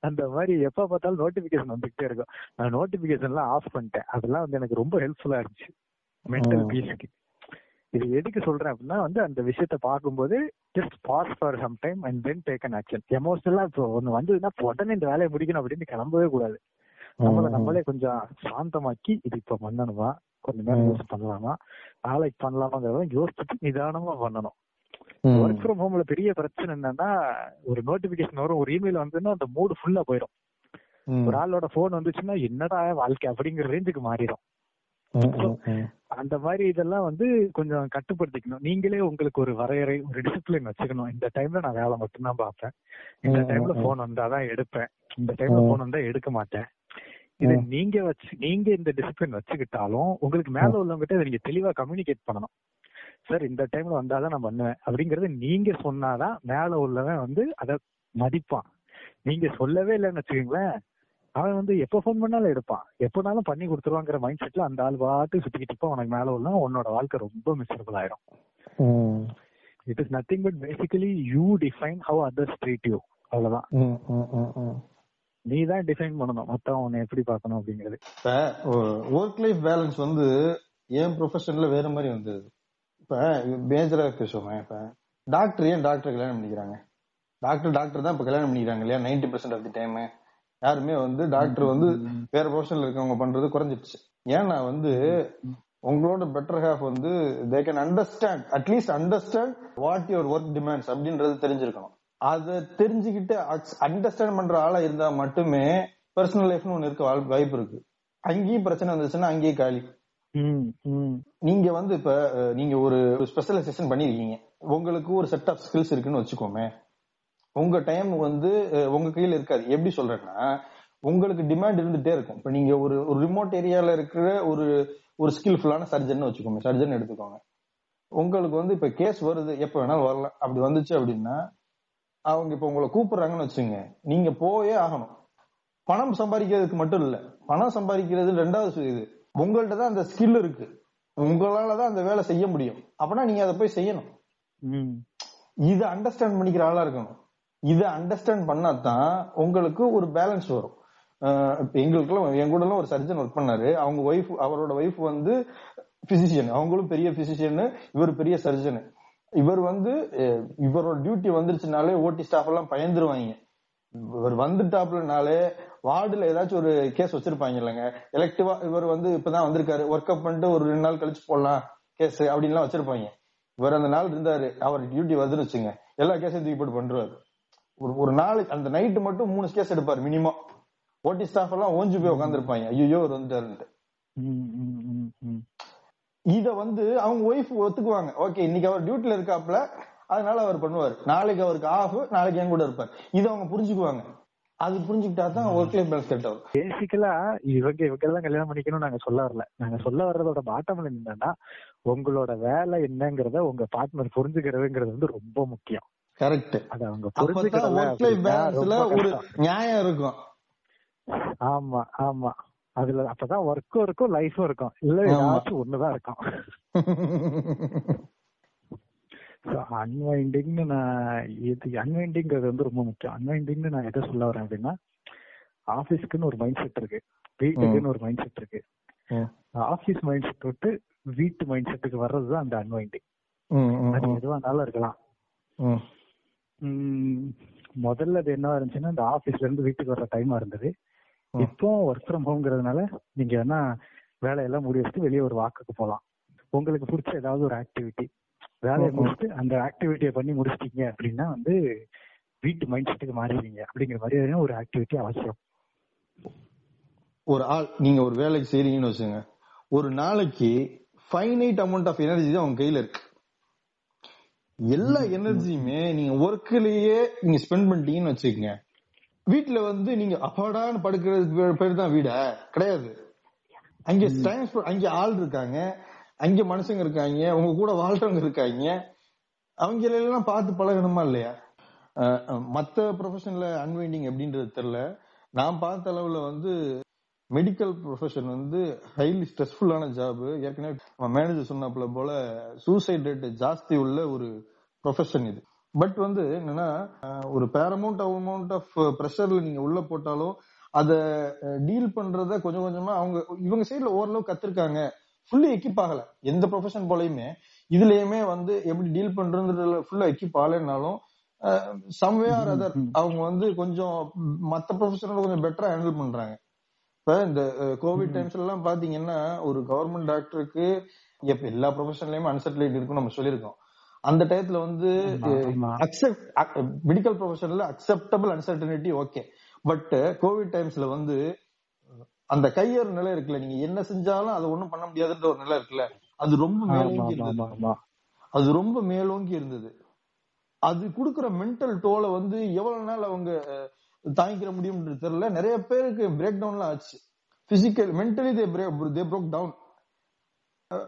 அந்த மாதிரி எப்ப பார்த்தாலும் நோட்டிபிகேஷன் வந்துகிட்டே இருக்கும். நான் நோட்டிபிகேஷன் ஆஃப் பண்ணிட்டேன். அதெல்லாம் வந்து எனக்கு ரொம்ப ஹெல்ப்ஃபுல்லா இருந்துச்சு. மென்டல் பீஸ்க்கு இது எதுக்கு சொல்றேன் அப்படின்னா வந்து அந்த விஷயத்த பார்க்கும்போது just pause for some time and then take an action எமோஷனலா இப்போ ஒன்னு வந்ததுன்னா உடனே இந்த வேலையை முடிக்கணும் அப்படின்னு கிளம்பவே கூடாது. நம்மள நம்மளே கொஞ்சம் சாந்தமாக்கி இது இப்ப பண்ணணுமா? கொஞ்ச நேரம் யூஸ் பண்ணலாமா? நாளைக்கு பண்ணலாமாங்கிறத யோசிச்சுட்டு நிதானமா பண்ணணும். ஒர்க் ஃப்ரம் ஹோம்ல பெரிய பிரச்சனை என்னன்னா ஒரு நோட்டிபிகேஷன் வரும் ஒரு இமெயில் வந்ததுன்னா அந்த மூடு ஃபுல்லா போயிடும் ஒரு ஆளோட போன் வந்துச்சுன்னா என்னடா வாழ்க்கை அப்படிங்கிற ரேஞ்சுக்கு மாறிடும் அந்த மாதிரி இதெல்லாம் வந்து கொஞ்சம் கட்டுப்படுத்திக்கணும். நீங்களே உங்களுக்கு ஒரு வரையறை ஒரு டிசிப்ளின் வச்சுக்கணும். இந்த டைம்ல நான் வேலை மட்டும்தான் பார்ப்பேன். இந்த டைம்ல போன் வந்தாதான் எடுப்பேன். இந்த டைம்ல போன் வந்தா எடுக்க மாட்டேன். இது நீங்க வச்சு நீங்க இந்த டிசிப்ளின் வச்சுக்கிட்டாலும் உங்களுக்கு மேல உள்ளவங்ககிட்ட இதை நீங்க தெளிவா கம்யூனிகேட் பண்ணணும். சார் இந்த டைம்ல வந்தாதான் நான் பண்ணுவேன். அப்படிங்கறது நீங்க சொன்னாதான் மேல உள்ளவன் வந்து அத மதிப்பான். நீங்க சொல்லவே இல்லைன்னு வச்சுக்கீங்களேன். அவன் வந்து எப்ப போன் பண்ணாலும் எடுப்பான். எப்பனாலும் பண்ணி கொடுத்துருவாங்கிற மைண்ட் செட்ல அந்த ஆள் பாட்டு சுத்திக்கிட்டு இருப்பான். உனக்கு மேல உள்ள உன்னோட வாழ்க்கை ரொம்ப மிசரபிள் ஆயிரும். It is nothing but basically you define how others treat you அவ்வளவுதான். நீ தான் டிஃபைன் பண்ணணும். மொத்தம் உன்னை எப்படி பார்க்கணும் அப்படிங்கிறது. இப்ப ஒர்க் லைஃப் பேலன்ஸ் வந்து என் ப்ரொஃபஷன்ல வேற மாதிரி வந்தது. இப்ப மேஜரா பேசுவோம் இப்ப. டாக்டர் ஏன் டாக்டர் கல்யாணம் பண்ணிக்கிறாங்க? டாக்டர் டாக்டர் தான் இப்ப கல்யாணம் பண்ணிக்கிறாங்க இல்லையா? Ninety percent of the time யாருமே வந்து டாக்டர் வந்து வேற ப்ரொஃபஷன்ல இருக்கவங்க பண்றது குறைஞ்சிருச்சு. ஏன்னா வந்து உங்களோட பெட்டர் ஹாஃப் வந்து they can understand at least understand what your work demands அப்படின்றது தெரிஞ்சிருக்கணும். அதை தெரிஞ்சுக்கிட்டு அண்டர்ஸ்டாண்ட் பண்ற ஆளா இருந்தா மட்டுமே பர்சனல் லைஃப்னு ஒண்ணு இருக்க வாய்ப்பு இருக்கு. அங்கேயும் பிரச்சனை வந்துச்சுன்னா அங்கேயே காலி. நீங்க வந்து இப்ப நீங்க ஒரு ஸ்பெஷலைசேஷன் பண்ணிருக்கீங்க. உங்களுக்கு ஒரு செட் ஆஃப் ஸ்கில்ஸ் இருக்குன்னு வச்சுக்கோமே. உங்க டைம் வந்து உங்க கையில இருக்காது. எப்படி சொல்றேன்னா உங்களுக்கு டிமாண்ட் இருந்துட்டே இருக்கும். இப்ப நீங்க ஒரு ஒரு ரிமோட் ஏரியால இருக்கிற ஒரு ஒரு ஸ்கில்ஃபுல்லான சர்ஜன் வச்சுக்கோங்க. சர்ஜன் எடுத்துக்கோங்க. உங்களுக்கு வந்து இப்ப கேஸ் வருது. எப்ப வேணாலும் வரலாம். அப்படி வந்துச்சு அப்படின்னா அவங்க இப்ப உங்களை கூப்பிடுறாங்கன்னு வச்சுங்க நீங்க போயே ஆகணும். பணம் சம்பாதிக்கிறதுக்கு மட்டும் இல்ல. பணம் சம்பாதிக்கிறது ரெண்டாவது இது. உங்கள்ட்ட தான் அந்த ஸ்கில் இருக்கு. உங்களாலதான் அந்த வேலை செய்ய முடியும். அப்பனா நீங்க அதை போய் செய்யணும். இதை அண்டர்ஸ்டாண்ட் பண்ணிக்கிற ஆளா இருக்கணும். இதை அண்டர்ஸ்டாண்ட் பண்ணாதான் உங்களுக்கு ஒரு பேலன்ஸ் வரும். எங்களுக்குலாம் என் கூட எல்லாம் ஒரு சர்ஜன் ஒர்க் பண்ணாரு. அவங்க ஒய்ஃப் அவரோட ஒய்ஃப் வந்து பிசிஷியன் அவங்களும் பெரிய பிசிஷியன் இவர் பெரிய சர்ஜன் இவர் வந்து இவரோட டியூட்டி வந்துருச்சுனாலே ஓட்டி ஸ்டாஃப் எல்லாம் பயந்துருவாங்க. இவர் வந்துட்டாப்லனாலே வார்டுல ஏதாச்சும் ஒரு கேஸ் வச்சிருப்பாங்க இல்லைங்க. எலக்டிவா இவர் வந்து இப்பதான் வந்திருக்காரு. ஒர்க் அப் பண்ணிட்டு ஒரு ரெண்டு நாள் கழிச்சு போடலாம் கேஸ் அப்படின்லாம் வச்சிருப்பாங்க. இவர் அந்த நாள் இருந்தாரு. அவர் டியூட்டி வந்துருச்சுங்க. எல்லா கேஸையும் தூக்கி போட்டு பண்றாரு ஒரு ஒரு நாளைக்கு அந்த நைட்டு மட்டும் மூணு கேஸ் எடுப்பாரு மினிமம் ஓட்டி ஸ்டாஃப் எல்லாம் ஓஞ்சு போய் உட்காந்துருப்பாங்க ஐயோ அவர் வந்துட்டாருன்ட்டு. இத வந்து அவங்க ஒய்ஃப் ஒத்துக்குவாங்க. ஓகே இன்னைக்கு அவர் டியூட்டில இருக்காப்ல அதனால அவர் பண்ணுவார். நாளைக்கு அவருக்கு ஆஃப் நாளைக்கு என் கூட இருப்பார். இது அவங்க புரிஞ்சுக்குவாங்க. அது புரிஞ்சுக்கிட்டா தான் ஒர்க் லைஃப் பேலன்ஸ் செட் ஆகும். பேசிக்கலா இவங்க இவங்க எல்லாம் கல்யாணம் பண்ணிக்கணும் நாங்க சொல்ல வரல. நாங்க சொல்ல வர்றதோட பாட்டம் என்னன்னா உங்களோட வேலை என்னங்கறத உங்க பார்ட்னர் புரிஞ்சுக்கிறதுங்கிறது வந்து ரொம்ப முக்கியம். கரெக்ட் அது அவங்க ஒரு நியாயம் இருக்கும். ஆமா ஆமா. அதுல அப்பதான் ஒர்க்கும் இருக்கும் லைஃபும் இருக்கும். இல்ல ஏதாச்சும் ஒண்ணுதான் இருக்கும். [LAUGHS] அன்வைண்டிங்னு நான் இது அன்வைண்டிங்கிறது வந்து ரொம்ப முக்கியம். அன்வைண்டிங்னு நான் எதை சொல்ல வரேன் அப்படின்னா ஆபீஸ்க்குன்னு ஒரு மைண்ட் செட் இருக்கு. வீட்டுக்குன்னு ஒரு மைண்ட் செட் இருக்கு. ஆபீஸ் மைண்ட் செட் விட்டு வீட்டு மைண்ட் செட்டுக்கு வர்றதுதான் அந்த அன்வைண்டிங் அது எதுவானாலும் இருக்கலாம். முதல்ல அது என்ன இருந்துச்சுன்னா இந்த ஆபீஸ்ல இருந்து வீட்டுக்கு வர்ற டைமா இருந்தது. இப்போ ஒர்க் ஃப்ரம் ஹோம்ங்கிறதுனால நீங்க வேணா வேலையெல்லாம் முடி வச்சுட்டு வெளியே ஒரு வாக்குக்கு போகலாம் உங்களுக்கு பிடிச்ச ஏதாவது ஒரு ஆக்டிவிட்டி வேலையை முடிச்சுட்டு அந்த ஆக்டிவிட்டியை பண்ணி முடிச்சிட்டீங்க அப்படின்னா வந்து வீட்டு மைண்ட் செட்டுக்கு மாறிடுவீங்க. அப்படிங்கிற மாதிரி ஒரு ஆக்டிவிட்டி அவசியம். ஒரு ஆள் நீங்க ஒரு வேலைக்கு செய்றீங்கன்னு வச்சுங்க ஒரு நாளைக்கு ஃபைனைட் அமௌண்ட் ஆஃப் எனர்ஜி தான் உங்க கையில இருக்கு. எல்லா எனர்ஜியுமே நீங்க ஒர்க்லயே நீங்க ஸ்பெண்ட் பண்ணிட்டீங்கன்னு வச்சுக்கோங்க. வீட்டுல வந்து நீங்க அப்பாடான்னு படுக்கிறது பேர் தான் வீடா? கிடையாது. அங்க டைம் அங்க ஆள் இருக்காங்க. அங்க மனுஷங்க இருக்காங்க. உங்க கூட வாழ்றவங்க இருக்காங்க. அவங்க எல்லாம் பார்த்து பழகணுமா இல்லையா? மத்த ப்ரொஃபஷன்ல அன்வைண்டிங் அப்படின்றது தெரியல. நான் பார்த்த அளவுல வந்து மெடிக்கல் ப்ரொஃபஷன் வந்து ஹைலி ஸ்ட்ரெஸ்ஃபுல்லான ஜாப் ஏற்கனவே மேனேஜர் சொன்னாப்புல போல சூசைட் ரேட் ஜாஸ்தி உள்ள ஒரு ப்ரொஃபஷன் இது. பட் வந்து என்னன்னா ஒரு பேரமௌண்ட் அமௌண்ட் ஆஃப் ப்ரெஷர்ல நீங்க உள்ள போட்டாலும் அத டீல் பண்றத கொஞ்சம் கொஞ்சமா அவங்க இவங்க சைடுல ஓரளவு கத்திருக்காங்க. ஃபுல்லி எக்யூப் ஆகல. எந்த ப்ரொஃபஷன் போலயுமே. இதுலயுமே வந்து எப்படி டீல் பண்றதுல ஃபுல்லா எக்யூப் ஆகலைனாலும் சம்வே ஆர் அதர் அவங்க வந்து கொஞ்சம் மத்த ப்ரொஃபஷனோட கொஞ்சம் பெட்டரா ஹேண்டில் பண்றாங்க. இப்ப இந்த கோவிட் டைம்ஸ்ல எல்லாம் பாத்தீங்கன்னா ஒரு கவர்மெண்ட் டாக்டருக்கு எல்லா ப்ரொஃபஷன்லயுமே அன்சர்டிலிட்டி இருக்கும் நம்ம சொல்லியிருக்கோம். அந்த டயத்துல வந்து. Accept medical ப்ரொஃபஷன்ல acceptable uncertainty okay but COVID டைம்ஸ்ல வந்து அந்த கையேறு நிலை இருக்குல்ல. நீங்க என்ன செஞ்சாலும் அதை ஒண்ணும் பண்ண முடியாதுன்ற ஒரு நிலை இருக்குல்ல. அது ரொம்ப மேலோங்கி இருந்தது. அது ரொம்ப மேலோங்கி இருந்தது. அது குடுக்குற மென்டல் டோலை வந்து எவ்வளவு நாள் அவங்க தாங்கிக்கிற முடியும்ன்றது தெரியல. நிறைய பேருக்கு பிரேக் டவுன்லாம் ஆச்சு. Physical mentally they they broke down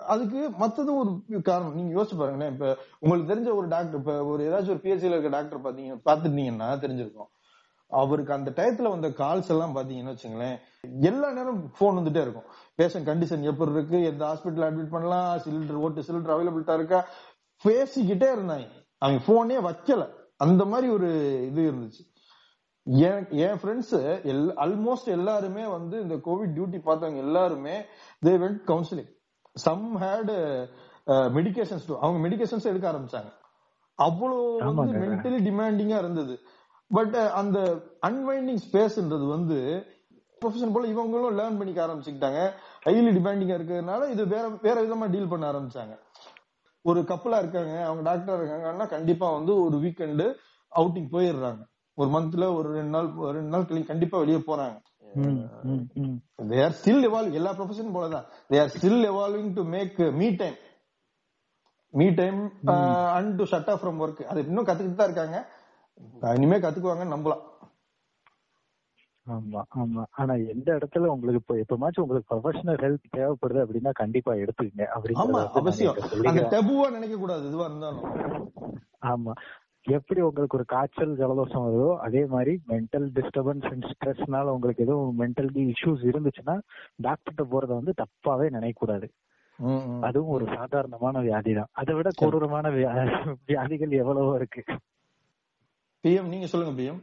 அதுக்கு மத்தது ஒரு காரணம். நீங்க யோசிச்சு பாருங்களேன். இப்ப உங்களுக்கு தெரிஞ்ச ஒரு டாக்டர் இப்ப ஒரு ஏதாச்சும் ஒரு பிஎஸ்சில இருக்க டாக்டர் பாத்தீங்க பாத்துட்டீங்கன்னா தெரிஞ்சிருக்கும். அவருக்கு அந்த டயத்துல வந்த கால்ஸ் எல்லாம் பாத்தீங்கன்னு வச்சுங்களேன் எல்லா நேரம் போன் வந்துட்டே இருக்கும். பேஷண்ட் கண்டிஷன் எப்படி இருக்கு? எந்த ஹாஸ்பிட்டல் அட்மிட் பண்ணலாம்? சிலிண்டர் ஓட்டு சிலிண்டர் அவைலபிலிட்டா இருக்கா? பேசிக்கிட்டே இருந்தாங்க. அவங்க போனே வைக்கல. அந்த மாதிரி ஒரு இது இருந்துச்சு. என் என் ஃப்ரெண்ட்ஸ் ஆல்மோஸ்ட் எல்லாருமே வந்து இந்த கோவிட் டியூட்டி பார்த்தவங்க எல்லாருமே they went counselling some had medications அவங்க மெடிகேஷன்ஸ் எடுக்க ஆரம்பிச்சாங்க. அவ்வளவு வந்து. மென்டலி டிமாண்டிங்கா இருந்தது. பட் அந்த அன்வைண்டிங் ஸ்பேஸ்ன்றது வந்து ப்ரொஃபஷன் போல இவங்களும் லேர்ன் பண்ணிக்க ஆரம்பிச்சுக்கிட்டாங்க. ஹைலி டிமாண்டிங்கா இருக்கிறதுனால இது வேற வேற விதமா டீல் பண்ண ஆரம்பிச்சாங்க. ஒரு கப்பலா இருக்காங்க அவங்க டாக்டரா இருக்காங்கன்னா கண்டிப்பா வந்து ஒரு வீக்கெண்டு அவுட்டிங் போயிடுறாங்க. ஒரு மந்த்ல ஒரு ரெண்டு நாள் ரெண்டு நாள் கழி- கண்டிப்பா வெளியே போறாங்க. தே ஆர் ஸ்டில் எவால்வ் எல்லா ப்ரொஃபஷன் போலதான். They are still evolving to make me time me. Time and to shut off from work அது இன்னும் கத்துக்கிட்டு தான் இருக்காங்க. இனிமே கத்துக்குவாங்கன்னு நம்பலாம். ஆமா ஆமா. ஆனா எந்த இடத்துல உங்களுக்கு இப்போ எப்பமாச்சும் உங்களுக்கு ப்ரொஃபஷனல் ஹெல்ப் தேவைப்படுது அப்படின்னா கண்டிப்பா எடுத்துக்கங்க நான் அவசியம். அந்த டெபுவா நினைக்க கூடாது இதுவா இருந்தாலும். ஆமா. எப்படி உங்களுக்கு ஒரு காய்ச்சல் ஜலதோஷம் வருதோ அதே மாதிரி மென்டல் டிஸ்டர்பன்ஸ் அண்ட் ஸ்ட்ரெஸ்னால உங்களுக்கு எதுவும் மென்டல் இஷ்யூஸ் இருந்துச்சுன்னா டாக்டர்கிட்ட போறத வந்து தப்பாவே நினைக்க கூடாது ம், ம். அதுவும் ஒரு சாதாரணமான வியாதி தான் அதை விட கொடூரமான வியா- வியாதிகள் எவ்வளவோ இருக்கு. பிஎம் நீங்க சொல்லுங்க பிஎம்.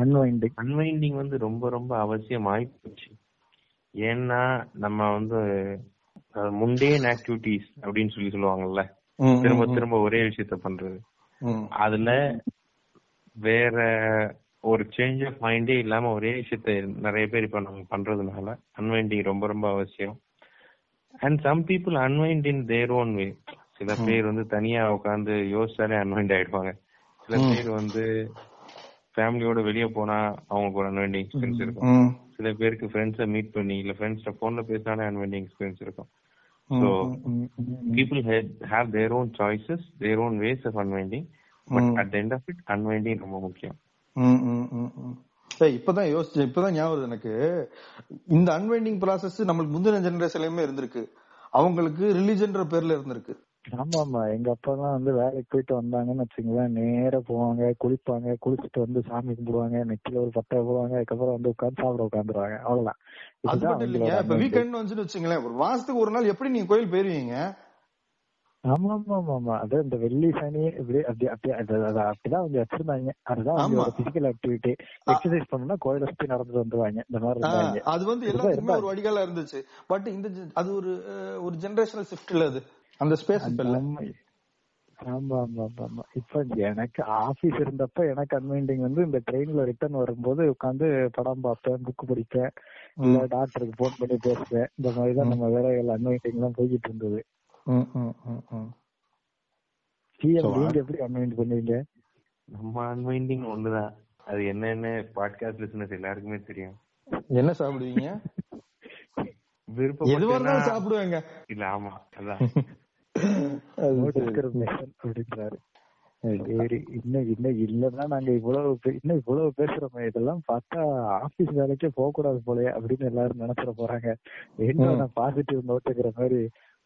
அன்வைண்டிங் அன்வைண்டிங் வந்து ரொம்ப ரொம்ப அவசியம் ஆயிப்போச்சு. ஏன்னா நம்ம வந்து முண்டேன் ஆக்டிவிட்டிஸ் அப்படின்னு சொல்லி சொல்லுவாங்கல்ல. திரும்ப திரும்ப ஒரே விஷயத்த பண்றது. அதுல வேற ஒரு சேஞ்ச் ஆஃப் மைண்டே இல்லாம ஒரே விஷயத்த நிறைய பேர் இப்ப நம்ம பண்றதுனால அன்வைண்டிங் ரொம்ப ரொம்ப அவசியம். And some people unwind in their own way சில பேர் வந்து தனியா உட்காந்து யோசிச்சாலே அன்வைண்ட் ஆயிடுவாங்க. சில பேர் வந்து ஃபேமிலியோட வெளிய போனா அவங்களுக்கு ஒரு அன்வைண்டிங் எக்ஸ்பீரியன்ஸ் இருக்கும். சில பேருக்கு ஃப்ரெண்ட்ஸை மீட் பண்ணி இல்ல ஃப்ரெண்ட்ஸ்ட போன்ல பேசினாலே அன்வைண்டிங் எக்ஸ்பீரியன்ஸ் இருக்கும். So people have, have their own choices, their own ways of unwinding. But at the end of it, unwinding ரொம்ப முக்கியம். இப்பதான் யோசிச்சேன். இப்பதான் ஞாபகம் வருது எனக்கு. இந்த அன்வைண்டிங் ப்ராசஸ் நம்மளுக்கு முந்தின ஜெனரேஷன்லயுமே இருந்திருக்கு. அவங்களுக்கு ரிலிஜன்ற பேர்ல இருந்திருக்கு. ஆமா ஆமா எங்க அப்பா எல்லாம் வந்து வேலைக்கு போயிட்டு வந்தாங்கன்னு வச்சுங்களேன் நேரா போவாங்க குளிப்பாங்க குளிச்சுட்டு வந்து சாமி கும்பிடுவாங்க நெத்தியில ஒரு பட்டை போடுவாங்க அதுக்கப்புறம் வந்து உட்கார்ந்து சாப்பிட உட்காந்துருவாங்க அவ்வளவுதான். அது மட்டும் இல்லைங்க. அவங்களோட இப்ப unwinding. வீக்கெண்ட் வந்துட்டு வச்சுங்களேன் ஒரு மாசத்துக்கு ஒரு நாள் எப்படி நீங்க கோயில் போயிருவீங்க? ஆமா ஆமா ஆமா ஆமா அது இந்த வெள்ளி சனி இப்படி அப்படி அப்படி அது அது அப்படிதான் அவங்க வச்சிருந்தாங்க. அதுதான். அவங்களோட பிசிக்கல் ஆக்டிவிட்டி எக்ஸசைஸ் பண்ணணும்னா கோயில சுத்தி நடந்துட்டு வந்துருவாங்க. இந்த மாதிரி அது வந்து எல்லாத்துக்குமே ஒரு. வடிகாலா இருந்துச்சு. பட் இந்த அது ஒரு ஒரு ஜெனரேஷனல் ஷிஃப்ட் இல்ல அது. அந்த ஸ்பேஸ் இப்ப இல்ல. ஆமா. ஆமா ஆமா ஆமா இப்ப எனக்கு ஆபீஸ் இருந்தப்ப எனக்கு அன்வைண்டிங் வந்து இந்த ட்ரெயின்ல ரிட்டர்ன் வரும்போது உட்காந்து படம் பார்ப்பேன் புக் படிப்பேன் இல்ல டாக்டருக்கு போன் பண்ணி பேசுவேன். இந்த மாதிரி தான் நம்ம வேலைகள் அன்வைண்டிங் எல்லாம் போய்கிட்டு இருந்தது. ம், ம், ம், ம். சிஎம் So, நீங்க எப்படி அன்வைண்ட் பண்ணுவீங்க? நம்ம அன்வைண்டிங் ஒண்ணுதான். அது என்னன்னு பாட்காஸ்ட் லிசனர்ஸ் எல்லாருக்குமே தெரியும். என்ன சாப்பிடுவீங்க? எதுவா இருந்தாலும் விருப்பப்பட்டா சாப்பிடுவேங்க. இல்ல ஆமா அதான். [LAUGHS] discrimination அப்படின்றாரு. சரி இன்னும் இன்னும் இல்லன்னா நாங்க இவ்வளவு இன்னும் இவ்வளவு பேசுறோமே இதெல்லாம் பார்த்தா ஆபீஸ் வேலைக்கே போக கூடாது போலயே அப்படின்னு எல்லாரும் நினைச்சிட போறாங்க. என்ன பாசிட்டிவ் நோட்டுங்கிற மாதிரி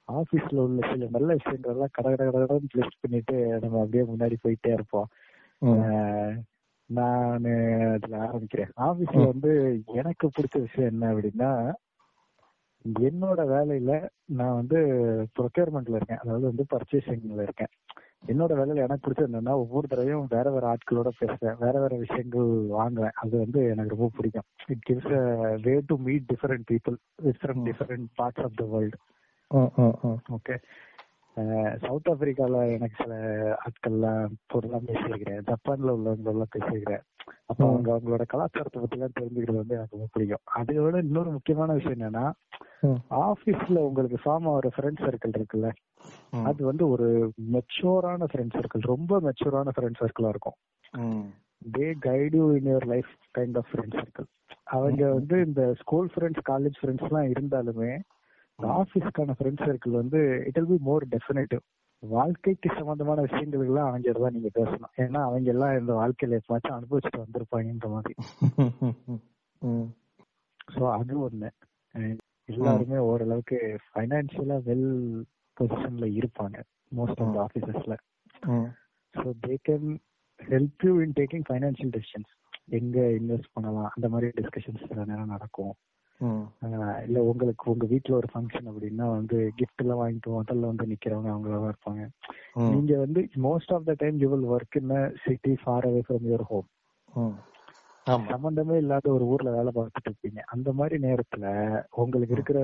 ஆபீஸ்ல உள்ள சில நல்ல விஷயங்கள் எல்லாம் கட கட கடன்னு லிஸ்ட் பண்ணிட்டு நம்ம அப்படியே முன்னாடி போயிட்டே இருப்போம். நானு அதுல ஆரம்பிக்கிறேன். ஆபீஸ்ல வந்து எனக்கு பிடிச்ச விஷயம் என்ன அப்படின்னா என்னோட வேலையில நான் வந்து ப்ரொக்யூர்மெண்ட்ல இருக்கேன். அதாவது வந்து பர்ச்சேசிங்ல இருக்கேன். என்னோட வேலையில எனக்கு பிடிச்சது என்னன்னா ஒவ்வொரு தடவையும் வேற வேற ஆட்களோட பேசுவேன். வேற வேற விஷயங்கள் வாங்குவேன். அது வந்து எனக்கு ரொம்ப பிடிக்கும். It gives way to meet different people from different parts of the world. Okay south ஆப்பிரிக்கால எனக்கு சில ஆட்கள்லாம் பொருளாம் பேசியிருக்கிறேன் ஜப்பான்ல உள்ளவங்க எல்லாம் பேசியிருக்கிறேன் அப்ப. அவங்க அவங்களோட கலாச்சாரத்தை பத்தி எல்லாம் தெரிஞ்சுக்கிறது வந்து எனக்கு ரொம்ப பிடிக்கும் அதை விட இன்னொரு முக்கியமான விஷயம் என்னன்னா. ஆபீஸ்ல உங்களுக்கு ஃபார்ம் ஆகிற ஃப்ரெண்ட் சர்க்கிள் இருக்குல்ல. அது வந்து ஒரு மெச்சூரான ஃப்ரெண்ட் சர்க்கிள் ரொம்ப மெச்சூரான ஃப்ரெண்ட் சர்க்கிளா இருக்கும். They guide you in your life kind of friend circle அவங்க வந்து இந்த ஸ்கூல் ஃப்ரெண்ட்ஸ் காலேஜ் ஃப்ரெண்ட்ஸ் எல்லாம் இருந்தாலுமே ஆபீஸ்க்கான ஃப்ரெண்ட் சர்க்கிள் வந்து it will be more definitive வாழ்க்கைக்கு சம்பந்தமான விஷயங்களுக்கு எல்லாம் அவங்க தான் நீங்க பேசணும். ஏன்னா அவங்க எல்லாம் இந்த வாழ்க்கையில எப்பாச்சும் அனுபவிச்சுட்டு வந்திருப்பாங்கன்ற மாதிரி. சோ அது ஒண்ணு. எல்லாருமே ஓரளவுக்கு ஃபைனான்சியலா வெல் பொசிஷன்ல இருப்பாங்க most of the ஆபீசஸ்ல so they can help you in taking financial decisions எங்க இன்வெஸ்ட் பண்ணலாம் அந்த மாதிரி டிஸ்கஷன்ஸ் சில நேரம் நடக்கும். இல்ல உங்களுக்கு உங்க வீட்ல ஒரு ஃபங்க்ஷன் அப்படின்னா வந்து கிஃப்ட் எல்லாம் வாங்கிட்டு ஹோட்டல்ல வந்து நிக்கிறவங்க அவங்களா இருப்பாங்க. நீங்க வந்து most of the time you will work in city far away from your home சம்பந்தமே இல்லாத ஒரு ஊர்ல வேலை பார்த்துட்டு இருப்பீங்க. அந்த மாதிரி நேரத்துல உங்களுக்கு இருக்கிற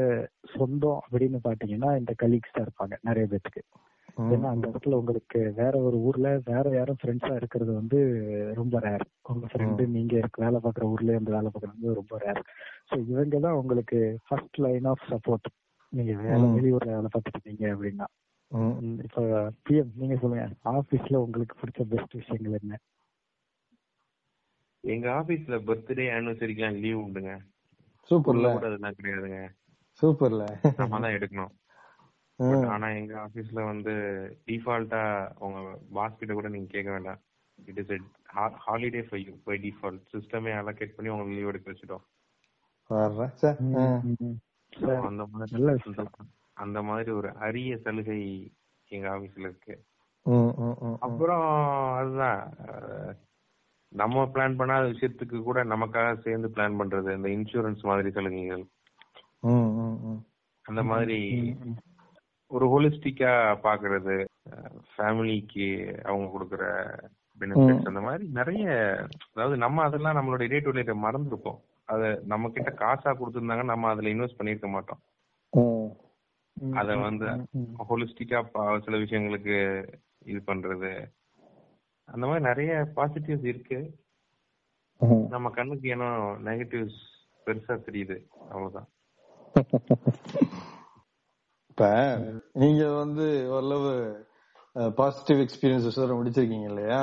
சொந்தம் அப்படின்னு பாத்தீங்கன்னா இந்த கலீக்ஸ் தான் இருப்பாங்க நிறைய பேத்துக்கு. ஏன்னா அந்த இடத்துல உங்களுக்கு வேற ஒரு ஊர்ல வேற யாரும் ஃப்ரெண்ட்ஸா இருக்கிறது வந்து ரொம்ப ரேர் உங்க ஃப்ரெண்டு நீங்க இருக்க வேலை பார்க்குற ஊர்லயே வந்து வேலை பார்க்கறது ரொம்ப ரேர் ஸோ இவங்க தான் உங்களுக்கு ஃபர்ஸ்ட் லைன் ஆஃப் சப்போர்ட் நீங்க வேலை. வெளியூர்ல வேலை பார்த்துட்டு இருக்கீங்க அப்படின்னா. இப்ப பிஎம் நீங்க சொல்லுங்க. ஆபீஸ்ல உங்களுக்கு பிடிச்ச பெஸ்ட் விஷயங்கள் என்ன? எங்க ஆபீஸ்ல பர்த்டே ஆனிவர்சரிக்கெல்லாம் லீவ் உண்டுங்க. சூப்பர்ல. கிடையாதுங்க. சூப்பர்ல. நம்ம தான் எடுக்கணும். ஆனா எங்க ஆபீஸ்ல வந்து டிஃபால்ட்டா உங்க பாஸ் கிட்ட கூட நீங்க கேட்க வேண்டாம். It is holiday for you by default சிஸ்டமே அலோகேட் பண்ணி உங்களுக்கு லீவ் எடுக்க வச்சிட்டோம். அந்த மாதிரி. அந்த- மாதிரி ஒரு அரிய சலுகை எங்க ஆபீஸ்ல இருக்கு. ம், ம், ம், ம். அப்புறம் அதுதான். நம்ம பிளான் பண்ணாத விஷயத்துக்கு கூட நமக்காக சேர்ந்து பிளான் பண்றது இந்த இன்சூரன்ஸ் மாதிரி சலுகைகள். ம், ம், ம். அந்த மாதிரி. ஒரு ஹோலிஸ்டிக்கா பாக்குறது ஃபேமிலிக்கு அவங்க கொடுக்குற பெனிஃபிட்ஸ் அந்த மாதிரி நிறைய அதாவது நம்ம அதெல்லாம் நம்மளோட டே டு டே மறந்துருப்போம். அத நம்ம கிட்ட காசா கொடுத்திருந்தாங்க நம்ம அதுல இன்வெஸ்ட் பண்ணிருக்க மாட்டோம். அத வந்து. ஹோலிஸ்டிக்கா சில விஷயங்களுக்கு இது பண்றது. அந்த மாதிரி நிறைய பாசிட்டிவ்ஸ் இருக்கு. நம்ம கண்ணுக்கு ஏனோ நெகட்டிவ்ஸ் பெருசா தெரியுது. அவ்வளவுதான். [LAUGHS] இப்ப நீங்க வந்து ஓரளவு பாசிட்டிவ் எக்ஸ்பீரியன்சஸ் வர முடிச்சிருக்கீங்க இல்லையா?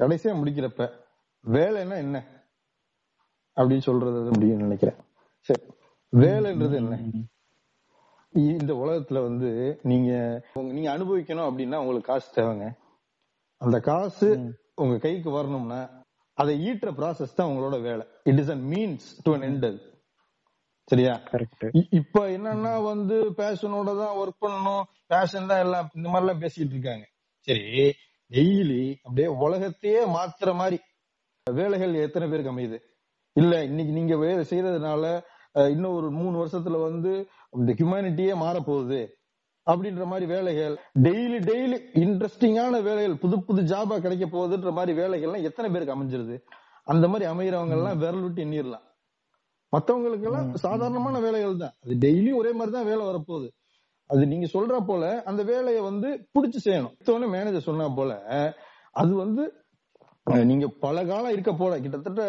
கடைசியா முடிக்கிறப்ப வேலைன்னா என்ன? அப்படின்னு சொல்றது முடியும்னு நினைக்கிறேன். சரி. வேலைன்றது என்ன? இந்த உலகத்துல வந்து நீங்க நீங்க அனுபவிக்கணும் அப்படின்னா உங்களுக்கு காசு தேவைங்க. அந்த காசு உங்க கைக்கு வரணும்னா அதை ஈட்டுற ப்ராசஸ் தான் உங்களோட வேலை. It is an means to an end சரியா? இப்ப என்னன்னா வந்து பேஷனோட தான் ஒர்க் பண்ணணும். பேஷன் தான் எல்லாம் இந்த மாதிரி எல்லாம் பேசிட்டு இருக்காங்க. சரி டெய்லி அப்படியே உலகத்தையே மாத்துற மாதிரி வேலைகள் எத்தனை பேருக்கு அமையுது? இல்ல இன்னைக்கு நீங்க வேலை செய்யறதுனால இன்னும் ஒரு மூணு வருஷத்துல வந்து இந்த ஹியூமனிட்டியே மாறப்போகுது. அப்படின்ற மாதிரி வேலைகள் டெய்லி டெய்லி இன்ட்ரெஸ்டிங்கான வேலைகள் புது புது ஜாபா கிடைக்க போகுதுன்ற மாதிரி வேலைகள்லாம் எத்தனை பேருக்கு அமைஞ்சிருது? அந்த மாதிரி அமைகிறவங்க எல்லாம் விரல் விட்டு எண்ணிடலாம் மத்தவங்களுக்கு எல்லாம் சாதாரணமான வேலைகள் தான் அது டெய்லி ஒரே மாதிரி தான் வேலை வரப்போகுது. அது நீங்க சொல்ற போல அந்த வேலையை வந்து புடிச்சு செய்யணும். மேனேஜர் சொன்னா போல அது வந்து நீங்க பல காலம் இருக்க போல கிட்டத்தட்ட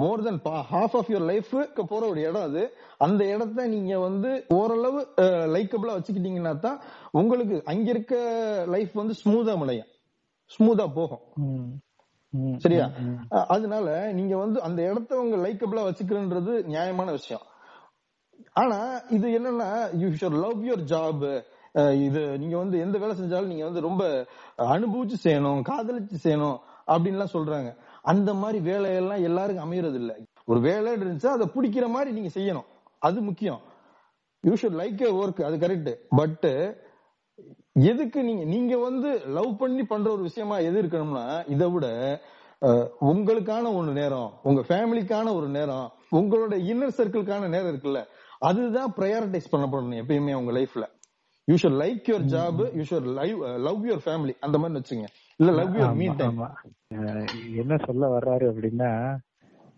more than half of your life போற ஒரு இடம் அது. அந்த இடத்த நீங்க வந்து ஓரளவு லைக்கபிளா வச்சுக்கிட்டீங்கன்னா தான் உங்களுக்கு அங்க இருக்க லைஃப் வந்து ஸ்மூதா முளையும். ஸ்மூதா போகும். சரியா? அதனால நீங்க வந்து அந்த இடத்த உங்க லைக்கபிளா வச்சுக்கிறன்றது நியாயமான விஷயம். ஆனா இது என்னன்னா you should love your job இது நீங்க வந்து எந்த வேலை செஞ்சாலும் நீங்க வந்து ரொம்ப அனுபவிச்சு செய்யணும் காதலிச்சு செய்யணும் அப்படின்லாம் சொல்றாங்க. அந்த மாதிரி வேலையெல்லாம் எல்லாருக்கும் அமையறது இல்ல ஒரு வேலை இருந்துச்சா அதை பிடிக்கிற மாதிரி நீங்க செய்யணும். அது முக்கியம். யூ ஷுட் லைக் ஒர்க் அது கரெக்ட் பட் எதுக்கு நீங்க நீங்க வந்து லவ் பண்ணி பண்ற ஒரு விஷயமா எது இருக்கணும்னா இதை விட உங்களுக்கான ஒரு நேரம் உங்க ஃபேமிலிக்கான ஒரு நேரம் உங்களோட இன்னர் சர்க்கிள்கான நேரம் இருக்குல்ல அதுதான் ப்ரையாரிட்டைஸ் பண்ணப்படணும் எப்பயுமே உங்க லைஃப்ல you should like your job you should love your family அந்த மாதிரி வச்சுங்க இல்ல லவ் யுவர் மீ டைம் என்ன சொல்ல வர்றாரு அப்படின்னா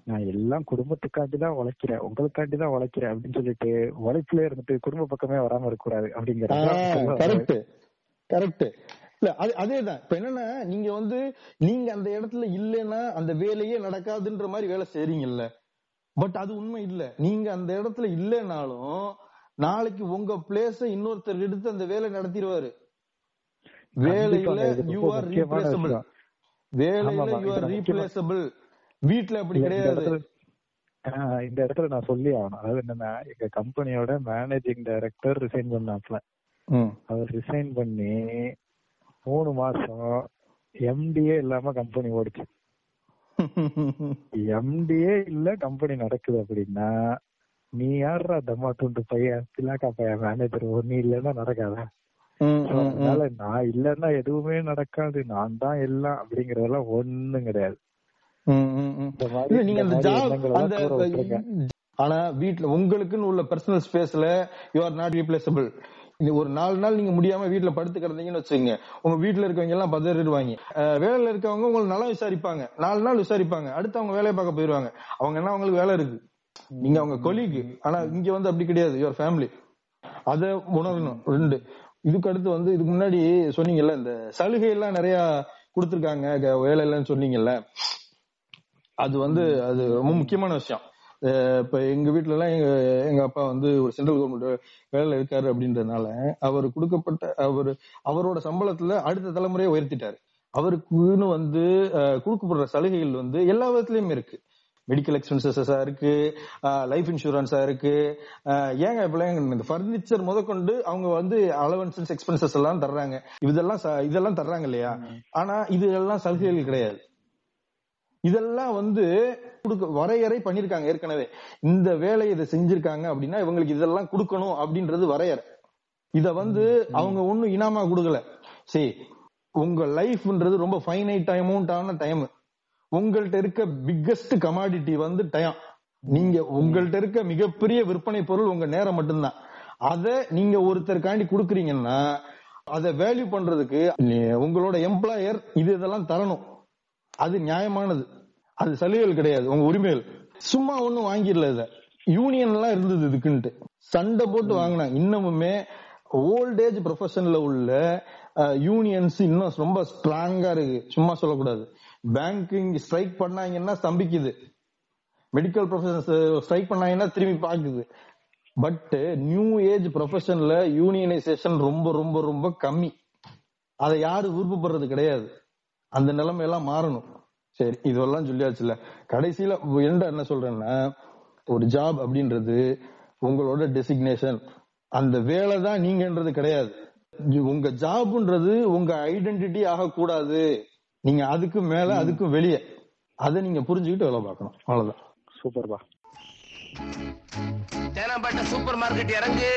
நான் எல்லாம் குடும்பத்துக்காண்டி தான் உழைக்கிறேன் உங்களுக்காண்டி தான் உழைக்கிறேன் அப்படின்னு சொல்லிட்டு உழைப்புல இருந்துட்டு குடும்ப பக்கமே வராம இருக்க கூடாது அப்படிங்கிற கரெக்ட் இல்ல அது அதேதான். இப்ப என்னன்னா நீங்க வந்து நீங்க அந்த இடத்துல இல்லைன்னா அந்த வேலையே நடக்காதுன்ற மாதிரி வேலை செய்றீங்கல்ல. பட் அது உண்மை இல்ல. நீங்க அந்த இடத்துல இல்லைனாலும் நாளைக்கு உங்க பிளேஸ இன்னொருத்தர் எடுத்து அந்த வேலை நடத்திடுவாரு. வேலையில யூ ஆர் ரீப்ளேசபிள் வேலையில யூ ஆர் ரீப்ளேசபிள் வீட்ல அப்படி கிடையாது. இந்த இடத்துல நான் சொல்லி ஆகணும். அதாவது என்னன்னா எங்க கம்பெனியோட மேனேஜிங் டைரக்டர் ரிசைன் பண்ணாப்ல. அவர் ரிசைன் பண்ணி மூணு மாசம் எம்டியே இல்லாம கம்பெனி ஓடிச்சு. எம்டியே இல்ல கம்பெனி நடக்குது அப்படின்னா நீ யாரா தம்மா துண்டு பையன்? பிள்ளாக்கா பையன் மேனேஜர் நீ இல்லைன்னா நடக்காதா. அதனால நான் இல்லைன்னா எதுவுமே நடக்காது. நான் தான் எல்லாம் அப்படிங்கறதெல்லாம் ஒண்ணும் கிடையாது. ஆனா வீட்ல உங்களுக்குன்னு உள்ள பர்சனல் ஸ்பேஸ்ல யூ ஆர் நாட் ரீப்ளேசபிள் ஒரு நாலு நாள் நீங்க முடியாம வீட்டுல படுத்து கிடந்தீங்கன்னு வச்சுக்கோங்க. உங்க வீட்டுல இருக்கவங்க எல்லாம் பதறிடுவாங்க. வேலையில இருக்கவங்க உங்களுக்கு நல்லா விசாரிப்பாங்க. நாலு நாள் விசாரிப்பாங்க. அடுத்து அவங்க வேலையை பார்க்க போயிருவாங்க. அவங்க என்ன அவங்களுக்கு வேலை இருக்கு? நீங்க அவங்க கொலிக்கு ஆனா இங்க வந்து அப்படி கிடையாது. யுவர் ஃபேமிலி அத உணரணும். ரெண்டு இதுக்கு அடுத்து வந்து இதுக்கு முன்னாடி சொன்னீங்கல்ல இந்த சலுகை எல்லாம் நிறைய கொடுத்துருக்காங்க. வேலை இல்லைன்னு சொன்னீங்கல்ல. அது வந்து அது ரொம்ப முக்கியமான விஷயம். இப்ப எங்க வீட்ல எல்லாம் எங்க எங்க அப்பா வந்து ஒரு சென்ட்ரல் கவர்மெண்ட் வேலையில இருக்காரு அப்படின்றதுனால அவர் கொடுக்கப்பட்ட அவர் அவரோட சம்பளத்துல அடுத்த தலைமுறையை உயர்த்திட்டாரு. அவருக்குன்னு வந்து கொடுக்கப்படுற சலுகைகள் வந்து எல்லா விதத்துலயுமே இருக்கு. மெடிக்கல் எக்ஸ்பென்சஸா இருக்கு லைஃப் இன்சூரன்ஸா இருக்கு. ஏங்க இப்ப இந்த பர்னிச்சர் முதற்கொண்டு அவங்க வந்து அலவன்சஸ் எக்ஸ்பென்சஸ் எல்லாம் தர்றாங்க. இதெல்லாம் இதெல்லாம் தர்றாங்க இல்லையா? ஆனா இது எல்லாம் சலுகைகள் கிடையாது. இதெல்லாம் வந்து கொடுக்க வரையறை பண்ணிருக்காங்க ஏற்கனவே. இந்த வேலையை இதை செஞ்சிருக்காங்க அப்படின்னா இவங்களுக்கு இதெல்லாம் கொடுக்கணும் அப்படின்றது வரையறை. இத வந்து அவங்க ஒண்ணும் இனாமா கொடுக்கல. சரி உங்க லைஃப்ன்றது ரொம்ப ஃபைனைட் அமௌண்டான டைம் உங்கள்ட்ட இருக்க பிக்கஸ்ட் கமாடிட்டி வந்து டைம் நீங்க உங்கள்ட்ட இருக்க மிகப்பெரிய விற்பனை பொருள் உங்க நேரம் மட்டும்தான். அத நீங்க ஒருத்தருக்காண்டி கொடுக்குறீங்கன்னா அதை வேல்யூ பண்றதுக்கு உங்களோட எம்ப்ளாயர் இது இதெல்லாம் தரணும். அது நியாயமானது. அது சலுகைகள் கிடையாது உங்க உரிமைகள். சும்மா ஒண்ணும் வாங்கிடல இத. யூனியன் எல்லாம் இருந்தது இதுக்குன்ட்டு. சண்டை போட்டு வாங்கினாங்க. இன்னமுமே ஓல்ட் ஏஜ் ப்ரொஃபஷன்ல உள்ள யூனியன்ஸ் இன்னும் ரொம்ப ஸ்ட்ராங்கா இருக்கு. சும்மா சொல்லக்கூடாது. பேங்கிங் ஸ்ட்ரைக் பண்ணாங்கன்னா ஸ்தம்பிக்குது. மெடிக்கல் ப்ரொஃபஷன்ஸ் ஸ்ட்ரைக் பண்ணாங்கன்னா திரும்பி பாக்குது. பட் நியூ ஏஜ் ப்ரொஃபஷன்ல யூனியனைசேஷன் ரொம்ப ரொம்ப ரொம்ப கம்மி. அதை யாரும் விருப்பப்படுறது கிடையாது. அந்த நிலைமை எல்லாம் மாறணும். சரி இதெல்லாம் சொல்லியாச்சுல கடைசியில என்ன என்ன சொல்றேன்னா ஒரு ஜாப் அப்படின்றது உங்களோட டெசிக்னேஷன் அந்த வேலை தான் நீங்கன்றது கிடையாது. உங்க ஜாப்ன்றது உங்க ஐடென்டிட்டி ஆகக்கூடாது. நீங்க அதுக்கு மேல அதுக்கு வெளியே. அதை நீங்க புரிஞ்சுக்கிட்டு வேலை பார்க்கணும். அவ்வளவுதான். சூப்பர்பா. தேனாம்பேட்டை சூப்பர் மார்க்கெட் இறங்கு.